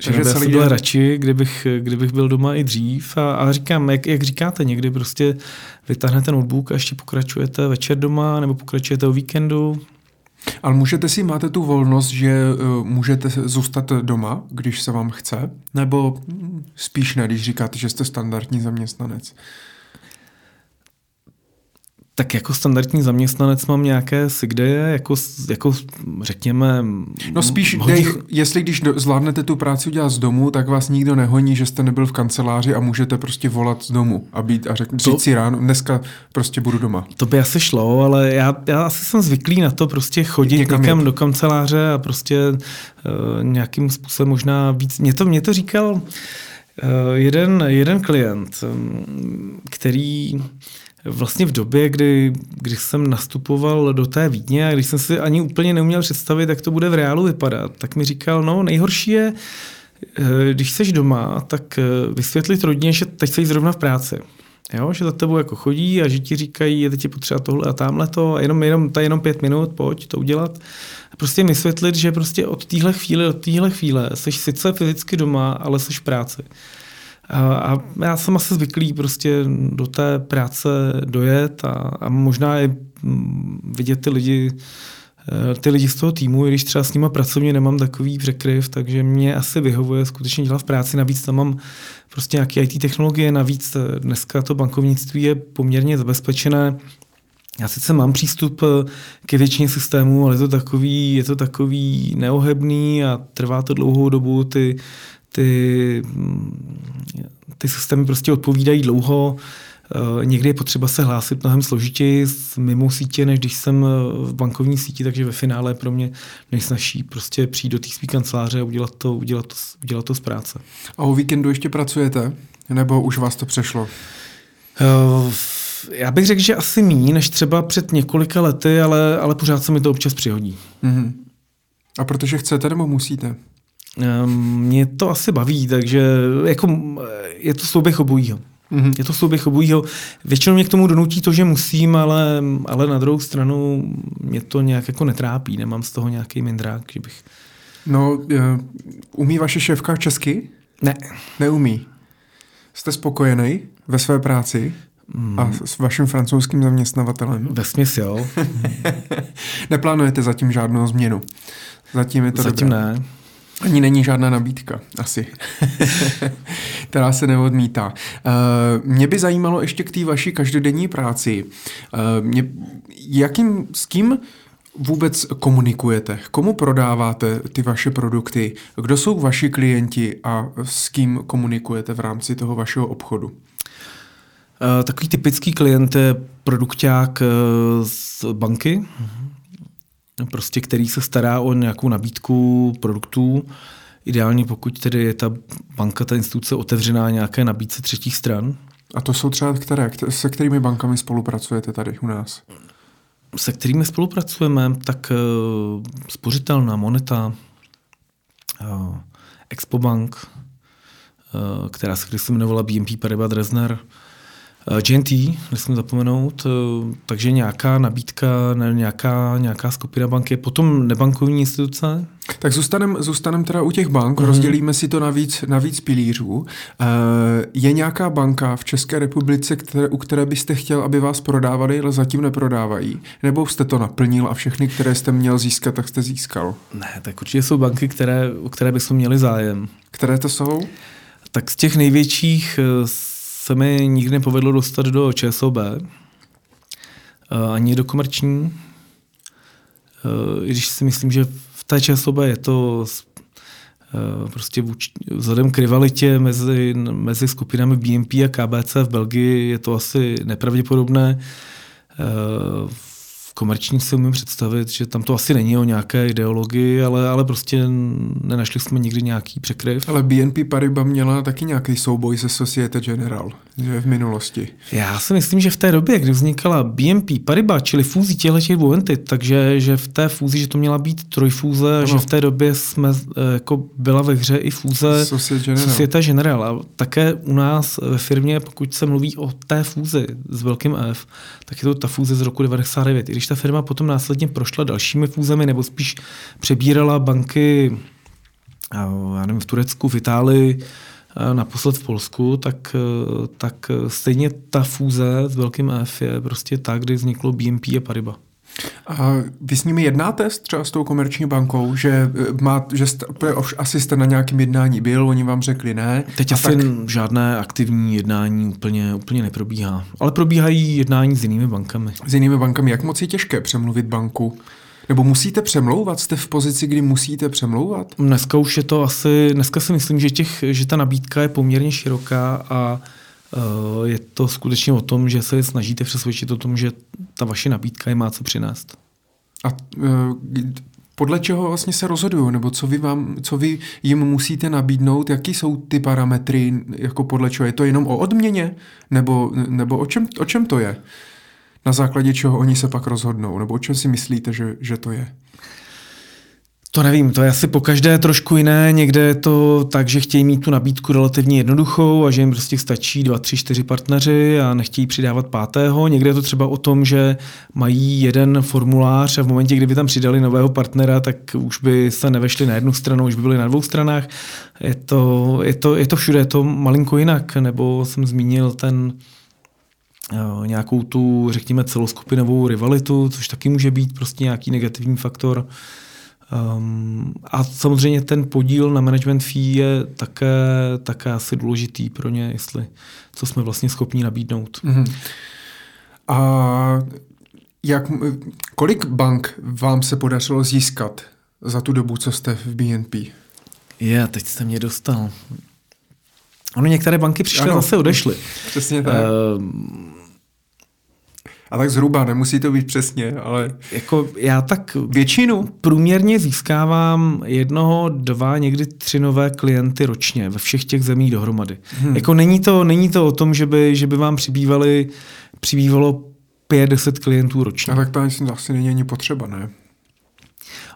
že Takže celý byl radši, kdybych, kdybych byl doma i dřív a, a říkám, jak, jak říkáte, někdy prostě vytáhnete notebook a ještě pokračujete večer doma nebo pokračujete o víkendu. Ale můžete si, máte tu volnost, že uh, můžete zůstat doma, když se vám chce? Nebo spíš ne, když říkáte, že jste standardní zaměstnanec? Tak jako standardní zaměstnanec mám nějaké sigdeje, jako, jako řekněme... No spíš, hodí... dej, jestli když do, zvládnete tu práci udělat z domu, tak vás nikdo nehoní, že jste nebyl v kanceláři a můžete prostě volat z domu a být a řek, to, říct si ráno, dneska prostě budu doma. To by asi šlo, ale já, já asi jsem zvyklý na to prostě chodit někam, někam do kanceláře a prostě uh, nějakým způsobem možná víc... Mě to, mě to říkal uh, jeden, jeden klient, um, který vlastně v době, kdy, kdy jsem nastupoval do té Vídně a když jsem si ani úplně neuměl představit, jak to bude v reálu vypadat, tak mi říkal, no nejhorší je, eh, když jsi doma, tak eh, vysvětlit rodině, že teď jsi zrovna v práci. Jo, že za tebou jako chodí a že ti říkají, je teď je potřeba tohle a tamhle to, a jenom, jenom, to jenom pět minut, pojď to udělat. A prostě vysvětlit, že prostě od téhle chvíle, od téhle chvíle jsi sice fyzicky doma, ale jsi v práci. A, já jsem asi zvyklý prostě do té práce dojet a, a možná i mm, vidět ty lidi, eh, ty lidi z toho týmu, i když třeba s nima pracovně nemám takový překryv, takže mě asi vyhovuje skutečně dělat v práci. Navíc tam mám prostě nějaké IT technologie, navíc eh, dneska to bankovnictví je poměrně zabezpečené. Já sice mám přístup eh, ke většině systémů, ale je to takový, je to takový neohebný a trvá to dlouhou dobu. Ty ty, ty systémy prostě odpovídají dlouho, eh, Někdy je potřeba se hlásit mnohem složitěji mimo sítě, než když jsem v bankovní síti, takže ve finále pro mě nejsnažší prostě přijít do té své kanceláře a udělat to, udělat, to, udělat to z práce. A o víkendu ještě pracujete? Nebo už vás to přešlo? Uh, já bych řekl, že asi méně než třeba před několika lety, ale, ale pořád se mi to občas přihodí. Mm-hmm. A protože chcete nebo musíte? Ehm, mě to asi baví, takže jako je to souběh obojího. Mm-hmm. Je to souběh obojího. Většinou mě k tomu donutí to, že musím, ale, ale na druhou stranu mě to nějak jako netrápí. Nemám z toho nějaký mindrák, že bych... No, uh, umí vaše šéfka česky? Ne. Neumí. Jste spokojený ve své práci? Mm. A s vaším francouzským zaměstnavatelem? Ve směs, jo. Neplánujete zatím žádnou změnu? Zatím je to Zatím dobré. ne. Ani není žádná nabídka, asi, která se neodmítá. Uh, mě by zajímalo ještě k té vaší každodenní práci. Uh, mě, jakým, s kým vůbec komunikujete? Komu prodáváte ty vaše produkty? Kdo jsou vaši klienti a s kým komunikujete v rámci toho vašeho obchodu? Uh, takový typický klient je produkták z banky. Uh-huh prostě který se stará o nějakou nabídku produktů. Ideálně pokud tedy je ta banka, ta instituce otevřená nějaké nabídce třetích stran. A to jsou třeba které? Se kterými bankami spolupracujete tady u nás? Se kterými spolupracujeme, tak uh, spořitelná Moneta, uh, Expobank, která se kdysi jmenovala BNP Paribas Dresner, GNT, nesmím zapomenout, takže nějaká nabídka, ne, nějaká, nějaká skupina banky, potom nebankovní instituce. Tak zůstaneme zůstanem teda u těch bank, mm-hmm. rozdělíme si to na víc, na víc pilířů. Je nějaká banka v České republice, které, u které byste chtěl, aby vás prodávali, ale zatím neprodávají? Nebo jste to naplnil a všechny, které jste měl získat, tak jste získal? Ne, tak určitě jsou banky, které, o které bychom měli zájem. Které to jsou? Tak z těch největších se mi nikdy nepovedlo dostat do ČSOB, eh, ani do komerční, eh, i když si myslím, že v té ČSOB je to eh, prostě vzhledem k rivalitě mezi, mezi skupinami BNP a KBC v Belgii je to asi nepravděpodobné. V komerční si umím představit, že tam to asi není o nějaké ideologii, ale, ale prostě nenašli jsme nikdy nějaký překryv. Ale BNP Paribas měla taky nějaký souboj se Societe General že v minulosti. Já si myslím, že v té době, kdy vznikala BNP Paribas, čili fúzí těchto těch dvou entit, takže že v té fúzi, že to měla být trojfúze, ano. že v té době jsme eh, jako byla ve hře i fúze Societe General. Societe General. A také u nás ve firmě, pokud se mluví o té fúzi s velkým F, tak je to ta fúze z roku 99. I když ta firma potom následně prošla dalšími fúzemi, nebo spíš přebírala banky já nevím, v Turecku, v Itálii, naposled v Polsku, tak, tak stejně ta fúze s velkým F je prostě tak, kdy vzniklo BNP a Paribas. A vy s nimi jednáte třeba s tou komerční bankou, že, e, má, že jste, asi jste na nějakém jednání byl, oni vám řekli ne? Teď asi tak... žádné aktivní jednání úplně, úplně neprobíhá. Ale probíhají jednání s jinými bankami. S jinými bankami. Jak moc je těžké přemluvit banku? Nebo musíte přemlouvat? Jste v pozici, kdy musíte přemlouvat? Dneska už je to asi, dneska si myslím, že, těch, že ta nabídka je poměrně široká a je to skutečně o tom, že se snažíte přesvědčit o tom, že ta vaše nabídka je má co přinést. A uh, podle čeho vlastně se rozhodují, nebo co vy, vám, co vy jim musíte nabídnout, jaký jsou ty parametry, jako podle čeho? Je to jenom o odměně, nebo, nebo o, čem, o čem to je? na základě čeho oni se pak rozhodnou? Nebo o čem si myslíte, že, že to je? To nevím, to je asi po každé trošku jiné. Někde je to tak, že chtějí mít tu nabídku relativně jednoduchou a že jim prostě stačí dva, tři, čtyři partneři a nechtějí přidávat pátého. Někde je to třeba o tom, že mají jeden formulář a v momentě, kdyby tam přidali nového partnera, tak už by se nevešli na jednu stranu, už by byli na dvou stranách. Je to, je to, je to všude, je to malinko jinak. Nebo jsem zmínil ten Eh, nějakou tu, řekněme, celoskupinovou rivalitu, což taky může být prostě nějaký negativní faktor. Um, a samozřejmě ten podíl na management fee je také, také asi důležitý pro ně, jestli co jsme vlastně schopni nabídnout. Mm-hmm. A jak, kolik bank vám se podařilo získat za tu dobu, co jste v BNP? Je, teď jste mě dostal. Ono některé banky přišly a zase odešly. Přesně tak. Uh, a tak zhruba, nemusí to být přesně, ale... Jako já tak většinu průměrně získávám jednoho, dva, někdy tři nové klienty ročně ve všech těch zemích dohromady. Hmm. Jako není to, není to o tom, že by, že by vám přibývali, přibývalo pět, deset klientů ročně. A tak to asi není ani potřeba, ne?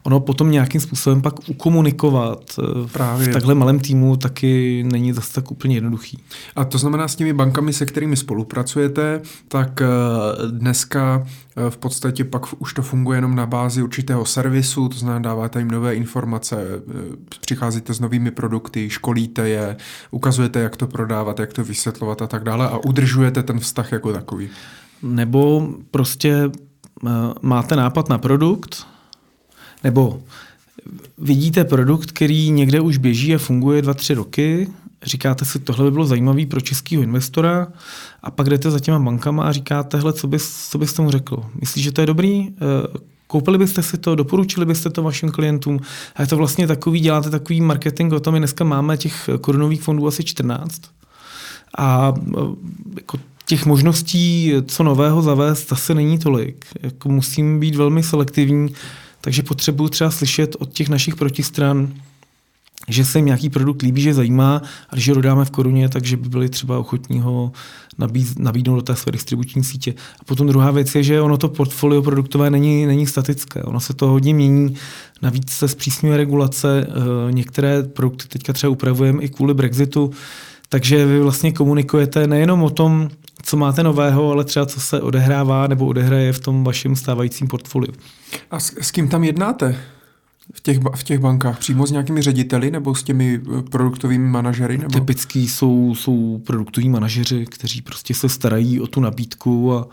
Ono potom nějakým způsobem pak ukomunikovat eh, Právě. v takhle malém týmu taky není zase tak úplně jednoduchý. A to znamená s těmi bankami, se kterými spolupracujete, tak eh, dneska eh, v podstatě pak už to funguje jenom na bázi určitého servisu, to znamená dáváte jim nové informace, přicházíte s novými produkty, školíte je, ukazujete, jak to prodávat, jak to vysvětlovat a tak dále a udržujete ten vztah jako takový. Nebo prostě máte nápad na produkt, nebo vidíte produkt, který někde už běží a funguje dva, tři roky, říkáte si, tohle by bylo zajímavé pro českého investora a pak jdete za těma bankama a říkáte, hele, co, bys, co bys tomu řekl? Myslíš, že to je dobrý? Eh, koupili byste si to, doporučili byste to vašim klientům? A je to vlastně takový, děláte takový marketing o tom, my dneska máme těch korunových fondů asi 14 a eh, jako těch možností, co nového zavést, zase není tolik. Jako musím být velmi selektivní, takže potřebuji třeba slyšet od těch našich protistran, že se jim nějaký produkt líbí, že zajímá a když ho dodáme v koruně, takže by byli třeba ochotní ho nabíz, nabídnout do té své distribuční sítě. A potom druhá věc je, že ono to portfolio produktové není, není statické. Ono se to hodně mění, navíc se zpřísňuje regulace. Eh, některé produkty teďka třeba upravujeme i kvůli Brexitu, takže vy vlastně komunikujete nejenom o tom, co máte nového, ale třeba co se odehrává nebo odehraje v tom vašem stávajícím portfoliu. A s, s kým tam jednáte? v těch, v těch bankách? Přímo s nějakými řediteli nebo s těmi eh, produktovými manažery? Nebo? Typický jsou, jsou produktoví manažeři, kteří prostě se starají o tu nabídku a uh,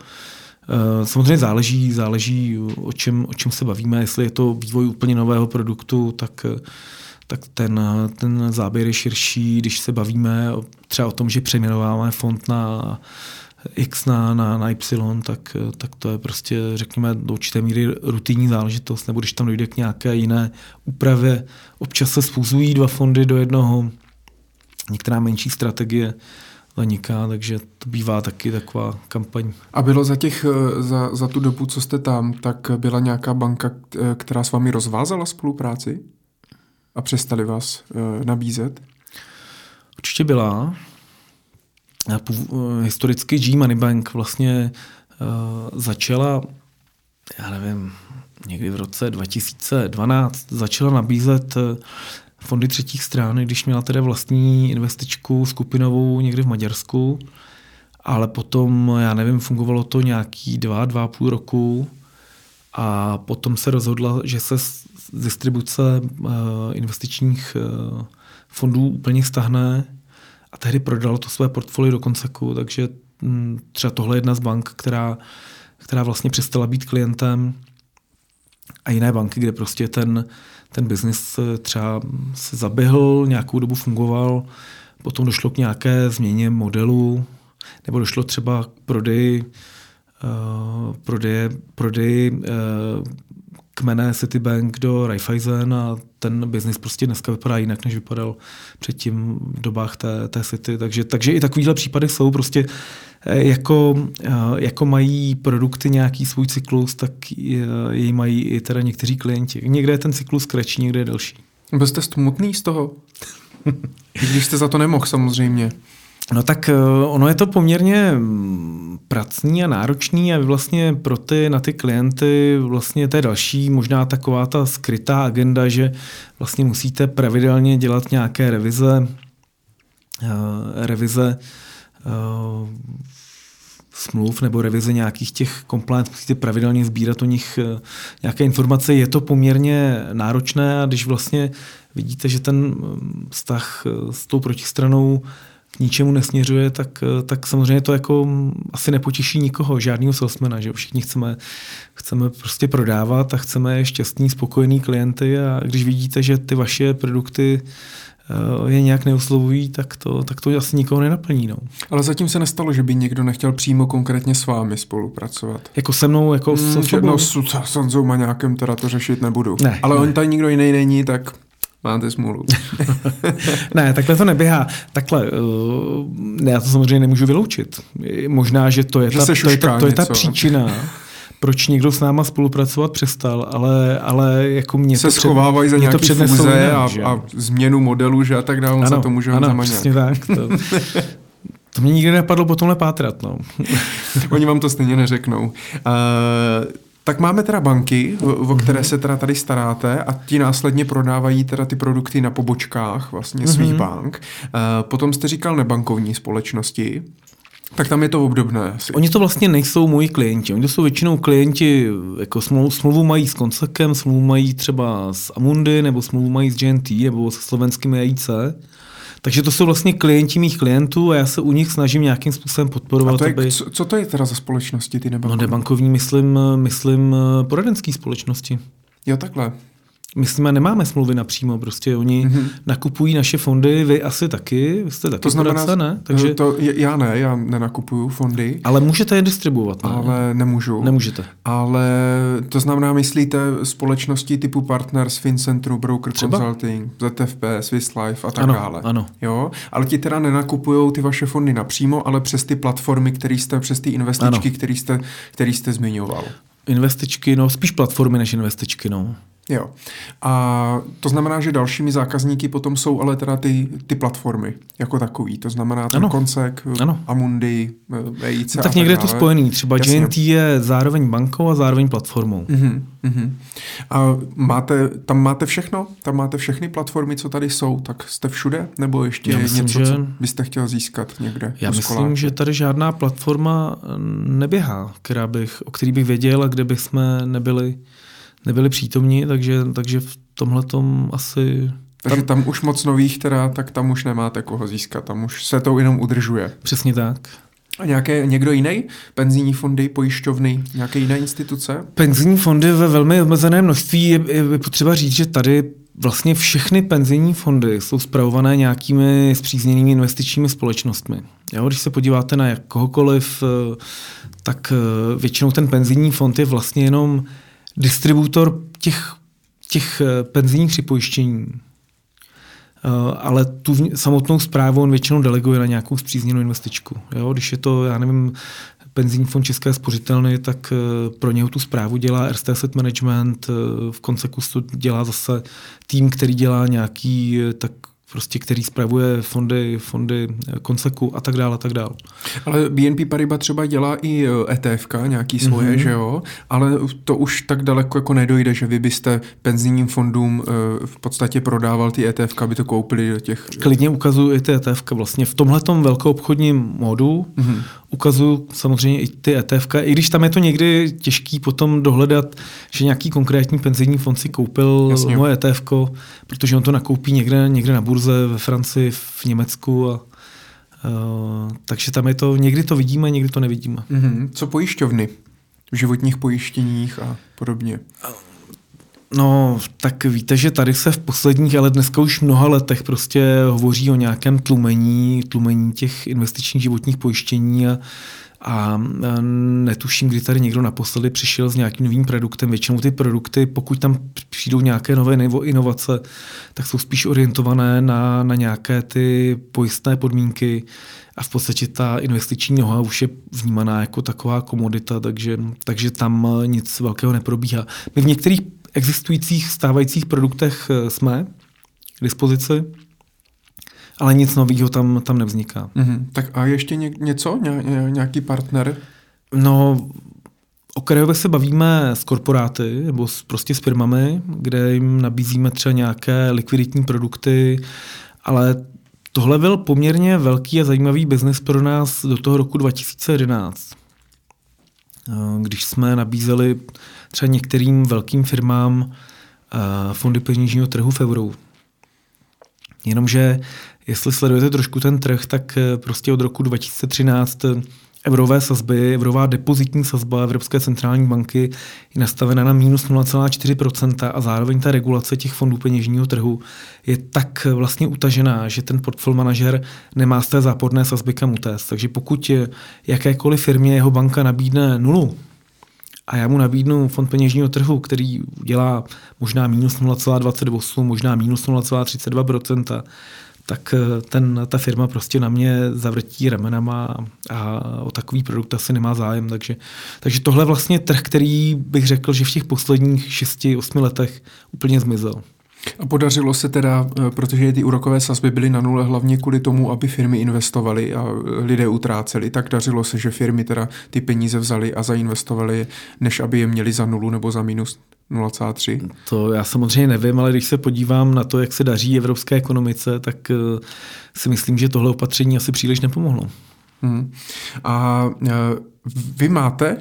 samozřejmě záleží, záleží o, čem, o čem se bavíme. Jestli je to vývoj úplně nového produktu, tak tak ten, ten záběr je širší, když se bavíme třeba o tom, že přejmenováváme fond na X na, na, na Y, tak, tak to je prostě, řekněme, do určité míry rutinní záležitost, nebo když tam dojde k nějaké jiné úpravě. Občas se sfuzují dva fondy do jednoho, některá menší strategie zaniká, takže to bývá taky taková kampaň. A bylo za, těch, za, za tu dobu, co jste tam, tak byla nějaká banka, která s vámi rozvázala spolupráci a přestali vás uh, nabízet? Určitě byla historicky G Money Bank vlastně uh, začala, já nevím, někdy v roce 2012 začala nabízet eh, fondy třetích stran, když měla tedy vlastní investičku skupinovou někdy v Maďarsku, ale potom, já nevím, fungovalo to nějaký dva, dva půl roku a potom se rozhodla, že se distribuce uh, investičních uh, fondů úplně stahne a tehdy prodalo to své portfolio do Konseku, takže mm, třeba tohle je jedna z bank, která, která vlastně přestala být klientem. A jiné banky, kde prostě ten, ten biznis třeba se zaběhl, nějakou dobu fungoval, potom došlo k nějaké změně modelu, nebo došlo třeba k prodeji, uh, prodeje, prodeji uh, kmene Citibank do Raiffeisen a ten biznis prostě dneska vypadá jinak, než vypadal předtím v dobách té, té City. Takže, takže i takovýhle případy jsou prostě eh, jako, eh, jako mají produkty nějaký svůj cyklus, tak jej mají i teda někteří klienti. Někde je ten cyklus kratší, někde je delší. Byl jste smutný z toho? Když jste za to nemohl samozřejmě. No tak eh, ono je to poměrně mm, pracný a náročný a vlastně pro ty, na ty klienty vlastně to je další možná taková ta skrytá agenda, že vlastně musíte pravidelně dělat nějaké revize, uh, revize uh, smluv nebo revize nějakých těch compliance, musíte pravidelně sbírat o nich nějaké informace. Je to poměrně náročné a když vlastně vidíte, že ten mm, vztah s tou protistranou k ničemu nesměřuje, tak, tak samozřejmě to jako asi nepotěší nikoho, žádného salesmana, že všichni chceme, chceme prostě prodávat a chceme šťastný, spokojený klienty a když vidíte, že ty vaše produkty eh, je nějak neoslovují, tak to, tak to asi nikoho nenaplní. No. Ale zatím se nestalo, že by někdo nechtěl přímo konkrétně s vámi spolupracovat. Jako se mnou, jako mm, s No s, s Honzou Maňákem teda to řešit nebudu. Ne, Ale ne. on tady nikdo jiný není, tak Máte smůlu. ne, takhle to neběhá. Takhle, uh, já to samozřejmě nemůžu vyloučit. Možná, že to je, že ta, to je, ta, to je ta příčina, proč někdo s náma spolupracovat přestal, ale, ale jako mě se to schovávají za nějaké fúze a, a, změnu modelu, že a tak dále, on za to může ano, přesně tak. To, to mě nikdy nepadlo po tomhle pátrat. No. Oni vám to stejně neřeknou. Uh, tak máme teda banky, o které se teda tady staráte a ti následně prodávají teda ty produkty na pobočkách vlastně mm-hmm. svých bank. Eh, potom jste říkal nebankovní společnosti. Tak tam je to obdobné. Asi. Oni to vlastně nejsou moji klienti. Oni to jsou většinou klienti, jako smlouvu, smlouvu mají s Konsekem, smlouvu mají třeba s Amundi, nebo smlouvu mají s GNT, nebo se slovenskými AIC. Takže to jsou vlastně klienti mých klientů a já se u nich snažím nějakým způsobem podporovat. A to je, aby... co, co to je teda za společnosti, ty nebankovní? No nebankovní, myslím, myslím poradenské společnosti. Jo, takhle. Myslíme, nemáme smlouvy napřímo, prostě oni mm-hmm. nakupují naše fondy, vy asi taky, vy jste taky to znamená, poradce, ne? Takže... To, já ne, já nenakupuju fondy. Ale můžete je distribuovat, ne? Ale nemůžu. Nemůžete. Ale to znamená, myslíte společnosti typu Partners, Fincentru, Broker Třeba? Consulting, ZFP, Swiss Life a tak ano, dále. Ano, Jo, ale ti teda nenakupují ty vaše fondy napřímo, ale přes ty platformy, které jste, přes ty investičky, které jste, který jste zmiňoval. Investičky, no spíš platformy než investičky, no. Jo. A to znamená, že dalšími zákazníky potom jsou ale teda ty, ty platformy jako takový. To znamená ten ano. Koncek, ano. Amundi, EIC no, Tak někde je to spojený. Třeba Jasně. GNT je zároveň bankou a zároveň platformou. Uh-huh, uh-huh. A máte, tam máte všechno? Tam máte všechny platformy, co tady jsou? Tak jste všude? Nebo ještě Já myslím, něco, že... co byste chtěl získat někde? Já myslím, že tady žádná platforma neběhá, která bych, o který bych věděl a kde bychom nebyli nebyli přítomní, takže, takže v tomhle tom asi... Takže tam, už moc nových teda, tak tam už nemáte koho získat, tam už se to jenom udržuje. Přesně tak. A nějaké, někdo jiný? Penzijní fondy, pojišťovny, nějaké jiné instituce? Penzijní fondy ve velmi omezeném množství je, je potřeba říct, že tady vlastně všechny penzijní fondy jsou zpravované nějakými zpřízněnými investičními společnostmi. Jo, když se podíváte na kohokoliv, eh, tak eh, většinou ten penzijní fond je vlastně jenom distributor těch, těch eh, penzijních připojištění, eh, ale tu samotnou zprávu on většinou deleguje na nějakou zpřízněnou investičku. Jo? Když je to, já nevím, penzijní fond České spořitelny, tak eh, pro něho tu zprávu dělá Erste Asset Management, v Konseku dělá zase tým, který dělá nějaký tak prostě, který spravuje fondy, fondy Konseku a tak dále, a tak dále. Ale BNP Paribas třeba dělá i ETF, e nějaký svoje, mm-hmm. že jo? Ale to už tak daleko jako nedojde, že vy byste penzijním fondům e, v podstatě prodával ty ETF, aby to koupili do těch... Klidně ukazuju i ty ETF. Vlastně v tomhletom velkoobchodním modu mm-hmm ukazuju samozřejmě i ty ETF, i když tam je to někdy těžký potom dohledat, že nějaký konkrétní penzijní fond si koupil Jasně. moje ETF, protože on to nakoupí někde, někde na burze ve Francii, v Německu a Uh, takže tam je to, někdy to vidíme, někdy to nevidíme. Mm-hmm. Co pojišťovny? V životních pojištěních a podobně. No, tak víte, že tady se v posledních, ale dneska už mnoha letech prostě hovoří o nějakém tlumení, tlumení těch investičních životních pojištění a, a netuším, kdy tady někdo naposledy přišel s nějakým novým produktem. Většinou ty produkty, pokud tam přijdou nějaké nové inovace, tak jsou spíš orientované na, na nějaké ty pojistné podmínky a v podstatě ta investiční noha už je vnímaná jako taková komodita, takže, takže tam nic velkého neprobíhá. My v některých existujících stávajících produktech eh, jsme k dispozici, ale nic nového tam, tam nevzniká. Mm-hmm. Tak a ještě ně, něco? Ně, nějaký partner? No, okrajově se bavíme s korporáty nebo s, prostě s firmami, kde jim nabízíme třeba nějaké likviditní produkty, ale tohle byl poměrně velký a zajímavý biznis pro nás do toho roku 2011, eh, když jsme nabízeli třeba některým velkým firmám eh, fondy peněžního trhu v euru. Jenomže jestli sledujete trošku ten trh, tak eh, prostě od roku 2013 eurové sazby, eurová depozitní sazba Evropské centrální banky je nastavena na minus 0,4% a zároveň ta regulace těch fondů peněžního trhu je tak vlastně utažená, že ten portfolio manažer nemá z té záporné sazby kam utéct. Takže pokud jakékoliv firmě jeho banka nabídne nulu, a já mu nabídnu fond peněžního trhu, který dělá možná minus 0,28, možná minus 0,32%, tak eh, ten, ta firma prostě na mě zavrtí ramenama a o takový produkt asi nemá zájem. Takže, takže tohle vlastně trh, který bych řekl, že v těch posledních 6-8 letech úplně zmizel. A podařilo se teda, eh, protože ty úrokové sazby byly na nule hlavně kvůli tomu, aby firmy investovaly a eh, lidé utráceli, tak dařilo se, že firmy teda ty peníze vzali a zainvestovali, než aby je měli za nulu nebo za minus 0,3? To já samozřejmě nevím, ale když se podívám na to, jak se daří evropské ekonomice, tak eh, si myslím, že tohle opatření asi příliš nepomohlo. Hmm. A vy máte e,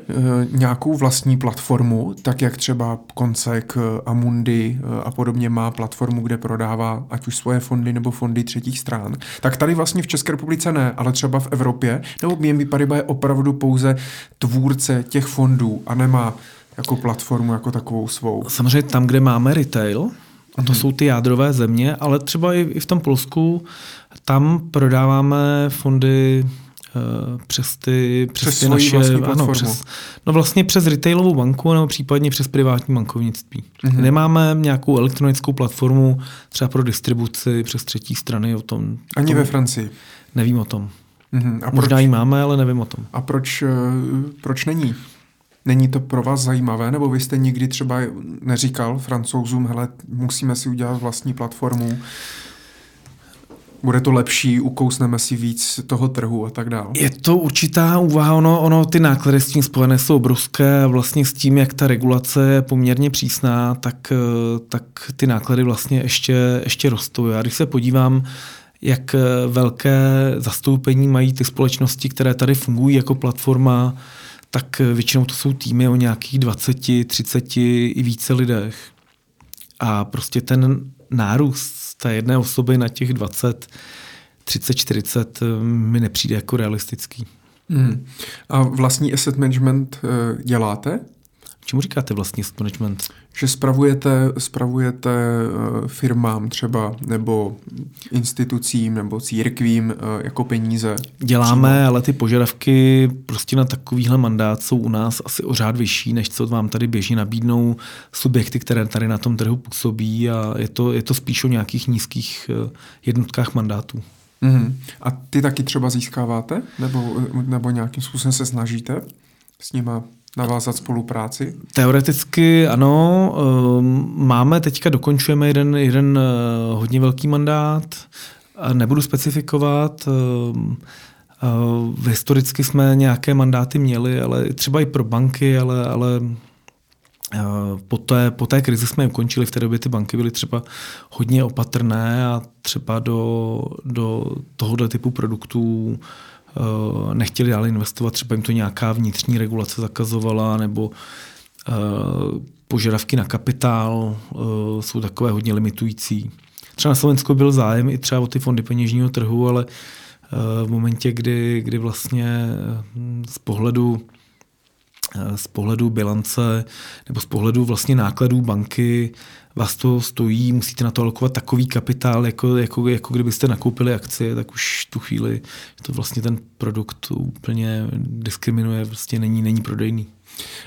nějakou vlastní platformu, tak jak třeba Koncek, Amundi a podobně má platformu, kde prodává ať už svoje fondy nebo fondy třetích stran. Tak tady vlastně v České republice ne, ale třeba v Evropě, nebo BNB Paribas je opravdu pouze tvůrce těch fondů a nemá jako platformu jako takovou svou. Samozřejmě tam, kde máme retail, a to mm-hmm. jsou ty jádrové země, ale třeba i v tom Polsku, tam prodáváme fondy Eh, přes ty, přes, přes ty naše, ano, přes, no vlastně přes retailovou banku nebo případně přes privátní bankovnictví. Mm-hmm. Nemáme nějakou elektronickou platformu třeba pro distribuci přes třetí strany o tom. Ani tom, ve Francii? Nevím o tom. Mm-hmm. A Možná proč, ji máme, ale nevím o tom. A proč, eh, proč není? Není to pro vás zajímavé, nebo vy jste nikdy třeba neříkal francouzům, hele, musíme si udělat vlastní platformu, bude to lepší, ukousneme si víc toho trhu a tak dále. Je to určitá úvaha, ono, ono ty náklady s tím spojené jsou obrovské vlastně s tím, jak ta regulace je poměrně přísná, tak, tak ty náklady vlastně ještě, ještě rostou. Já když se podívám, jak velké zastoupení mají ty společnosti, které tady fungují jako platforma, tak většinou to jsou týmy o nějakých 20, 30 i více lidech. A prostě ten nárůst té jedné osoby na těch 20, 30, 40 mi nepřijde jako realistický. Hmm. A vlastní asset management eh, děláte? Čemu říkáte vlastní asset management? Že spravujete, spravujete eh, firmám třeba nebo institucím nebo církvím eh, jako peníze? Děláme, přímo. ale ty požadavky prostě na takovýhle mandát jsou u nás asi o řád vyšší, než co vám tady běžně nabídnou subjekty, které tady na tom trhu působí a je to, je to spíš o nějakých nízkých eh, jednotkách mandátů. Mm-hmm. A ty taky třeba získáváte? Nebo, nebo nějakým způsobem se snažíte s nima navázat spolupráci? Teoreticky ano. Ehm, máme, teďka dokončujeme jeden, jeden eh, hodně velký mandát. Nebudu specifikovat. Ehm, eh, historicky jsme nějaké mandáty měli, ale třeba i pro banky, ale, ale eh, po té, po té krizi jsme je ukončili, v té době ty banky byly třeba hodně opatrné a třeba do, do tohoto typu produktů Eh, nechtěli dále investovat, třeba jim to nějaká vnitřní regulace zakazovala, nebo eh, požadavky na kapitál eh, jsou takové hodně limitující. Třeba na Slovensku byl zájem i třeba o ty fondy peněžního trhu, ale v momentě, kdy, kdy vlastně z pohledu z pohledu bilance nebo z pohledu vlastně nákladů banky vás to stojí, musíte na to alokovat takový kapitál, jako, jako, jako kdybyste nakoupili akcie, tak už tu chvíli to vlastně ten produkt úplně diskriminuje, prostě není, není prodejný.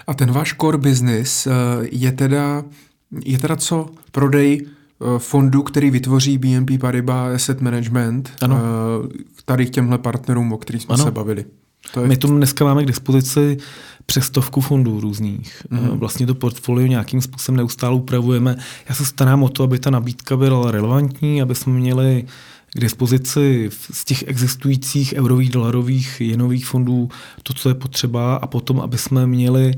A ten váš core business eh, je teda, je teda co? Prodej eh, fondu, který vytvoří BNP Paribas Asset Management ano. Eh, tady k těmhle partnerům, o kterých jsme ano. se bavili. To je... My tu dneska máme k dispozici přes stovku fondů různých. Mm. Vlastně to portfolio nějakým způsobem neustále upravujeme. Já se starám o to, aby ta nabídka byla relevantní, aby jsme měli k dispozici z těch existujících eurových, dolarových, jenových fondů to, co je potřeba a potom, aby jsme měli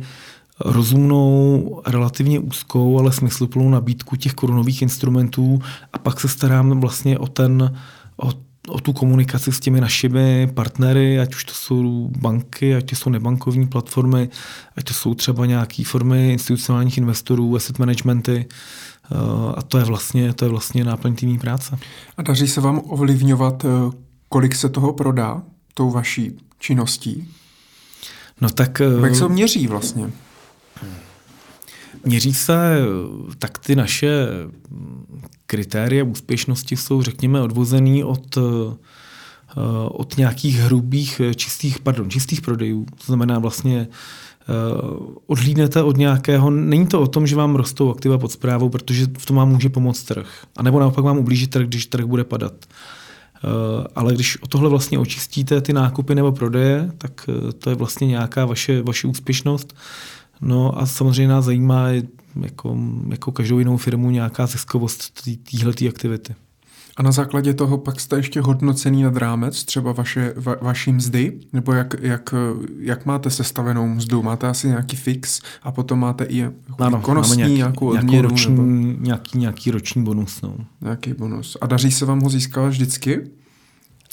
rozumnou, relativně úzkou, ale smysluplnou nabídku těch korunových instrumentů a pak se starám vlastně o ten, o o tu komunikaci s těmi našimi partnery, ať už to jsou banky, ať to jsou nebankovní platformy, ať to jsou třeba nějaké formy institucionálních investorů, asset managementy. Eh, a to je vlastně, to je vlastně náplň týmní práce. A daří se vám ovlivňovat, eh, kolik se toho prodá tou vaší činností? No tak... Jak se to měří vlastně? Měří se, tak ty naše kritéria úspěšnosti jsou, řekněme, odvozený od, eh, od nějakých hrubých, čistých, pardon, čistých prodejů. To znamená vlastně eh, odhlídnete od nějakého, není to o tom, že vám rostou aktiva pod zprávou, protože v tom vám může pomoct trh. A nebo naopak vám ublíží trh, když trh bude padat. Eh, ale když o tohle vlastně očistíte ty nákupy nebo prodeje, tak to je vlastně nějaká vaše, vaše úspěšnost. No a samozřejmě nás zajímá jako, jako každou jinou firmu nějaká ziskovost téhle aktivity. A na základě toho pak jste ještě hodnocený nad rámec, třeba vaše, va, vaší mzdy, nebo jak, jak, jak máte sestavenou mzdu? Máte asi nějaký fix a potom máte i ano, výkonnostní nějaký, nějakou odměnu? Nějaký roční, nebo... nějaký, nějaký roční bonus. No. Nějaký bonus. A daří se vám ho získávat vždycky?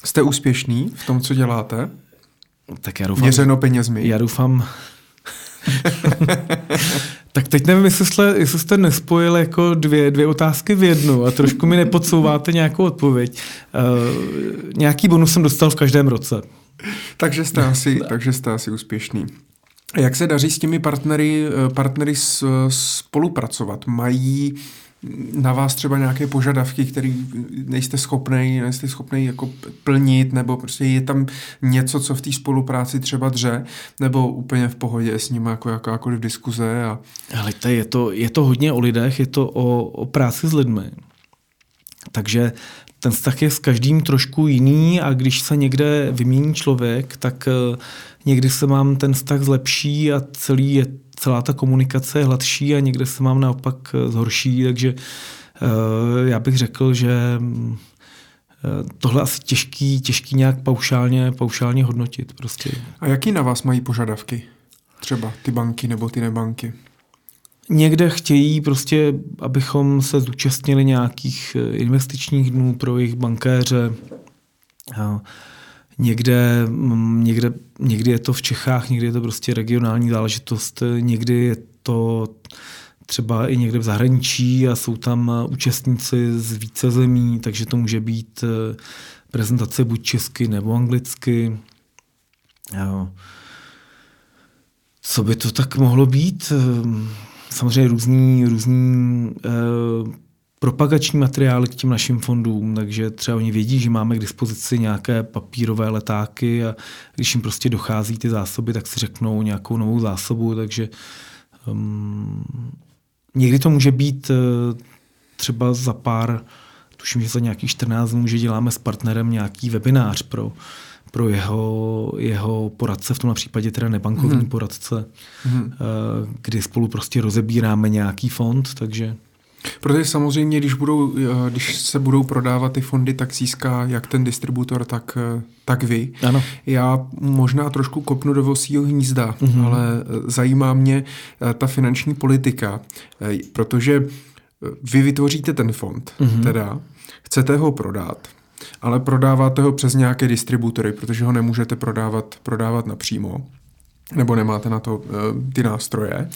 Jste úspěšný v tom, co děláte? Tak já doufám, Měřeno penězmi. Já doufám, tak teď nevím, jestli jste, jestli jste nespojil jako dvě, dvě otázky v jednu a trošku mi nepodsouváte nějakou odpověď. Uh, nějaký bonus jsem dostal v každém roce. takže, jste asi, takže jste asi úspěšný. Jak se daří s těmi partnery, eh, partnery spolupracovat? Mají na vás třeba nějaké požadavky, které nejste schopný, nejste schopný jako plnit, nebo prostě je tam něco, co v té spolupráci třeba dře, nebo úplně v pohodě s ním jako jakákoliv diskuze. A... To je, to, je to hodně o lidech, je to o, o práci s lidmi. Takže ten vztah je s každým trošku jiný a když se někde vymění člověk, tak eh, někdy se mám ten vztah zlepší a celý je, celá ta komunikace je hladší a někde se mám naopak eh, zhorší, takže já bych řekl, že mm, tohle asi těžký, těžký nějak paušálně, paušálně hodnotit. Prostě. A jaký na vás mají požadavky? Třeba ty banky nebo ty nebanky? Někde chtějí prostě, abychom se zúčastnili nějakých eh, investičních dnů pro jejich bankéře. Někde, mm, někde, někdy je to v Čechách, někdy je to prostě regionální záležitost, někdy je to třeba i někde v zahraničí a jsou tam eh, účastníci z více zemí, takže to může být eh, prezentace buď česky nebo anglicky. Co by to tak mohlo být? samozřejmě různý, různý eh, propagační materiály k těm našim fondům, takže třeba oni vědí, že máme k dispozici nějaké papírové letáky a když jim prostě dochází ty zásoby, tak si řeknou nějakou novou zásobu, takže um, někdy to může být uh, třeba za pár, tuším, že za nějakých 14 dnů, že děláme s partnerem nějaký webinář pro pro jeho, jeho poradce, v tomhle případě teda nebankovní hmm. poradce, hmm. kdy spolu prostě rozebíráme nějaký fond, takže... Protože samozřejmě, když, budou, eh, když se budou prodávat ty fondy, tak získá jak ten distributor, tak, eh, tak vy. Ano. Já možná trošku kopnu do vosího hnízda, mm-hmm. ale zajímá mě ta finanční politika, protože vy vytvoříte ten fond, mm-hmm. teda chcete ho prodat, ale prodáváte ho přes nějaké distributory, protože ho nemůžete prodávat, prodávat napřímo nebo nemáte na to uh, ty nástroje.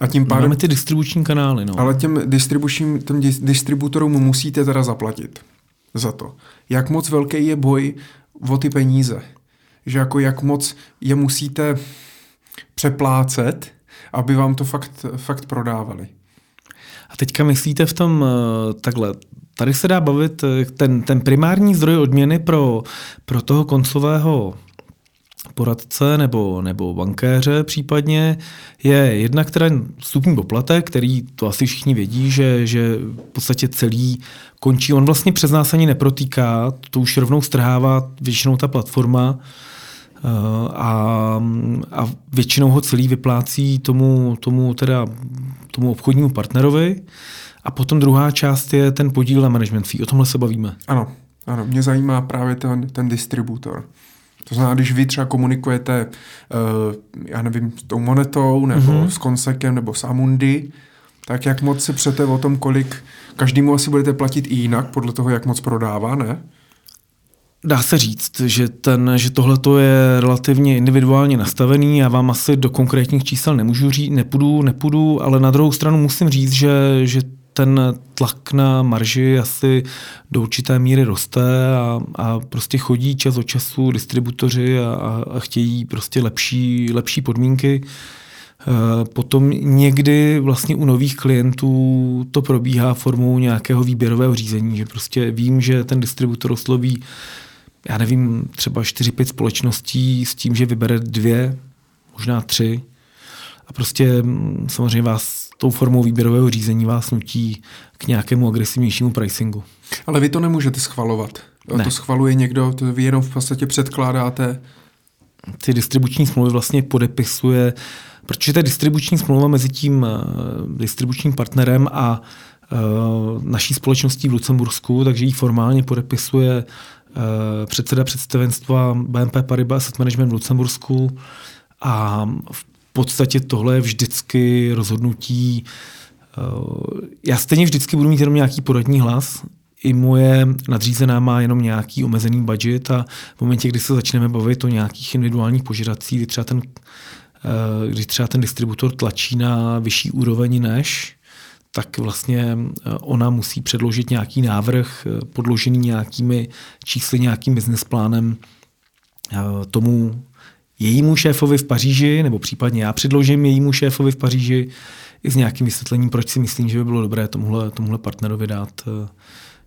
A tím pádem, Máme ty distribuční kanály. No. Ale těm, distribučním, těm distributorům musíte teda zaplatit za to. Jak moc velký je boj o ty peníze? Že jako jak moc je musíte přeplácet, aby vám to fakt, fakt prodávali. A teďka myslíte v tom uh, takhle, Tady se dá bavit, eh, ten, ten primární zdroj odměny pro, pro toho koncového poradce nebo, nebo bankéře případně je jednak teda vstupní poplatek, který to asi všichni vědí, že, že v podstatě celý končí. On vlastně přes nás ani neprotýká, to už rovnou strhává většinou ta platforma eh, a, a většinou ho celý vyplácí tomu, tomu, teda, tomu obchodnímu partnerovi. A potom druhá část je ten podíl na management fee. O tomhle se bavíme. Ano, ano. Mě zajímá právě ten, ten distributor. To znamená, když vy třeba komunikujete, uh, já nevím, s tou monetou, nebo mm-hmm. s Konsekem, nebo s Amundi, tak jak moc si přete o tom, kolik každému asi budete platit i jinak, podle toho, jak moc prodává, ne? Dá se říct, že, ten, že tohle je relativně individuálně nastavený. Já vám asi do konkrétních čísel nemůžu říct, nepůjdu, nepůjdu, ale na druhou stranu musím říct, že, že ten tlak na marži asi do určité míry roste a, a prostě chodí čas od času distributoři a, a chtějí prostě lepší, lepší podmínky. E, potom někdy vlastně u nových klientů to probíhá formou nějakého výběrového řízení, že prostě vím, že ten distributor osloví, já nevím, třeba 4-5 společností s tím, že vybere dvě, možná tři a prostě mm, samozřejmě vás tou formou výběrového řízení vás nutí k nějakému agresivnějšímu pricingu. Ale vy to nemůžete schvalovat. Ne. To schvaluje někdo, to vy jenom v podstatě předkládáte. Ty distribuční smlouvy vlastně podepisuje, protože to je distribuční smlouva mezi tím uh, distribučním partnerem a uh, naší společností v Lucembursku, takže ji formálně podepisuje uh, předseda představenstva BNP Paribas Asset Management v Lucembursku a v podstatě tohle je vždycky rozhodnutí. Eh, já stejně vždycky budu mít jenom nějaký poradní hlas, i moje nadřízená má jenom nějaký omezený budget a v momentě, kdy se začneme bavit o nějakých individuálních požadavcích, kdy třeba ten, eh, kdy třeba ten distributor tlačí na vyšší úroveň než, tak vlastně eh, ona musí předložit nějaký návrh podložený nějakými čísly, nějakým business plánem tomu jejímu šéfovi v Paříži, nebo případně já předložím jejímu šéfovi v Paříži i s nějakým vysvětlením, proč si myslím, že by bylo dobré tomuhle, tomuhle partnerovi dát uh,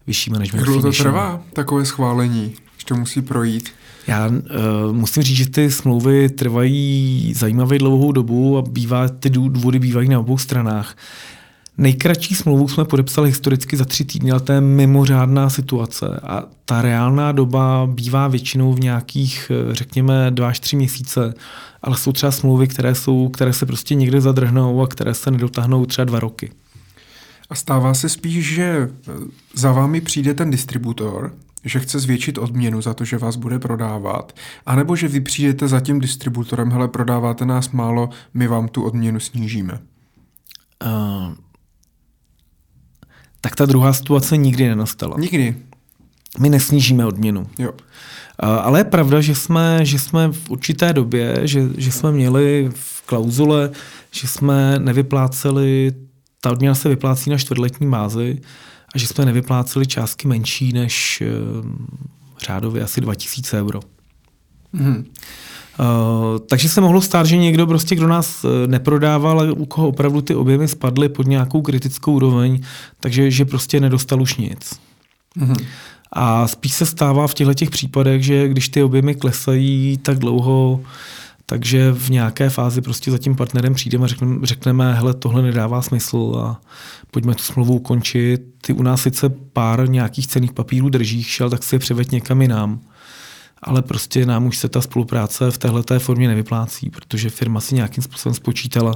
vyšší management. Jak dlouho to trvá, takové schválení, že to musí projít? Já uh, musím říct, že ty smlouvy trvají zajímavě dlouhou dobu a bývá, ty důvody bývají na obou stranách. Nejkratší smlouvu jsme podepsali historicky za tři týdny, ale to je mimořádná situace a ta reálná doba bývá většinou v nějakých, eh, řekněme, dva až tři měsíce, ale jsou třeba smlouvy, které, jsou, které se prostě někde zadrhnou a které se nedotáhnou třeba dva roky. A stává se spíš, že eh, za vámi přijde ten distributor, že chce zvětšit odměnu za to, že vás bude prodávat, anebo že vy přijdete za tím distributorem, hele, prodáváte nás málo, my vám tu odměnu snížíme. Uh, tak ta druhá situace nikdy nenastala. Nikdy. My nesnížíme odměnu. Jo. Ale je pravda, že jsme, že jsme v určité době, že, že jsme měli v klauzule, že jsme nevypláceli, ta odměna se vyplácí na čtvrtletní bázi a že jsme nevypláceli částky menší než uh, řádově asi 2000 euro. Mm-hmm. Uh, takže se mohlo stát, že někdo prostě, kdo nás eh, neprodával, ale u koho opravdu ty objemy spadly pod nějakou kritickou úroveň, takže že prostě nedostal už nic. Mm-hmm. A spíš se stává v těchto těch případech, že když ty objemy klesají tak dlouho, takže v nějaké fázi prostě za tím partnerem přijdeme a řekneme, řekneme, hele, tohle nedává smysl a pojďme tu smlouvu ukončit. Ty u nás sice pár nějakých cených papírů držíš, šel, tak si je převeď někam jinam ale prostě nám už se ta spolupráce v téhle formě nevyplácí, protože firma si nějakým způsobem spočítala,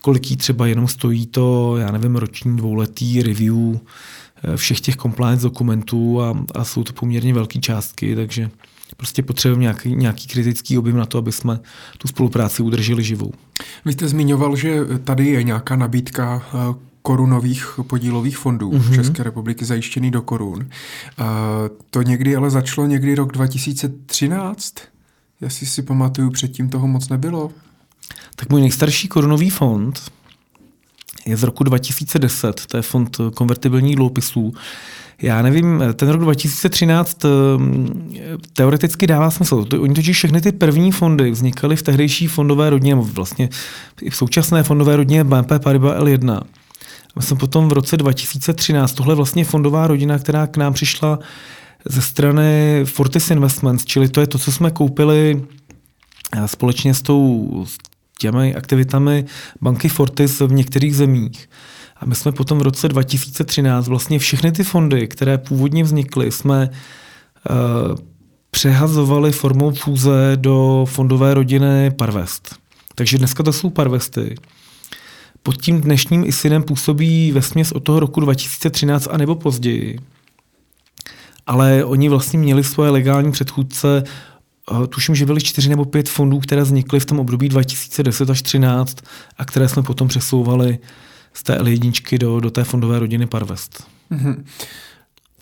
kolik jí třeba jenom stojí to, já nevím, roční dvouletý review eh, všech těch compliance dokumentů a, a jsou to poměrně velké částky, takže prostě potřebujeme nějaký, nějaký kritický objem na to, aby jsme tu spolupráci udrželi živou. Vy jste zmiňoval, že tady je nějaká nabídka eh, korunových podílových fondů mm-hmm. České republiky zajištěný do korun. Uh, to někdy ale začalo někdy rok 2013? Jestli si pamatuju, předtím toho moc nebylo. Tak můj nejstarší korunový fond je z roku 2010, to je fond konvertibilních dluhopisů. Já nevím, ten rok 2013 ehm, teoreticky dává smysl. Oni totiž všechny ty první fondy vznikaly v tehdejší fondové rodině, vlastně v současné fondové rodině BNP Paribas L1. My jsme potom v roce 2013, tohle vlastně fondová rodina, která k nám přišla ze strany Fortis Investments, čili to je to, co jsme koupili eh, společně s tou s těmi aktivitami banky Fortis v některých zemích. A my jsme potom v roce 2013 vlastně všechny ty fondy, které původně vznikly, jsme uh, přehazovali formou fúze do fondové rodiny Parvest. Takže dneska to jsou Parvesty pod tím dnešním ISINem působí ve směs od toho roku 2013 a nebo později. Ale oni vlastně měli svoje legální předchůdce, eh, tuším, že byly čtyři nebo pět fondů, které vznikly v tom období 2010 až 2013 a které jsme potom přesouvali z té L1 do, do té fondové rodiny Parvest. Mm-hmm.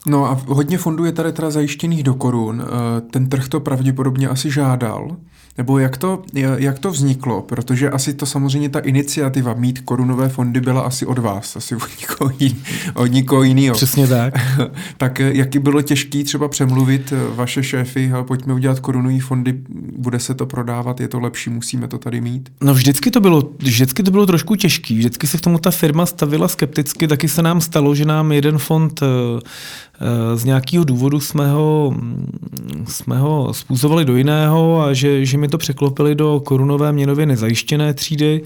No a hodně fondů je tady teda zajištěných do korun. Eh, ten trh to pravděpodobně asi žádal. Nebo jak to, jak to vzniklo? Protože asi to samozřejmě ta iniciativa mít korunové fondy byla asi od vás, asi od nikoho, jiný, od nikoho jiného. Přesně tak. tak eh, jaký bylo těžký třeba přemluvit eh, vaše šéfy, ale pojďme udělat korunové fondy, bude se to prodávat, je to lepší, musíme to tady mít? No vždycky to bylo, vždycky to bylo trošku těžký, vždycky se k tomu ta firma stavila skepticky, taky se nám stalo, že nám jeden fond z nějakého důvodu jsme ho, jsme ho spůsobili do jiného a že, že mi to překlopili do korunové měnově nezajištěné třídy.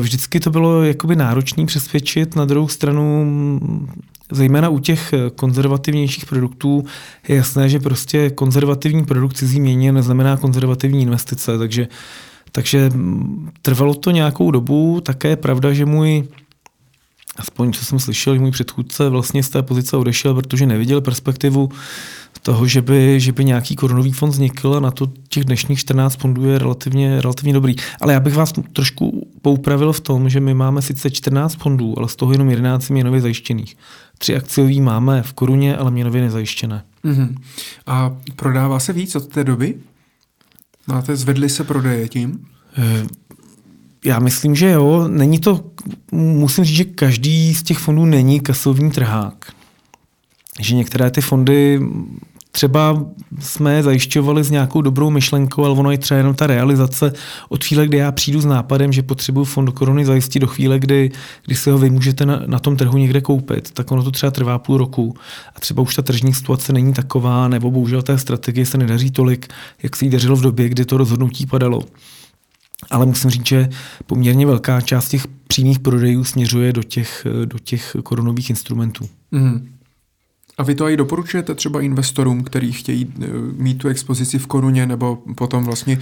Vždycky to bylo jakoby náročný přesvědčit, na druhou stranu zejména u těch konzervativnějších produktů je jasné, že prostě konzervativní produkt cizí měně neznamená konzervativní investice, takže, takže trvalo to nějakou dobu. Také je pravda, že můj aspoň co jsem slyšel, můj předchůdce vlastně z té pozice odešel, protože neviděl perspektivu toho, že by, že by nějaký korunový fond vznikl a na to těch dnešních 14 fondů je relativně, relativně dobrý. Ale já bych vás trošku poupravil v tom, že my máme sice 14 fondů, ale z toho jenom 11 měnově zajištěných. Tři akciový máme v koruně, ale měnově nezajištěné. Mm-hmm. A prodává se víc od té doby? Máte, zvedli se prodeje tím? Eh, já myslím, že jo. Není to, musím říct, že každý z těch fondů není kasovní trhák. Že některé ty fondy třeba jsme je zajišťovali s nějakou dobrou myšlenkou, ale ono je třeba jenom ta realizace od chvíle, kdy já přijdu s nápadem, že potřebuji fond koruny zajistit do chvíle, kdy, kdy si ho vy můžete na, na tom trhu někde koupit, tak ono to třeba trvá půl roku a třeba už ta tržní situace není taková, nebo bohužel té strategie se nedaří tolik, jak se jí dařilo v době, kdy to rozhodnutí padalo ale musím říct, že poměrně velká část těch přímých prodejů směřuje do těch, do těch korunových instrumentů. Mm. A vy to i doporučujete třeba investorům, kteří chtějí eh, mít tu expozici v koruně, nebo potom vlastně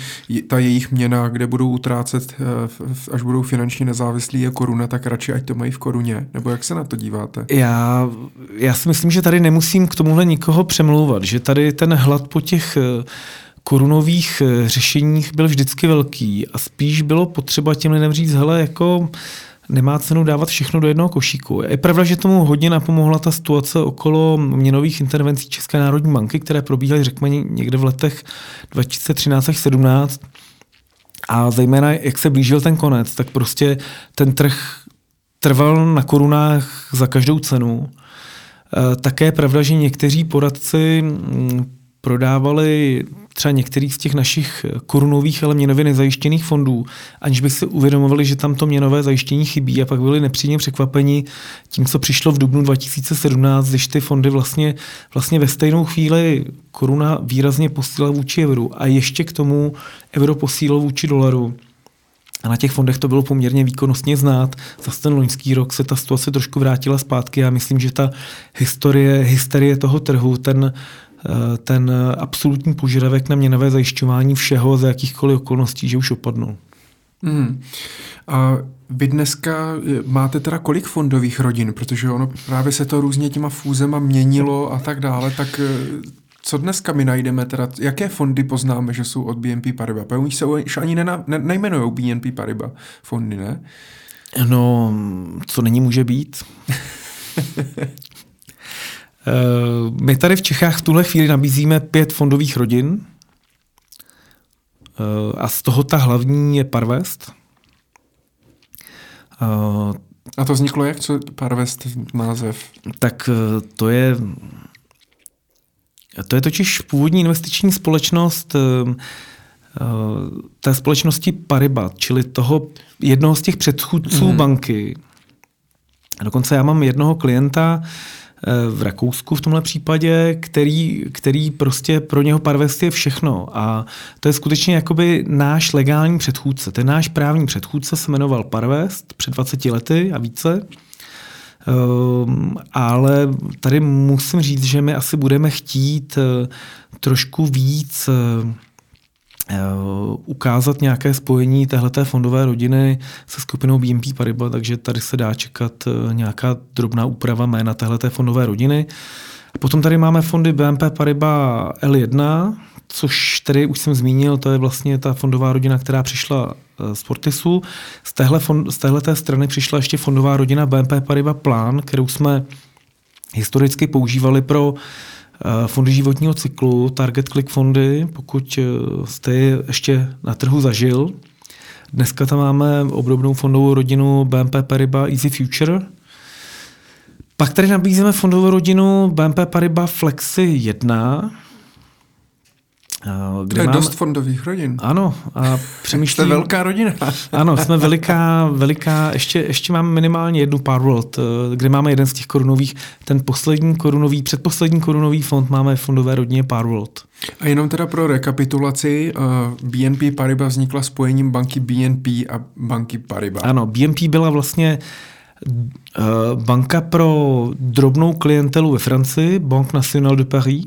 ta jejich měna, kde budou utrácet, eh, až budou finančně nezávislí je koruna, tak radši ať to mají v koruně? Nebo jak se na to díváte? Já, já si myslím, že tady nemusím k tomuhle nikoho přemlouvat, že tady ten hlad po těch eh, korunových řešeních byl vždycky velký a spíš bylo potřeba těm lidem říct, hele, jako nemá cenu dávat všechno do jednoho košíku. Je pravda, že tomu hodně napomohla ta situace okolo měnových intervencí České národní banky, které probíhaly, řekněme, někde v letech 2013 až 2017. A zejména, jak se blížil ten konec, tak prostě ten trh trval na korunách za každou cenu. E, také je pravda, že někteří poradci prodávali třeba některých z těch našich korunových, ale měnově nezajištěných fondů, aniž by si uvědomovali, že tam to měnové zajištění chybí a pak byli nepříjemně překvapeni tím, co přišlo v dubnu 2017, když ty fondy vlastně, vlastně ve stejnou chvíli koruna výrazně posílala vůči euru a ještě k tomu euro posílalo vůči dolaru. A na těch fondech to bylo poměrně výkonnostně znát. Za ten loňský rok se ta situace trošku vrátila zpátky. Já myslím, že ta historie, hysterie toho trhu, ten Eh, ten absolutní požadavek na měnové zajišťování všeho za jakýchkoliv okolností, že už opadnul. Hmm. A vy dneska eh, máte teda kolik fondových rodin, protože ono právě se to různě těma fúzema měnilo a tak dále, tak eh, co dneska my najdeme, teda, jaké fondy poznáme, že jsou od BNP Paribas? Oni se už ani nena, ne, nejmenují BNP Paribas fondy, ne? No, co není může být. Eh, my tady v Čechách v tuhle chvíli nabízíme pět fondových rodin eh, a z toho ta hlavní je Parvest. Eh, a to vzniklo jak? Co Parvest název? Tak to je to je totiž původní investiční společnost té společnosti Paribat, čili toho jednoho z těch předchůdců hmm. banky. A dokonce já mám jednoho klienta, v Rakousku v tomhle případě, který, který prostě pro něho Parvest je všechno. A to je skutečně jakoby náš legální předchůdce. Ten náš právní předchůdce se jmenoval Parvest před 20 lety a více. Um, ale tady musím říct, že my asi budeme chtít uh, trošku víc Eh, ukázat nějaké spojení téhleté fondové rodiny se skupinou BNP Paribas, takže tady se dá čekat eh, nějaká drobná úprava jména téhleté fondové rodiny. Potom tady máme fondy BNP Paribas L1, což tedy už jsem zmínil, to je vlastně ta fondová rodina, která přišla eh, z Fortisu. Z téhle, fond, z téhleté strany přišla ještě fondová rodina BNP Paribas Plan, kterou jsme historicky používali pro uh, Eh, fondy životního cyklu, target click fondy, pokud eh, jste je ještě na trhu zažil. Dneska tam máme obdobnou fondovou rodinu BNP Paribas Easy Future. Pak tady nabízíme fondovou rodinu BNP Paribas Flexi 1, kde to je mám... dost fondových rodin. Ano. A přemýšlím... Jste velká rodina. ano, jsme veliká, veliká, ještě, ještě máme minimálně jednu Parworld, eh, kde máme jeden z těch korunových, ten poslední korunový, předposlední korunový fond máme v fondové rodině Parworld. A jenom teda pro rekapitulaci, eh, BNP Paribas vznikla spojením banky BNP a banky Paribas. Ano, BNP byla vlastně banka pro drobnou klientelu ve Francii, Banque Nationale de Paris,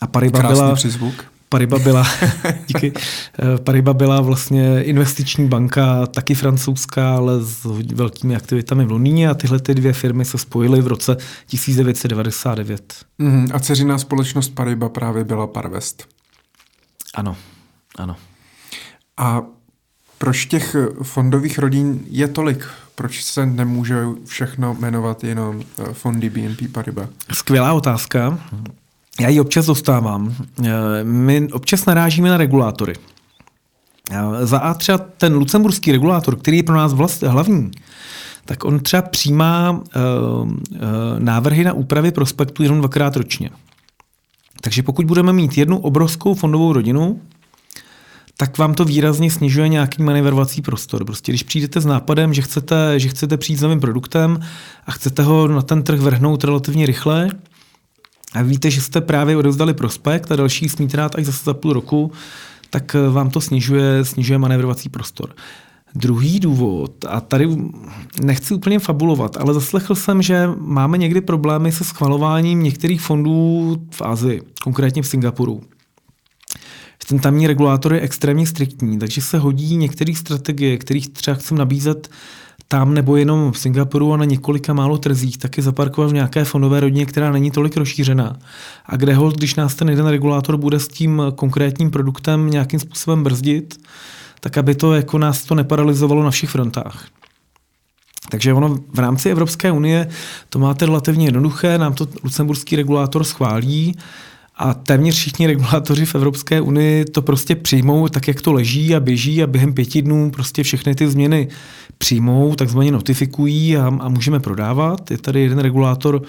a Pariba Krásný byla, přizvuk. Pariba byla, díky, eh, Pariba byla vlastně investiční banka, taky francouzská, ale s velkými aktivitami v Londýně a tyhle ty dvě firmy se spojily v roce 1999. Mm, a dceřiná společnost Pariba právě byla Parvest. Ano, ano. A proč těch fondových rodin je tolik? Proč se nemůže všechno jmenovat jenom eh, fondy BNP Paribas? Skvělá otázka. Já ji občas dostávám. Eh, my občas narážíme na regulátory. Eh, za A třeba ten lucemburský regulátor, který je pro nás vlast, hlavní, tak on třeba přijímá uh, návrhy na úpravy prospektu jenom dvakrát ročně. Takže pokud budeme mít jednu obrovskou fondovou rodinu, tak vám to výrazně snižuje nějaký manevrovací prostor. Prostě když přijdete s nápadem, že chcete, že chcete přijít s novým produktem a chcete ho na ten trh vrhnout relativně rychle, a víte, že jste právě odevzdali prospekt a další smíte dát až zase za půl roku, tak eh, vám to snižuje, snižuje manévrovací prostor. Druhý důvod, a tady nechci úplně fabulovat, ale zaslechl jsem, že máme někdy problémy se schvalováním některých fondů v Asii, konkrétně v Singapuru. Ten tamní regulátor je extrémně striktní, takže se hodí některé strategie, kterých třeba chcem nabízet tam nebo jenom v Singapuru a na několika málo trzích, taky zaparkovat v nějaké fondové rodině, která není tolik rozšířená. A kde hold, když nás ten jeden regulátor bude s tím konkrétním produktem nějakým způsobem brzdit, tak aby to jako nás to neparalizovalo na všech frontách. Takže ono v rámci Evropské unie to máte relativně jednoduché, nám to lucemburský regulátor schválí a téměř všichni regulátoři v Evropské unii to prostě přijmou tak, jak to leží a běží a během pěti dnů prostě všechny ty změny přijmou, takzvaně notifikují a, a můžeme prodávat. Je tady jeden regulátor,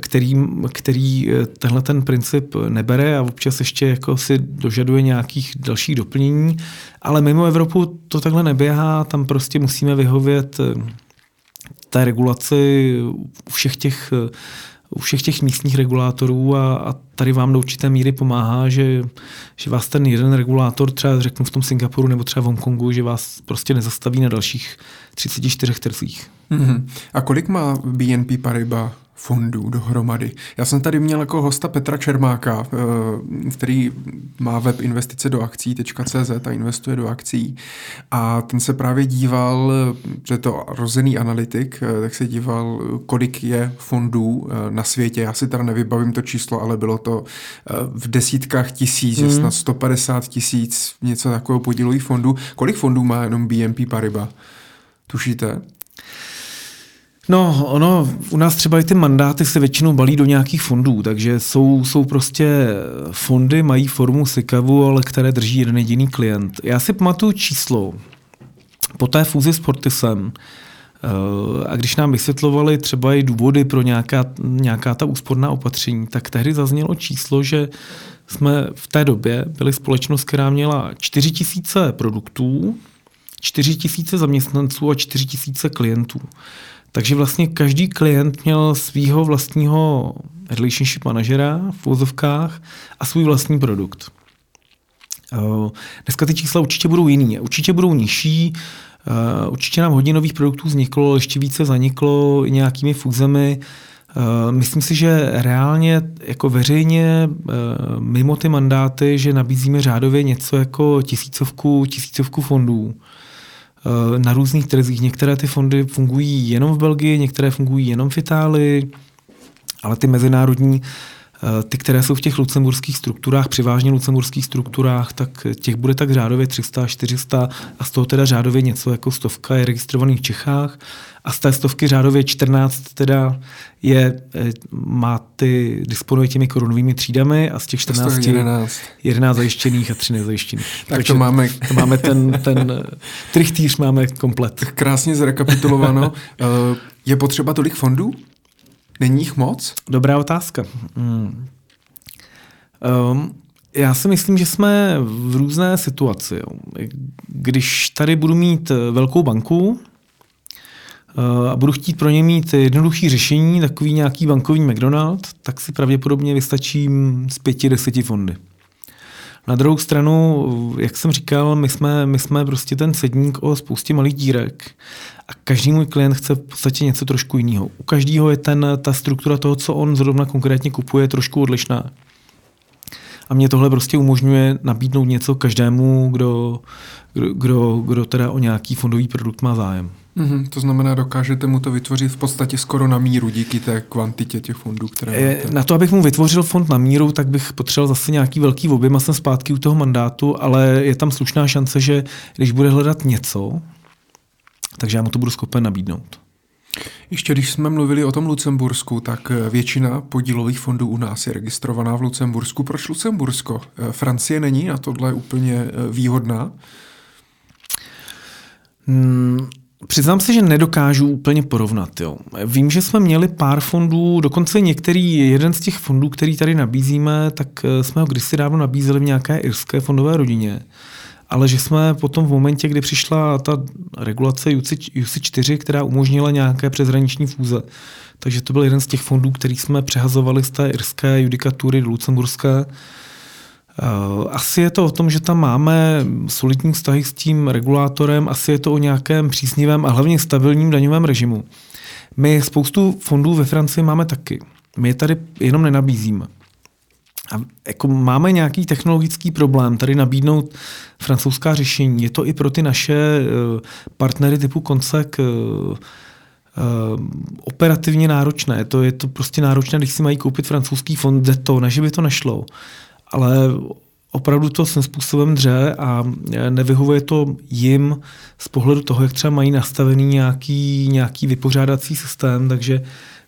který, který eh, tenhle ten princip nebere a občas ještě jako si dožaduje nějakých dalších doplnění, ale mimo Evropu to takhle neběhá, tam prostě musíme vyhovět eh, té regulaci u všech těch eh, u všech těch místních regulátorů a, a tady vám do určité míry pomáhá, že, že vás ten jeden regulátor, třeba řeknu v tom Singapuru nebo třeba v Hongkongu, že vás prostě nezastaví na dalších 34 trzích. Mm-hmm. A kolik má BNP Paribas fondů dohromady. Já jsem tady měl jako hosta Petra Čermáka, eh, který má web investice do akcí.cz a investuje do akcí. A ten se právě díval, že to rozený analytik, eh, tak se díval, kolik je fondů eh, na světě. Já si teda nevybavím to číslo, ale bylo to v desítkách tisíc, mm. snad 150 tisíc, něco takového podílových fondů. Kolik fondů má jenom BNP Paribas? Tušíte? No, ono, u nás třeba i ty mandáty se většinou balí do nějakých fondů, takže jsou, jsou prostě fondy, mají formu SICAVu, ale které drží jeden jediný klient. Já si pamatuju číslo po té fúzi s Portisem, eh, a když nám vysvětlovali třeba i důvody pro nějaká, nějaká ta úsporná opatření, tak tehdy zaznělo číslo, že jsme v té době byli společnost, která měla 4 000 produktů, 4 000 zaměstnanců a 4 000 klientů. Takže vlastně každý klient měl svého vlastního relationship manažera v vozovkách a svůj vlastní produkt. Eh, dneska ty čísla určitě budou jiný, určitě budou nižší, eh, určitě nám hodně nových produktů vzniklo, ještě více zaniklo nějakými fúzemi. Eh, myslím si, že reálně jako veřejně mimo ty mandáty, že nabízíme řádově něco jako tisícovku, tisícovku fondů. Eh, na různých trzích. Některé ty fondy fungují jenom v Belgii, některé fungují jenom v Itálii, ale ty mezinárodní, ty, které jsou v těch lucemburských strukturách, převážně lucemburských strukturách, tak těch bude tak řádově 300, 400 a z toho teda řádově něco jako stovka je registrovaných v Čechách a z té stovky řádově 14 teda je, eh, má ty, disponuje těmi korunovými třídami a z těch 14 11. 11 zajištěných a 3 nezajištěných. Tak Takže to máme... To máme ten, ten trichtýř máme komplet. Krásně zrekapitulováno. Eh, je potřeba tolik fondů? Není jich moc? Dobrá otázka. Hmm. Um, já si myslím, že jsme v různé situaci. Když tady budu mít velkou banku, Eh, a budu chtít pro ně mít jednoduchý řešení, takový nějaký bankovní McDonald, tak si pravděpodobně vystačím z pěti, deseti fondy. Na druhou stranu, jak jsem říkal, my jsme, my jsme prostě ten sedník o spoustě malých dírek a každý můj klient chce v podstatě něco trošku jiného. U každého je ten, ta struktura toho, co on zrovna konkrétně kupuje, trošku odlišná. A mě tohle prostě umožňuje nabídnout něco každému, kdo, kdo, kdo, kdo teda o nějaký fondový produkt má zájem. Mm-hmm, to znamená, dokážete mu to vytvořit v podstatě skoro na míru díky té kvantitě těch fondů, které e, máte. Na to, abych mu vytvořil fond na míru, tak bych potřeboval zase nějaký velký objem a jsem zpátky u toho mandátu, ale je tam slušná šance, že když bude hledat něco, takže já mu to budu schopen nabídnout. Ještě když jsme mluvili o tom Lucembursku, tak eh, většina podílových fondů u nás je registrovaná v Lucembursku. Proč Lucembursko? Eh, Francie není na tohle úplně výhodná? Hmm, Přiznám se, že nedokážu úplně porovnat. Jo. Vím, že jsme měli pár fondů, dokonce některý, jeden z těch fondů, který tady nabízíme, tak eh, jsme ho kdysi dávno nabízeli v nějaké irské fondové rodině. Ale že jsme potom v momentě, kdy přišla ta regulace UCI 4, která umožnila nějaké přeshraniční fúze, takže to byl jeden z těch fondů, který jsme přehazovali z té irské judikatury do lucemburské, Asi je to o tom, že tam máme solidní vztahy s tím regulátorem, asi je to o nějakém příznivém a hlavně stabilním daňovém režimu. My spoustu fondů ve Francii máme taky. My je tady jenom nenabízíme. A jako máme nějaký technologický problém tady nabídnout francouzská řešení. Je to i pro ty naše eh, partnery typu Konsek eh, eh, operativně náročné. To, je to prostě náročné, když si mají koupit francouzský fond, jde to, ne, že by to nešlo. Ale opravdu to svým způsobem dře a nevyhovuje to jim z pohledu toho, jak třeba mají nastavený nějaký, nějaký vypořádací systém, takže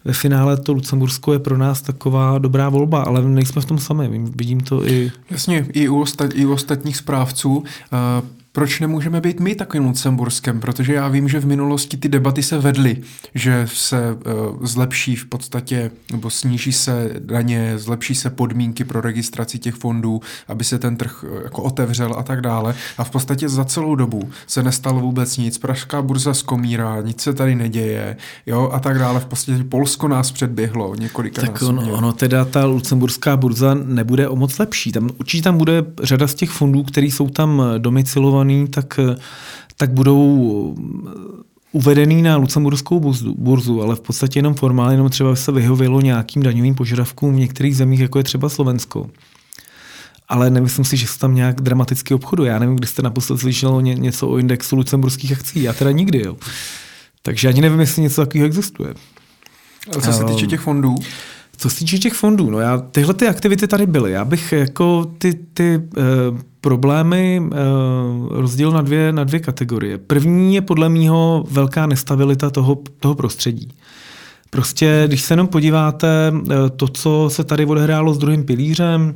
ve finále to Lucembursko je pro nás taková dobrá volba, ale nejsme v tom sami. Vidím to i... Jasně, i u, ostat, i u ostatních správců. Proč nemůžeme být my takovým Lucemburskem? Protože já vím, že v minulosti ty debaty se vedly, že se uh, zlepší v podstatě, nebo sníží se daně, zlepší se podmínky pro registraci těch fondů, aby se ten trh uh, jako otevřel a tak dále. A v podstatě za celou dobu se nestalo vůbec nic. Pražská burza zkomírá, nic se tady neděje, jo, a tak dále. V podstatě Polsko nás předběhlo několika Tak on, ono teda ta lucemburská burza nebude o moc lepší. Tam, určitě tam bude řada z těch fondů, které jsou tam domicilované registrovaný, tak, tak budou uvedený na lucemburskou burzu, burzu, ale v podstatě jenom formálně, jenom třeba se vyhovělo nějakým daňovým požadavkům v některých zemích, jako je třeba Slovensko. Ale nemyslím si, že se tam nějak dramaticky obchoduje. Já nevím, kdy jste naposled slyšel ně, něco o indexu lucemburských akcí. Já teda nikdy. Jo. Takže ani nevím, jestli něco takového existuje. A co se týče těch fondů? Co se týče těch fondů, no já, tyhle ty aktivity tady byly. Já bych jako ty, ty eh, problémy eh, rozdělil na dvě, na dvě kategorie. První je podle mého velká nestabilita toho, toho prostředí. Prostě, když se jenom podíváte, eh, to, co se tady odehrálo s druhým pilířem,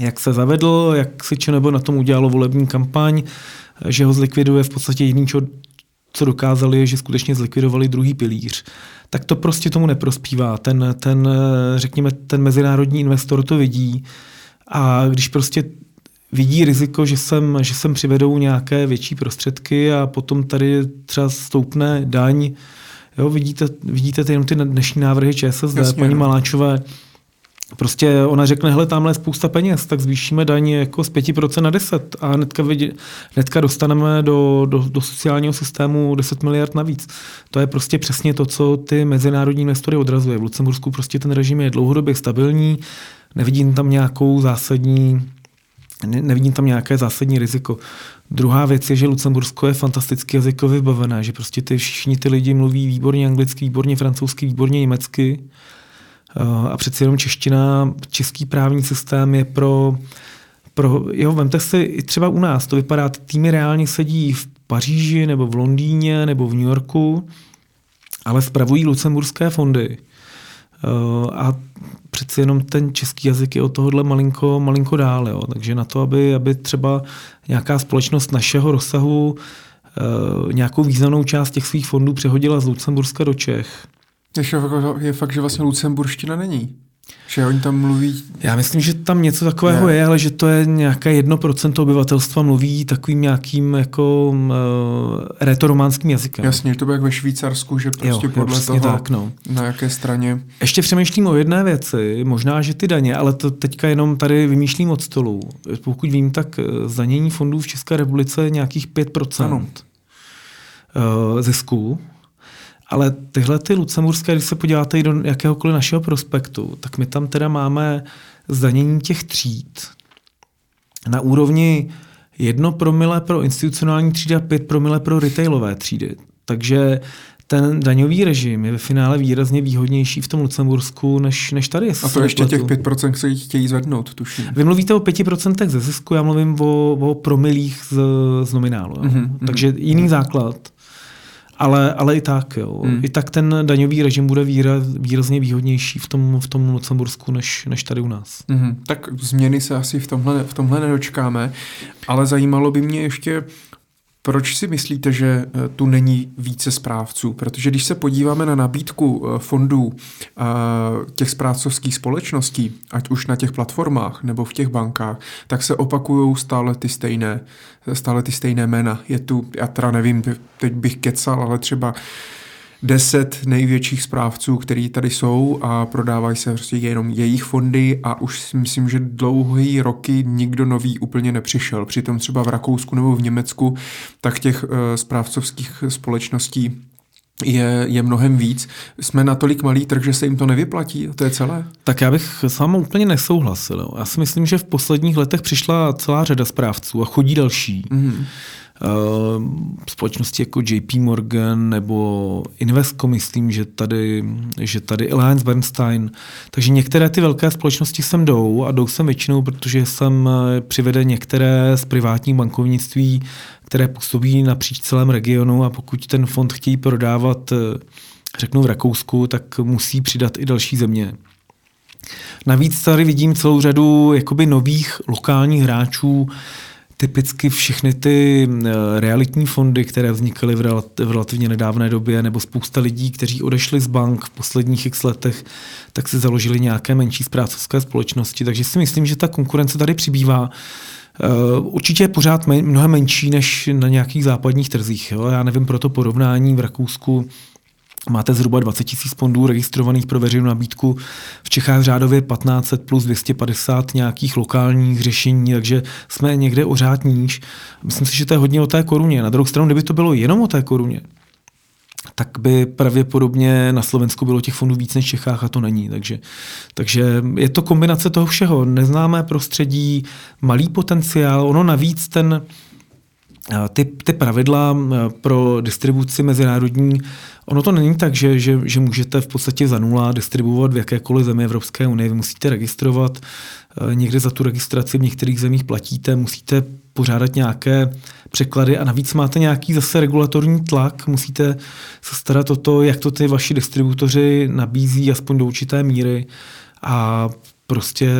jak se zavedl, jak si nebo na tom udělalo volební kampaň, že ho zlikviduje v podstatě jediný, čo, co dokázali, je, že skutečně zlikvidovali druhý pilíř tak to prostě tomu neprospívá. Ten, ten, řekněme, ten mezinárodní investor to vidí a když prostě vidí riziko, že sem, že sem přivedou nějaké větší prostředky a potom tady třeba stoupne daň, Jo, vidíte, vidíte ty, jenom ty dnešní návrhy ČSSD, Jasně, paní no. Maláčové, Prostě ona řekne, hele, tamhle je spousta peněz, tak zvýšíme daně jako z 5% na 10 a hnedka, vidě, hnedka dostaneme do, do, do sociálního systému 10 miliard navíc. To je prostě přesně to, co ty mezinárodní investory odrazuje. V Lucembursku prostě ten režim je dlouhodobě stabilní, nevidím tam nějakou zásadní nevidím tam nějaké zásadní riziko. Druhá věc je, že Lucembursko je fantasticky jazykově vybavené, že prostě ty všichni ty lidi mluví výborně anglicky, výborně francouzsky, výborně německy Eh, a přeci jenom čeština, český právní systém je pro, pro jo, vemte si, i třeba u nás to vypadá, ty týmy reálně sedí v Paříži nebo v Londýně nebo v New Yorku, ale spravují lucemburské fondy. Eh, a přeci jenom ten český jazyk je od tohohle malinko, malinko dál. Jo. Takže na to, aby, aby třeba nějaká společnost našeho rozsahu eh, nějakou významnou část těch svých fondů přehodila z Lucemburska do Čech, ještě je fakt, že vlastně lucemburština není. Že oni tam mluví... Já myslím, že tam něco takového ne. je, ale že to je nějaké jedno procento obyvatelstva mluví takovým nějakým jako uh, retorománským jazykem. Jasně, že to bude jak ve Švýcarsku, že prostě jo, podle toho, tak, no. na jaké straně. Ještě přemýšlím o jedné věci, možná, že ty daně, ale to teďka jenom tady vymýšlím od stolu. Pokud vím, tak eh, zdanění fondů v České republice je nějakých 5% ano. Uh, zisku ale tyhle ty lucemburské, když se podíváte i do jakéhokoliv našeho prospektu, tak my tam teda máme zdanění těch tříd na úrovni 1 promile pro institucionální třídy a 5 promile pro retailové třídy. Takže ten daňový režim je ve finále výrazně výhodnější v tom Lucembursku, než, než tady. A to ještě těch 5% se chtějí zvednout, tuším. Vy mluvíte o 5% ze zisku, já mluvím o, o promilích z, z nominálu. Mm-hmm. Takže jiný základ. Ale, ale i tak, jo. Hmm. I tak ten daňový režim bude výraz, výrazně výhodnější v tom, v tom Lucembursku, než, než tady u nás. Hmm. Tak změny se asi v tomhle, v tomhle nedočkáme, ale zajímalo by mě ještě, proč si myslíte, že eh, tu není více správců? Protože když se podíváme na nabídku eh, fondů eh, těch správcovských společností, ať už na těch platformách nebo v těch bankách, tak se opakují stále ty stejné, stále ty stejné jména. Je tu, já teda nevím, teď bych kecal, ale třeba deset největších správců, který tady jsou a prodávají se prostě jenom jejich fondy a už si myslím, že dlouhý roky nikdo nový úplně nepřišel. Přitom třeba v Rakousku nebo v Německu tak těch uh, správcovských společností je, je mnohem víc. Jsme natolik malý trh, že se jim to nevyplatí, to je celé? Tak já bych s vámi úplně nesouhlasil. Já si myslím, že v posledních letech přišla celá řada správců a chodí další. Mm. Společnosti jako JP Morgan nebo Invesco, myslím, že tady, že tady Alliance Bernstein. Takže některé ty velké společnosti sem jdou a jdou sem většinou, protože sem eh, přivede některé z privátních bankovnictví které působí napříč celém regionu a pokud ten fond chtějí prodávat, eh, řeknu v Rakousku, tak musí přidat i další země. Navíc tady vidím celou řadu jakoby nových lokálních hráčů, typicky všechny ty eh, realitní fondy, které vznikaly v, relativně nedávné době, nebo spousta lidí, kteří odešli z bank v posledních x letech, tak si založili nějaké menší zprávcovské společnosti. Takže si myslím, že ta konkurence tady přibývá. Eh, určitě je pořád mnohem menší než na nějakých západních trzích. Jo? Já nevím pro to porovnání v Rakousku Máte zhruba 20 tisíc fondů registrovaných pro veřejnou nabídku. V Čechách řádově 1500 plus 250 nějakých lokálních řešení, takže jsme někde o řád níž. Myslím si, že to je hodně o té koruně. Na druhou stranu, kdyby to bylo jenom o té koruně, tak by pravděpodobně na Slovensku bylo těch fondů víc než v Čechách a to není. Takže, takže je to kombinace toho všeho. Neznámé prostředí, malý potenciál, ono navíc ten, ty, ty pravidla pro distribuci mezinárodní, ono to není tak, že, že, že můžete v podstatě za nula distribuovat v jakékoliv zemi Evropské unie. Vy musíte registrovat, někde za tu registraci v některých zemích platíte, musíte pořádat nějaké překlady a navíc máte nějaký zase regulatorní tlak, musíte se starat o to, jak to ty vaši distributoři nabízí aspoň do určité míry a prostě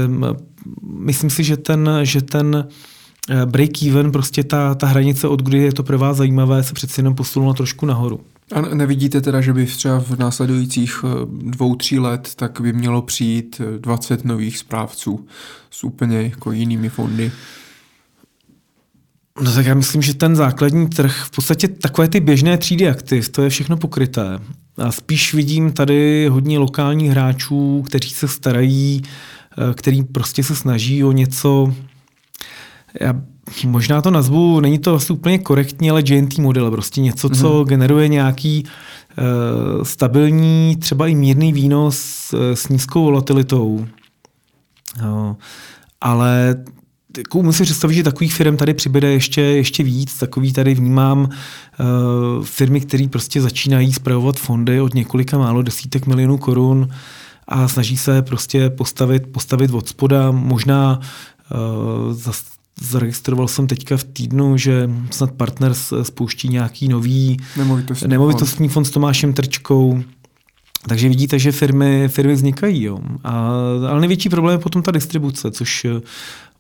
myslím si, že ten, že ten eh, break-even, prostě ta, ta hranice, od kdy je to pro vás zajímavé, se přeci jenom posunula trošku nahoru. A nevidíte teda, že by třeba v následujících eh, dvou, tří let tak by mělo přijít 20 eh, nových správců s úplně jako jinými fondy? No tak já myslím, že ten základní trh, v podstatě takové ty běžné třídy aktiv, to je všechno pokryté. A spíš vidím tady hodně lokálních hráčů, kteří se starají, eh, který prostě se snaží o něco, já možná to nazvu, není to asi úplně korektní, ale GNT model, prostě něco, co mm-hmm. generuje nějaký uh, stabilní, třeba i mírný výnos uh, s nízkou volatilitou. Uh, ale jako musím představit, že takových firm tady přibude ještě, ještě víc. Takový tady vnímám uh, firmy, které prostě začínají zpravovat fondy od několika málo desítek milionů korun a snaží se prostě postavit, postavit od spoda. Možná uh, zas, zaregistroval jsem teďka v týdnu, že snad Partners spouští nějaký nový nemovitostní, nemovitostní fond. fond s Tomášem Trčkou. Takže vidíte, že firmy, firmy vznikají. Jo. A, ale největší problém je potom ta distribuce, což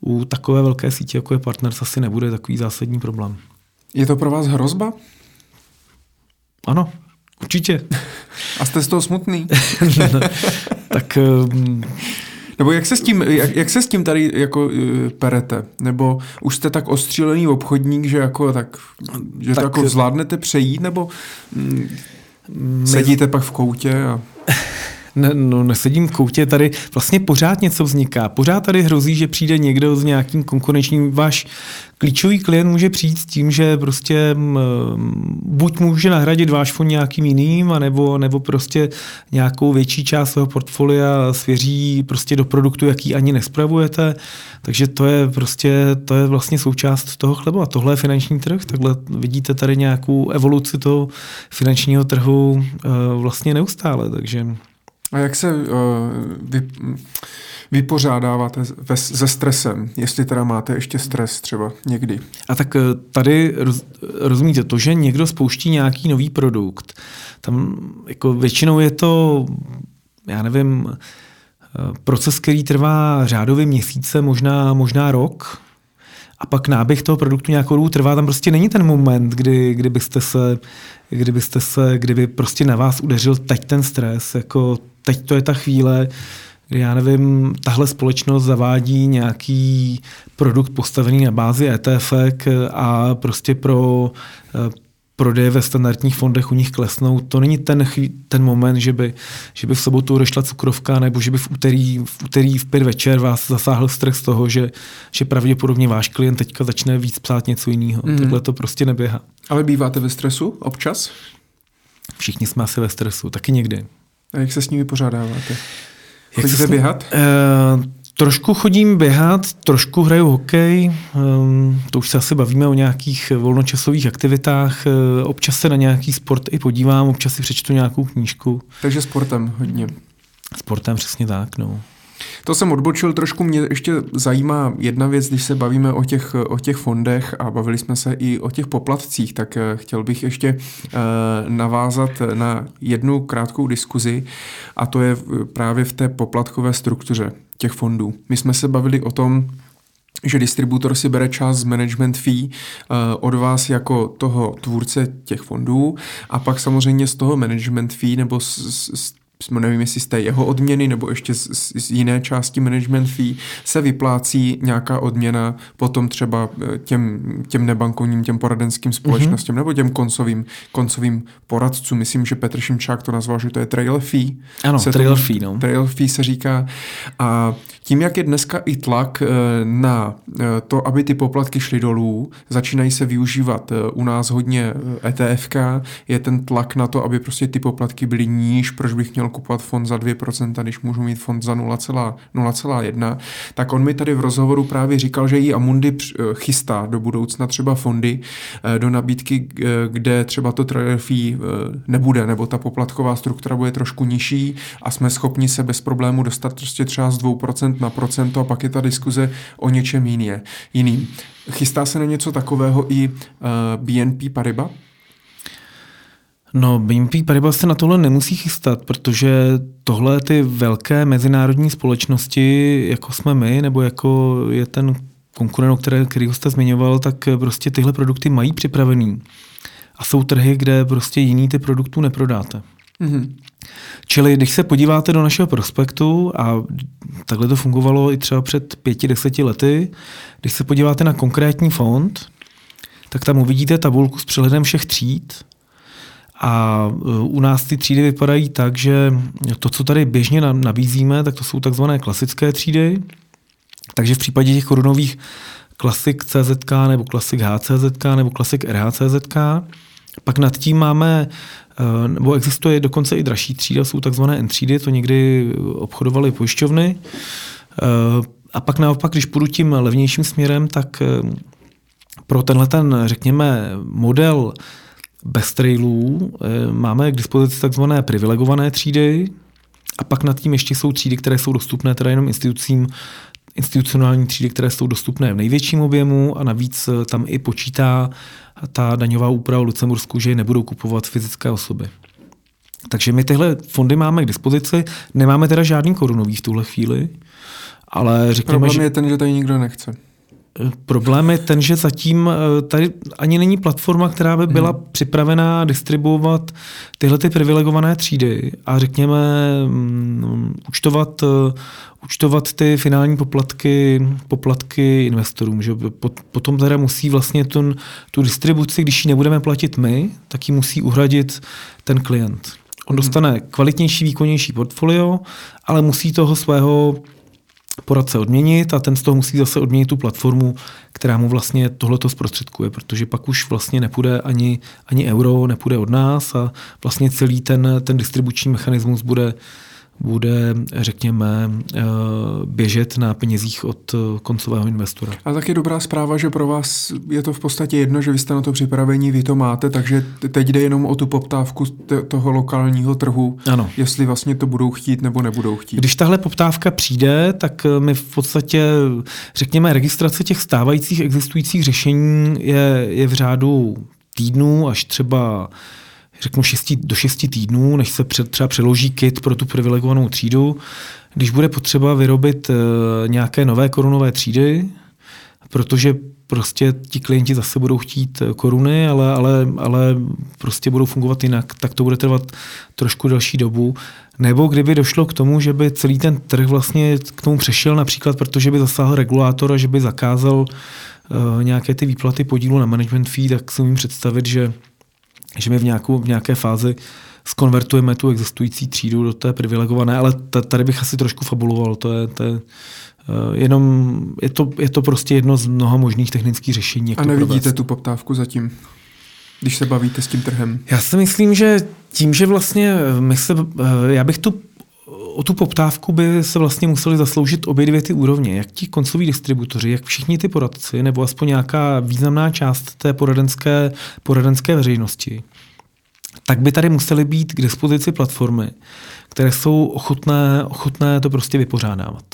u takové velké sítě, jako je Partners, asi nebude takový zásadní problém. Je to pro vás hrozba? Ano, určitě. A jste z toho smutný? no, tak... Nebo jak se, s tím, jak, jak se s tím tady jako uh, perete? Nebo už jste tak ostřílený obchodník, že jako tak, že tak, to jako zvládnete přejít, nebo mm, my... sedíte pak v koutě a ne, no, nesedím v koutě, tady vlastně pořád něco vzniká. Pořád tady hrozí, že přijde někdo s nějakým konkurenčním, váš klíčový klient může přijít s tím, že prostě buď může nahradit váš fond nějakým jiným, anebo, nebo prostě nějakou větší část svého portfolia svěří prostě do produktu, jaký ani nespravujete. Takže to je prostě, to je vlastně součást toho chleba. Tohle je finanční trh, takhle vidíte tady nějakou evoluci toho finančního trhu eh, vlastně neustále, takže a jak se uh, vy, vypořádáváte ve, se stresem, jestli teda máte ještě stres třeba někdy? A tak eh, tady roz, rozumíte, to, že někdo spouští nějaký nový produkt, tam jako většinou je to, já nevím, eh, proces, který trvá řádově měsíce, možná, možná rok, a pak náběh toho produktu nějakou dobu trvá, tam prostě není ten moment, kdy, kdybyste se, kdybyste se, kdyby prostě na vás udeřil teď ten stres, jako teď to je ta chvíle, kdy já nevím, tahle společnost zavádí nějaký produkt postavený na bázi ETF a prostě pro prodeje ve standardních fondech u nich klesnou. To není ten, chví, ten moment, že by, že by v sobotu odešla cukrovka nebo že by v úterý, v úterý v pět večer vás zasáhl z toho, že, že pravděpodobně váš klient teďka začne víc psát něco jiného. Mm. Takhle to prostě neběhá. Ale býváte ve stresu občas? Všichni jsme asi ve stresu, taky někdy. A jak se s ním vypořádáváte? Chodíte běhat? Uh, Trošku chodím běhat, trošku hraju hokej, um, to už se asi bavíme o nějakých volnočasových aktivitách, uh, občas se na nějaký sport i podívám, občas si přečtu nějakou knížku. Takže sportem hodně. Sportem přesně tak, no. To jsem odbočil, trošku mě ještě zajímá jedna věc, když se bavíme o těch, o těch fondech a bavili jsme se i o těch poplatcích, tak eh, chtěl bych ještě uh, navázat na jednu krátkou diskuzi a to je právě v té poplatkové struktuře těch fondů. My jsme se bavili o tom, že distributor si bere část z management fee uh, od vás jako toho tvůrce těch fondů a pak samozřejmě z toho management fee nebo z, z, nevím, jestli z té jeho odměny nebo ještě z, z jiné části management fee se vyplácí nějaká odměna potom třeba eh, těm, těm nebankovním, těm poradenským společnostem mm-hmm. nebo těm koncovým, koncovým poradcům. Myslím, že Petr Šimčák to nazval, že to je trail fee. Ano, se trail fee. No. Trail fee se říká. A tím, jak je dneska i tlak eh, na eh, to, aby ty poplatky šly dolů, začínají se využívat u nás hodně ETFK, je ten tlak na to, aby prostě ty poplatky byly níž, proč bych měl kupovat fond za 2%, když můžu mít fond za 0,1, tak on mi tady v rozhovoru právě říkal, že i Amundi eh, chystá do budoucna třeba fondy eh, do nabídky, eh, kde třeba to trail fee nebude, nebo ta poplatková struktura bude trošku nižší a jsme schopni se bez problému dostat prostě třeba z 2% na procento a pak je ta diskuze o něčem jiný, jiným. Chystá se na něco takového i BNP Paribas? No, BNP Paribas se na tohle nemusí chystat, protože tohle ty velké mezinárodní společnosti, jako jsme my, nebo jako je ten konkurent, který, který jste zmiňoval, tak prostě tyhle produkty mají připravený. A jsou trhy, kde prostě jiný ty produktů neprodáte. Mm-hmm. Čili když se podíváte do našeho prospektu, a takhle to fungovalo i třeba před pěti, deseti lety, když se podíváte na konkrétní fond, tak tam uvidíte tabulku s přehledem všech tříd a e, u nás ty třídy vypadají tak, že to, co tady běžně nabízíme, tak to jsou takzvané klasické třídy. Takže v případě těch korunových klasik CZK nebo klasik HCZK nebo klasik RHCZK, pak nad tím máme, nebo existuje dokonce i dražší třída, jsou takzvané N třídy, to někdy obchodovaly pojišťovny. E, a pak naopak, když půjdu tím levnějším směrem, tak pro tenhle ten, řekněme, model bez trailů eh, máme k dispozici takzvané privilegované třídy a pak nad tím ještě jsou třídy, které jsou dostupné teda jenom institucím, institucionální třídy, které jsou dostupné v největším objemu a navíc eh, tam i počítá ta daňová úprava v Lucembursku, že je nebudou kupovat fyzické osoby. Takže my tyhle fondy máme k dispozici, nemáme teda žádný korunový v tuhle chvíli, ale řekněme, Problém že... je ten, že tady nikdo nechce. Problém je ten, že zatím eh, tady ani není platforma, která by byla hmm. připravená distribuovat tyhle ty privilegované třídy a řekněme um, účtovat, uh, účtovat ty finální poplatky, poplatky investorům. Že potom teda musí vlastně ten, tu distribuci, když ji nebudeme platit my, tak ji musí uhradit ten klient. On hmm. dostane kvalitnější, výkonnější portfolio, ale musí toho svého poradce odměnit a ten z toho musí zase odměnit tu platformu, která mu vlastně tohleto zprostředkuje, protože pak už vlastně nepůjde ani, ani euro, nepůjde od nás a vlastně celý ten, ten distribuční mechanismus bude bude, řekněme, eh, běžet na penězích od koncového investora. A tak je dobrá zpráva, že pro vás je to v podstatě jedno, že vy jste na to připravení, vy to máte, takže teď jde jenom o tu poptávku toho lokálního trhu, ano. jestli vlastně to budou chtít nebo nebudou chtít. Když tahle poptávka přijde, tak eh, my v podstatě, řekněme, registrace těch stávajících existujících řešení je, je v řádu týdnů až třeba řeknu 6 do 6 týdnů, než se před, třeba přeloží kit pro tu privilegovanou třídu. Když bude potřeba vyrobit e, nějaké nové korunové třídy, protože prostě ti klienti zase budou chtít eh, koruny, ale, ale, ale prostě budou fungovat jinak, tak to bude trvat trošku delší dobu. Nebo kdyby došlo k tomu, že by celý ten trh vlastně k tomu přešel například, protože by zasáhl regulátor a že by zakázal uh, nějaké ty výplaty podílu na management fee, tak si umím představit, že že my v, nějakou, v nějaké fázi skonvertujeme tu existující třídu do té privilegované, ale tady bych asi trošku fabuloval. To je, to je Eh, jenom je to, je to prostě jedno z mnoha možných technických řešení. Jak A nevidíte tu poptávku zatím? když se bavíte s tím trhem? Já si myslím, že tím, že vlastně my se, eh, já bych tu o tu poptávku by se vlastně museli zasloužit obě dvě ty úrovně, jak ti koncoví distributoři, jak všichni ty poradci, nebo aspoň nějaká významná část té poradenské, poradenské veřejnosti, tak by tady musely být k dispozici platformy, které jsou ochotné, ochotné to prostě vypořádávat.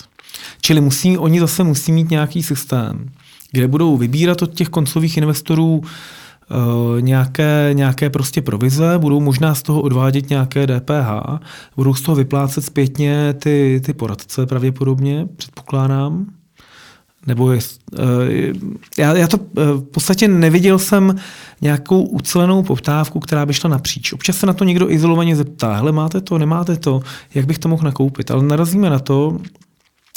Čili musí, oni zase musí mít nějaký systém, kde budou vybírat od těch koncových investorů uh, nějaké, nějaké prostě provize, budou možná z toho odvádět nějaké DPH, budou z toho vyplácet zpětně ty, ty poradce pravděpodobně, předpokládám. Nebo je, uh, já, já to uh, v podstatě neviděl jsem nějakou ucelenou poptávku, která by šla napříč. Občas se na to někdo izolovaně zeptá, hele, máte to, nemáte to, jak bych to mohl nakoupit. Ale narazíme na to,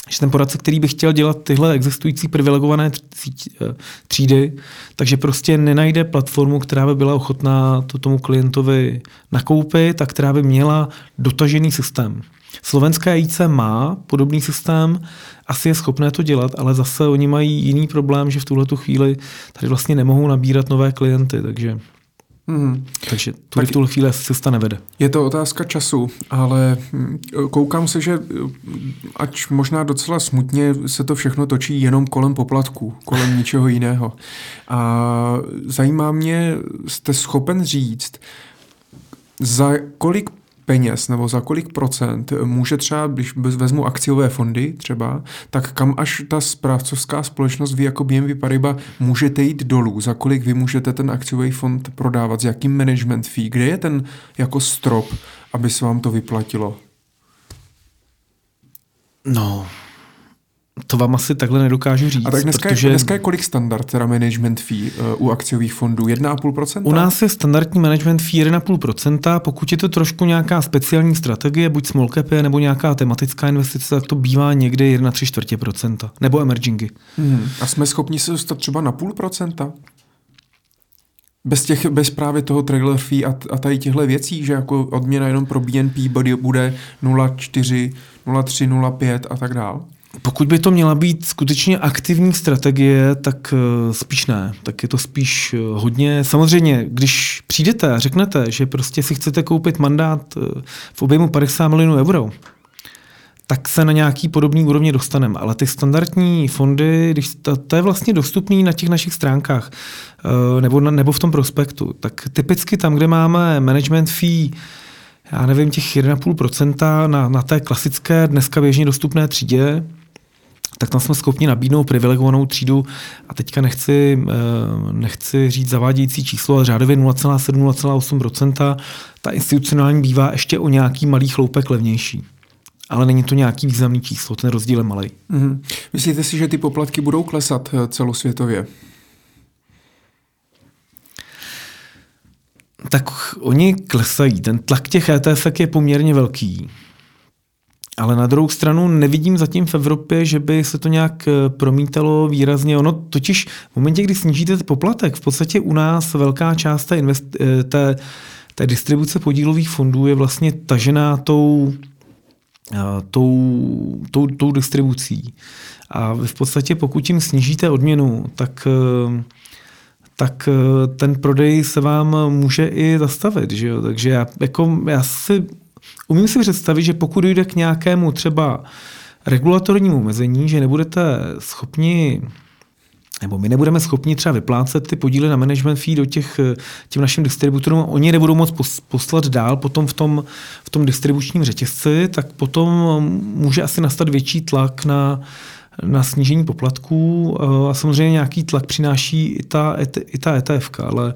že ten poradce, který by chtěl dělat tyhle existující privilegované eh, třídy, takže prostě nenajde platformu, která by byla ochotná to tomu klientovi nakoupit a která by měla dotažený systém. Slovenská IC má podobný systém, asi je schopné to dělat, ale zase oni mají jiný problém, že v tuhle chvíli tady vlastně nemohou nabírat nové klienty, takže Hmm. Takže tu tak v tuhle chvíli cesta nevede. Je to otázka času, ale hm, koukám se, že ať možná docela smutně se to všechno točí jenom kolem poplatků, kolem ničeho jiného. A zajímá mě, jste schopen říct, za kolik peněz nebo za kolik procent může třeba, když vezmu akciové fondy třeba, tak kam až ta správcovská společnost vy jako BNB Paribas můžete jít dolů, za kolik vy můžete ten akciový fond prodávat, s jakým management fee, kde je ten jako strop, aby se vám to vyplatilo? No, to vám asi takhle nedokážu říct. A tak dneska, protože... je, dneska je kolik standard, teda management fee uh, u akciových fondů? 1,5%? U nás je standardní management fee 1,5%. Pokud je to trošku nějaká speciální strategie, buď small cap nebo nějaká tematická investice, tak to bývá někdy 1 3 čtvrtě procenta. Nebo emergingy. Hmm. A jsme schopni se dostat třeba na půl procenta? Bez, těch, bez právě toho trailer fee a, a tady těchto věcí, že jako odměna jenom pro BNP bude 0,4, 0,3, 0,5 a tak dále? Pokud by to měla být skutečně aktivní strategie, tak eh, spíš ne. Tak je to spíš eh, hodně. Samozřejmě, když přijdete a řeknete, že prostě si chcete koupit mandát eh, v objemu 50 milionů euro, tak se na nějaký podobný úrovně dostaneme. Ale ty standardní fondy, když to, to je vlastně dostupný na těch našich stránkách nebo, nebo v tom prospektu, tak typicky tam, kde máme management fee já nevím, těch 1,5% na, na té klasické, dneska běžně dostupné třídě, tak tam jsme schopni nabídnout privilegovanou třídu a teďka nechci, eh, nechci říct zavádějící číslo, ale řádově 0,7-0,8%. Ta institucionální bývá ještě o nějaký malý chloupek levnější. Ale není to nějaký významný číslo, ten rozdíl je malý. Mm-hmm. Myslíte si, že ty poplatky budou klesat eh, celosvětově? Tak oni klesají. Ten tlak těch ETF je poměrně velký. Ale na druhou stranu nevidím zatím v Evropě, že by se to nějak eh, promítalo výrazně. Ono totiž v momentě, kdy snížíte poplatek, v podstatě u nás velká část té, invest, eh, té, té distribuce podílových fondů je vlastně tažená tou, eh, tou, tou, tou distribucí. A v podstatě pokud jim snížíte odměnu, tak tak ten prodej se vám může i zastavit. Že jo? Takže já, jako, já si Umím si představit, že pokud dojde k nějakému třeba regulatornímu omezení, že nebudete schopni nebo my nebudeme schopni třeba vyplácet ty podíly na management fee do těch, těm našim distributorům, oni nebudou moc poslat dál potom v tom, v tom distribučním řetězci, tak potom může asi nastat větší tlak na, na snížení poplatků a samozřejmě nějaký tlak přináší i ta, i ta ETF, ale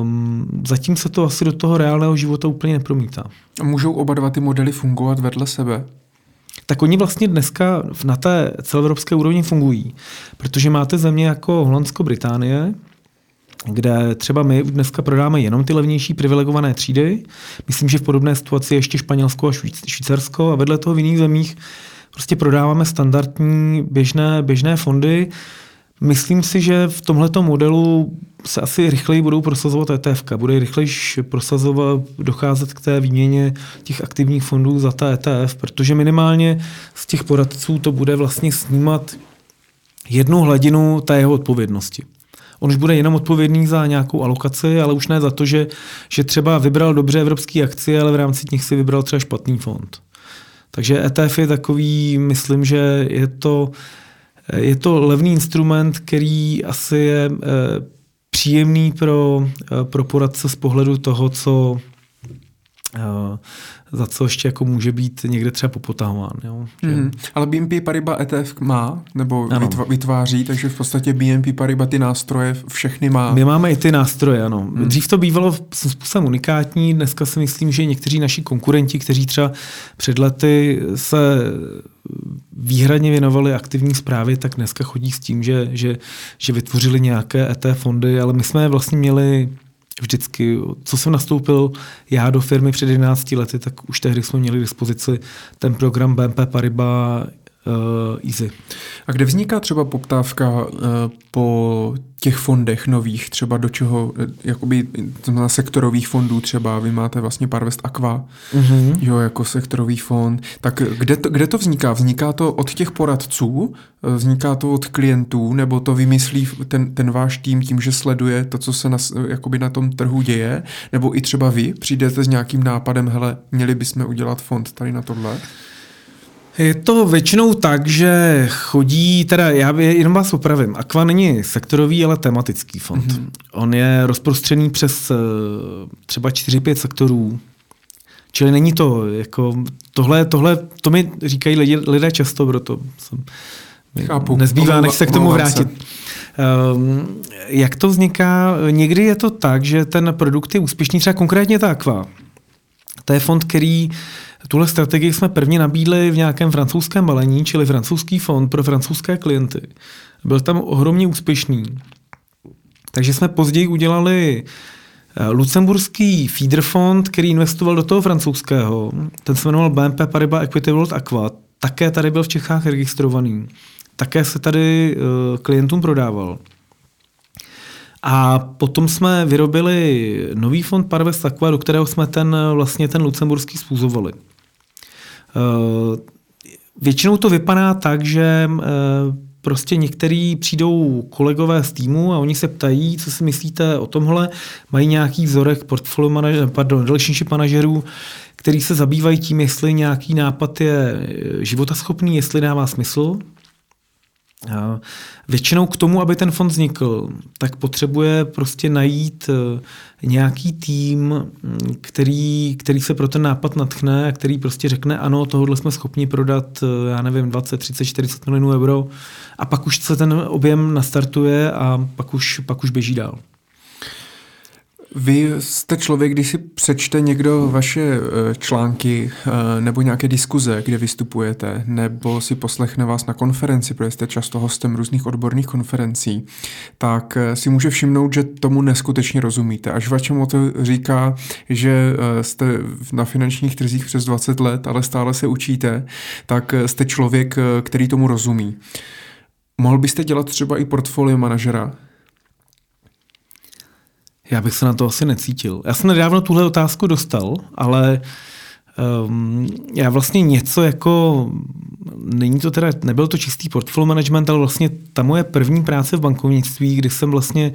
Um, zatím se to asi do toho reálného života úplně nepromítá. A můžou oba dva ty modely fungovat vedle sebe? Tak oni vlastně dneska na té celoevropské úrovni fungují, protože máte země jako Holandsko, Británie, kde třeba my dneska prodáme jenom ty levnější privilegované třídy. Myslím, že v podobné situaci je ještě Španělsko a Švýcarsko a vedle toho v jiných zemích prostě prodáváme standardní běžné, běžné fondy, Myslím si, že v tomto modelu se asi rychleji budou prosazovat ETF. Bude rychleji prosazovat, docházet k té výměně těch aktivních fondů za ta ETF, protože minimálně z těch poradců to bude vlastně snímat jednu hladinu té jeho odpovědnosti. On už bude jenom odpovědný za nějakou alokaci, ale už ne za to, že, že třeba vybral dobře evropské akcie, ale v rámci nich si vybral třeba špatný fond. Takže ETF je takový, myslím, že je to, je to levný instrument, který asi je eh, příjemný pro, eh, pro poradce z pohledu toho, co za co ještě jako může být někde třeba popotahován. Jo? Mm, ale BNP Paribas ETF má, nebo ano. vytváří, takže v podstatě BNP Paribas ty nástroje všechny má. My máme i ty nástroje, ano. Mm. Dřív to bývalo způsobem unikátní, dneska si myslím, že někteří naši konkurenti, kteří třeba před lety se výhradně věnovali aktivní zprávě, tak dneska chodí s tím, že, že, že vytvořili nějaké ET fondy, ale my jsme vlastně měli vždycky, co jsem nastoupil já do firmy před 11 lety, tak už tehdy jsme měli k dispozici ten program BNP Paribas Easy. A kde vzniká třeba poptávka uh, po těch fondech nových, třeba do čeho, eh, jakoby na sektorových fondů třeba, vy máte vlastně Parvest Aqua, mm-hmm. jo, jako sektorový fond, tak kde to, kde to vzniká? Vzniká to od těch poradců, vzniká to od klientů, nebo to vymyslí ten, ten váš tým tím, že sleduje to, co se na, jakoby na tom trhu děje, nebo i třeba vy přijdete s nějakým nápadem, hele, měli bychom udělat fond tady na tohle? Je to většinou tak, že chodí, teda já jenom vás opravím, Aqua není sektorový, ale tematický fond. Mm-hmm. On je rozprostřený přes eh, třeba 4-5 sektorů, čili není to jako, tohle, tohle, to mi říkají lidi, lidé často, proto jsem, Chápu. nezbývá, než se k tomu vrátit. Um, jak to vzniká? Někdy je to tak, že ten produkt je úspěšný, třeba konkrétně ta Aqua. To je fond, který uh, Tuhle strategii jsme prvně nabídli v nějakém francouzském balení, čili francouzský fond pro francouzské klienty. Byl tam ohromně úspěšný. Takže jsme později udělali eh, lucemburský feeder fond, který investoval do toho francouzského. Ten se jmenoval BNP Paribas Equity World Aqua. Také tady byl v Čechách registrovaný. Také se tady uh, klientům prodával. A potom jsme vyrobili nový fond Parvest Aqua, do kterého jsme ten, vlastně ten lucemburský spůzovali. Eh, většinou to vypadá tak, že eh, prostě některý přijdou kolegové z týmu a oni se ptají, co si myslíte o tomhle, mají nějaký vzorek portfolio manažer, pardon, relationship manažerů, který se zabývají tím, jestli nějaký nápad je eh, životaschopný, jestli dává smysl. Většinou k tomu, aby ten fond vznikl, tak potřebuje prostě najít eh, nějaký tým, mm, který, který se pro ten nápad natchne a který prostě řekne, ano, tohle jsme schopni prodat, eh, já nevím, 20, 30, 40 milionů euro a pak už se ten objem nastartuje a pak už, pak už běží dál. Vy jste člověk, když si přečte někdo vaše eh, články eh, nebo nějaké diskuze, kde vystupujete, nebo si poslechne vás na konferenci, protože jste často hostem různých odborných konferencí, tak eh, si může všimnout, že tomu neskutečně rozumíte. Až vašemu to říká, že jste na finančních trzích přes 20 let, ale stále se učíte, tak jste člověk, který tomu rozumí. Mohl byste dělat třeba i portfolio manažera? Já bych se na to asi necítil. Já jsem nedávno tuhle otázku dostal, ale um, já vlastně něco jako, není to teda, nebyl to čistý portfolio management, ale vlastně ta moje první práce v bankovnictví, kdy jsem vlastně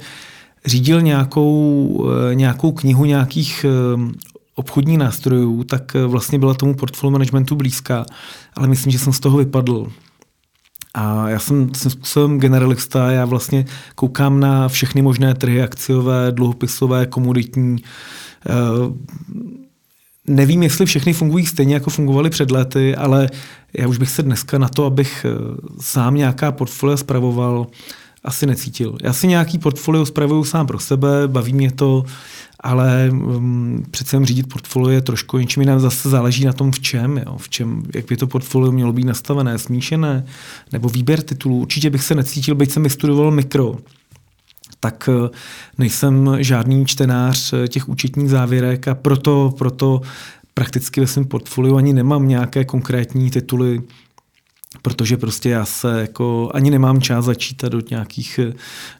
řídil nějakou, eh, nějakou knihu nějakých ehm, obchodních nástrojů, tak eh, vlastně byla tomu portfolio managementu blízká, ale myslím, že jsem z toho vypadl. A já jsem jsem způsobem generalista, já vlastně koukám na všechny možné trhy, akciové, dluhopisové, komoditní. Eh, nevím, jestli všechny fungují stejně, jako fungovaly před lety, ale já už bych se dneska na to, abych eh, sám nějaká portfolio spravoval, asi necítil. Já si nějaký portfolio spravuju sám pro sebe, baví mě to, ale um, přece řídit portfolio je trošku něčím jiným, zase záleží na tom v čem, jo, v čem, jak by to portfolio mělo být nastavené, smíšené, nebo výběr titulů. Určitě bych se necítil, byť jsem vystudoval mikro, tak eh, nejsem žádný čtenář eh, těch účetních závěrek a proto, proto prakticky ve svém portfoliu ani nemám nějaké konkrétní tituly, protože prostě já se jako ani nemám čas začítat do nějakých,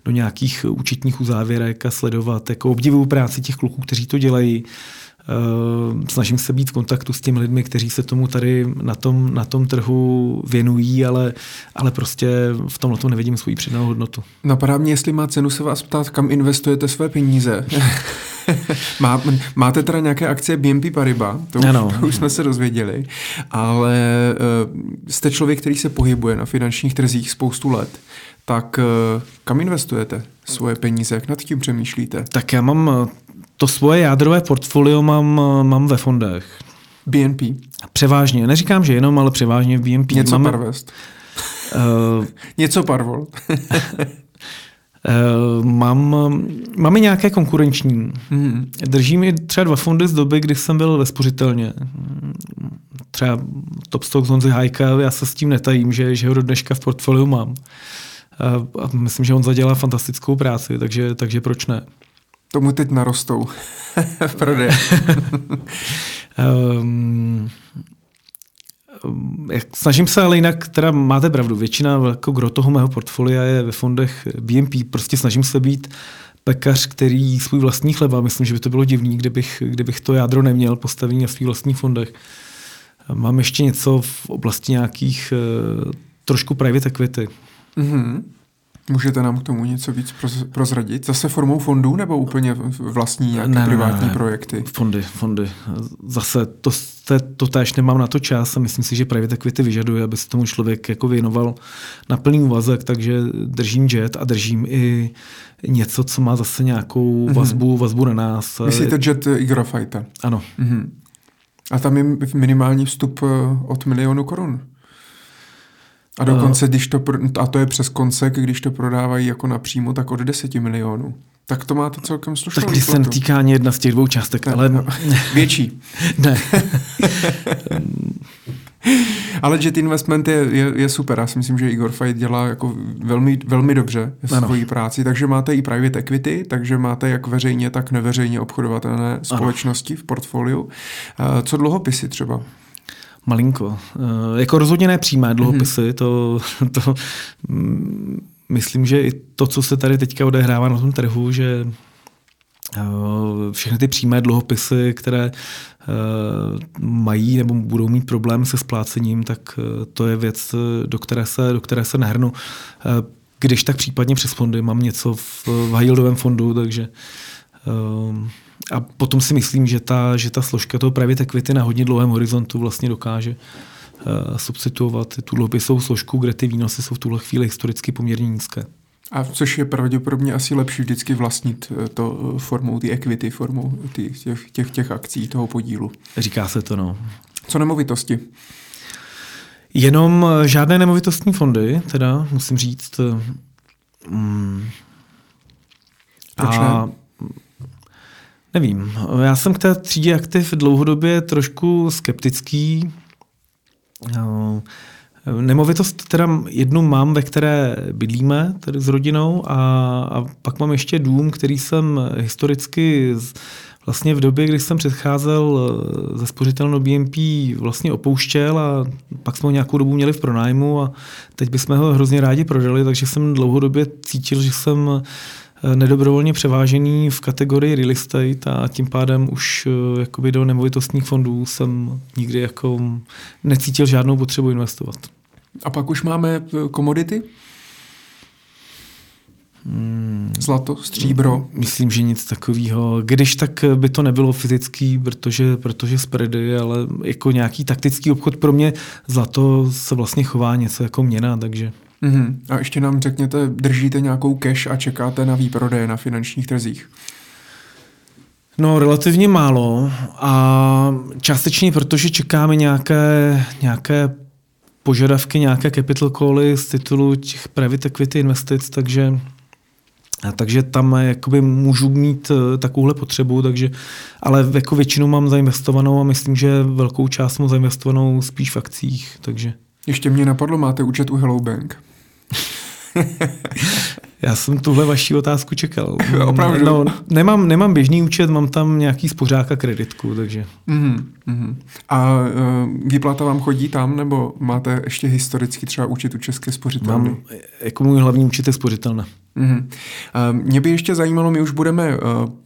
do nějakých účetních uzávěrek a sledovat. Jako obdivuju práci těch kluků, kteří to dělají. Uh, snažím se být v kontaktu s těmi lidmi, kteří se tomu tady na tom, na tom trhu věnují, ale, ale prostě v tomhle to nevidím svoji přidanou hodnotu. Napadá mě, jestli má cenu se vás ptát, kam investujete své peníze. Má, máte teda nějaké akcie BNP Paribas, to už, ano. to už jsme se dozvěděli, ale uh, jste člověk, který se pohybuje na finančních trzích spoustu let, tak uh, kam investujete svoje peníze, jak nad tím přemýšlíte? Tak já mám to svoje jádrové portfolio mám, mám ve fondech. BNP? Převážně. Neříkám, že jenom, ale převážně v BNP. Něco Máme, Parvest? Uh, Něco Parvol? Uh, mám, máme nějaké konkurenční. Hmm. Držím i třeba dva fondy z doby, kdy jsem byl ve spořitelně. Třeba Top Stock Honzy Hajka, já se s tím netajím, že, že ho do dneška v portfoliu mám. Uh, a myslím, že on zadělá fantastickou práci, takže, takže proč ne? Tomu teď narostou v prodeji. um, Snažím se, ale jinak teda máte pravdu. Většina jako gro toho mého portfolia je ve fondech BNP. Prostě snažím se být pekař, který svůj vlastní chleba. Myslím, že by to bylo divný, kdybych, kdybych to jádro neměl postavený na svých vlastních fondech. Mám ještě něco v oblasti nějakých uh, trošku private equity. Mm-hmm. Můžete nám k tomu něco víc prozradit? Zase formou fondů nebo úplně vlastní nějaké ne, privátní ne, ne. projekty? Fondy, fondy. Zase to, to, to též nemám na to čas a myslím si, že private equity vyžaduje, aby se tomu člověk jako věnoval na plný úvazek, takže držím jet a držím i něco, co má zase nějakou mhm. vazbu, mm-hmm. vazbu na nás. Myslíte jet Igora Fajta? Ano. Mm-hmm. A tam je minimální vstup eh, od milionu korun. A dokonce, uh, když to, a to je přes koncek, když to prodávají jako napřímo, tak od 10 milionů. Tak to máte celkem slušnou Tak když se netýká ani jedna z těch dvou částek, ne, ale... No, větší. ne. ale Jet Investment je, je, je super. Já si myslím, že Igor Fight dělá jako velmi, velmi dobře svoji práci. Takže máte i private equity, takže máte jak veřejně, tak neveřejně obchodovatelné společnosti ano. v portfoliu. Eh, co dluhopisy třeba? Malinko. E, jako rozhodně ne přímé dluhopisy, mm-hmm. to, to mm, myslím, že i to, co se tady teďka odehrává na tom trhu, že e, všechny ty přímé dluhopisy, které e, mají nebo budou mít problém se splácením, tak to je věc, do které se, do které se nehrnu. Když tak případně přes fondy mám něco v, v high fondu, takže a potom si myslím, že ta, že ta složka toho private equity na hodně dlouhém horizontu vlastně dokáže uh, substituovat tu dluhopisovou složku, kde ty výnosy jsou v tuhle chvíli historicky poměrně nízké. A což je pravděpodobně asi lepší vždycky vlastnit eh, to eh, formou ty equity, formou ty, těch, těch, těch akcí, toho podílu. Říká se to, no. Co nemovitosti? Jenom žádné nemovitostní fondy, teda musím říct. Mm, Proč a ne? Nevím. Já jsem k té třídě aktiv dlouhodobě trošku skeptický. No, nemovitost teda jednu mám, ve které bydlíme, tedy s rodinou, a, a pak mám ještě dům, který jsem historicky vlastně v době, kdy jsem předcházel ze spořitelnou BNP vlastně opouštěl a pak jsme ho nějakou dobu měli v pronájmu a teď bychom ho hrozně rádi prodali, takže jsem dlouhodobě cítil, že jsem Eh, nedobrovolně převážený v kategorii real estate a tím pádem už eh, jakoby do nemovitostních fondů jsem nikdy jako necítil žádnou potřebu investovat. A pak už máme eh, komodity? Hmm. Zlato, stříbro? Myslím, že nic takového. Když tak by to nebylo fyzický, protože, protože spready, ale jako nějaký taktický obchod pro mě zlato se vlastně chová něco jako měna, takže Mm-hmm. A ještě nám řekněte, držíte nějakou cash a čekáte na výprodeje na finančních trzích? No, relativně málo a částečně protože čekáme nějaké, nějaké požadavky, nějaké capital cally z titulu těch private equity investic, takže a takže tam jakoby můžu mít eh, takovouhle potřebu, takže, ale jako většinu mám zainvestovanou a myslím, že velkou část mám zainvestovanou spíš v akcích, takže. Ještě mě napadlo, máte účet u Hello Bank. Já jsem tuhle vaši otázku čekal. Opravdu? No, nemám, nemám běžný účet, mám tam nějaký spořák a kreditku, takže. Mm, mm. A uh, výplata vám chodí tam, nebo máte ještě historicky třeba účet u České spořitelny? Mám, jako můj hlavní účet je spořitelna. Mm. Uh, mě by ještě zajímalo, my už budeme uh,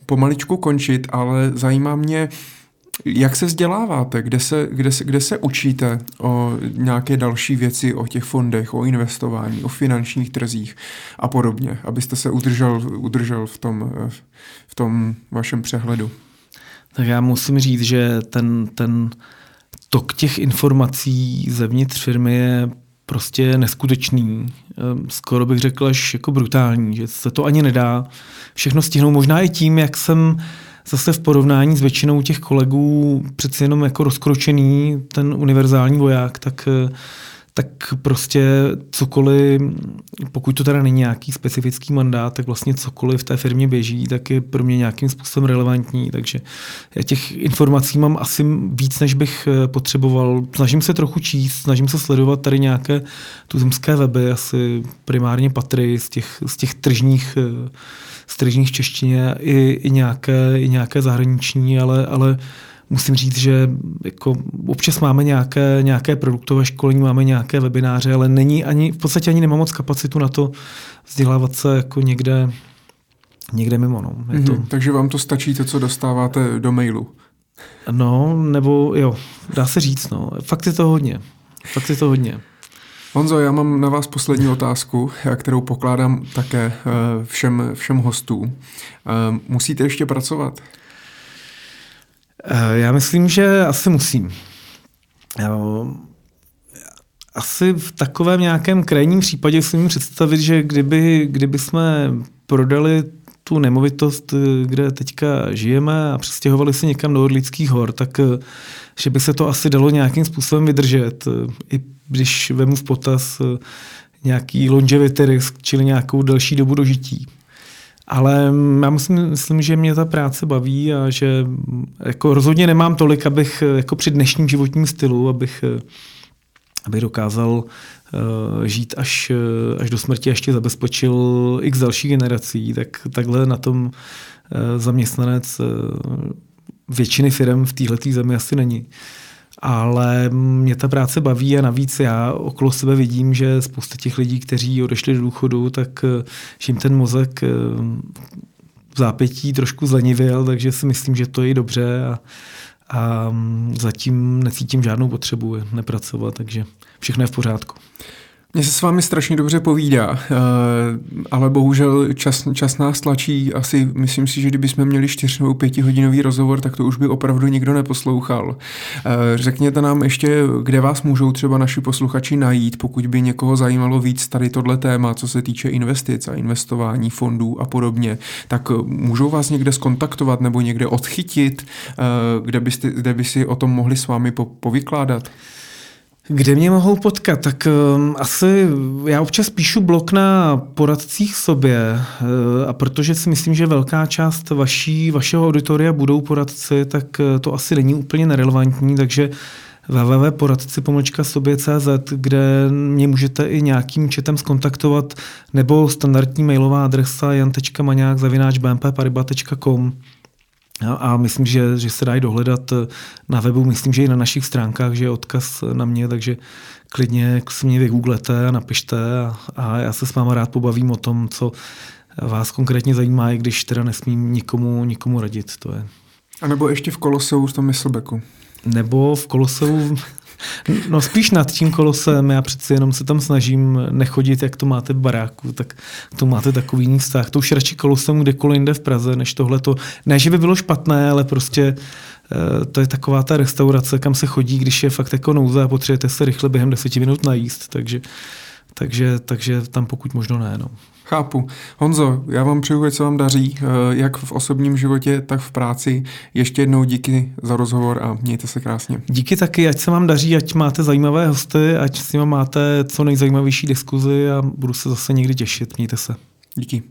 pomaličku končit, ale zajímá mě, uh, jak se vzděláváte? Kde se, kde, se, kde se učíte o nějaké další věci, o těch fondech, o investování, o finančních trzích a podobně, abyste se udržel, udržel v, tom, v tom vašem přehledu? Tak já musím říct, že ten, ten tok těch informací zevnitř firmy je prostě neskutečný. Ehm, skoro bych řekl až jako brutální, že se to ani nedá všechno stihnout. Možná i tím, jak jsem zase v porovnání s většinou těch kolegů přeci jenom jako rozkročený ten univerzální voják, tak tak prostě cokoliv, pokud to teda není nějaký specifický mandát, tak vlastně cokoliv v té firmě běží, tak je pro mě nějakým způsobem relevantní. Takže já těch informací mám asi víc, než bych eh, potřeboval. Snažím se trochu číst, snažím se sledovat tady nějaké tuzemské weby, asi primárně patry z těch, z těch tržních eh, z tržních češtině i, i, nějaké, i nějaké zahraniční, ale, ale musím říct, že jako občas máme nějaké, nějaké produktové školení, máme nějaké webináře, ale není ani, v podstatě ani nemám moc kapacitu na to vzdělávat se jako někde, někde mimo. No. Je to... Mm-hmm, takže vám to stačí to, co dostáváte do mailu? No, nebo jo, dá se říct, no. Fakt je to hodně. Fakt je to hodně. Honzo, já mám na vás poslední otázku, kterou pokládám také eh, všem, všem hostům. Eh, musíte ještě pracovat? Eh, já myslím, že asi musím. Asi v takovém nějakém krajním případě si můžu představit, že kdyby, kdyby jsme prodali tu nemovitost, kde teďka žijeme a přestěhovali se někam do Orlických hor, tak že by se to asi dalo nějakým způsobem vydržet. I když vemu v potaz nějaký longevity risk, čili nějakou delší dobu dožití. Ale já myslím, myslím, že mě ta práce baví a že jako rozhodně nemám tolik, abych jako při dnešním životním stylu, abych, abych dokázal uh, žít až, až do smrti a ještě zabezpečil x další generací, tak takhle na tom uh, zaměstnanec uh, většiny firm v této zemi asi není. Ale mě ta práce baví a navíc já okolo sebe vidím, že spousta těch lidí, kteří odešli do důchodu, tak že jim ten mozek v zápětí trošku zlenivěl, takže si myslím, že to je dobře a, a zatím necítím žádnou potřebu nepracovat, takže všechno je v pořádku. Mně se s vámi strašně dobře povídá, eh, ale bohužel čas, čas nás tlačí. Asi myslím si, že kdybychom měli čtyř nebo pětihodinový rozhovor, tak to už by opravdu nikdo neposlouchal. Eh, řekněte nám ještě, kde vás můžou třeba naši posluchači najít, pokud by někoho zajímalo víc tady tohle téma, co se týče investic a investování fondů a podobně, tak můžou vás někde skontaktovat nebo někde odchytit, eh, kde, byste, kde by si o tom mohli s vámi povykládat? Kde mě mohou potkat? Tak um, asi já občas píšu blog na poradcích sobě uh, a protože si myslím, že velká část vaší, vašeho auditoria budou poradci, tak uh, to asi není úplně nerelevantní, takže www.poradci pomlčka sobě.cz, kde mě můžete i nějakým četem skontaktovat, nebo standardní mailová adresa jan.maňák zavináč bmpparibas.com. A myslím, že, že se dají dohledat eh, na webu, myslím, že i na našich stránkách, že je odkaz na mě, takže klidně si mě vygooglete a napište a, a já se s váma rád pobavím o tom, co vás konkrétně zajímá, i když teda nesmím nikomu, nikomu radit. To je. A nebo ještě v Koloseu v tom Myslbeku. Nebo v Koloseu No spíš nad tím kolosem, já přeci jenom se tam snažím nechodit, jak to máte v baráku, tak to máte takový jiný vztah. To už radši kolosem kdekoliv jinde v Praze, než tohle to. Ne, že by bylo špatné, ale prostě eh, to je taková ta restaurace, kam se chodí, když je fakt jako nouze a potřebujete se rychle během deseti minut najíst, takže, takže, takže tam pokud možno ne. No. Chápu. Honzo, já vám přeju, ať se vám daří, eh, jak v osobním životě, tak v práci. Ještě jednou díky za rozhovor a mějte se krásně. Díky taky, ať se vám daří, ať máte zajímavé hosty, ať s nimi máte co nejzajímavější diskuzi a budu se zase někdy těšit. Mějte se. Díky.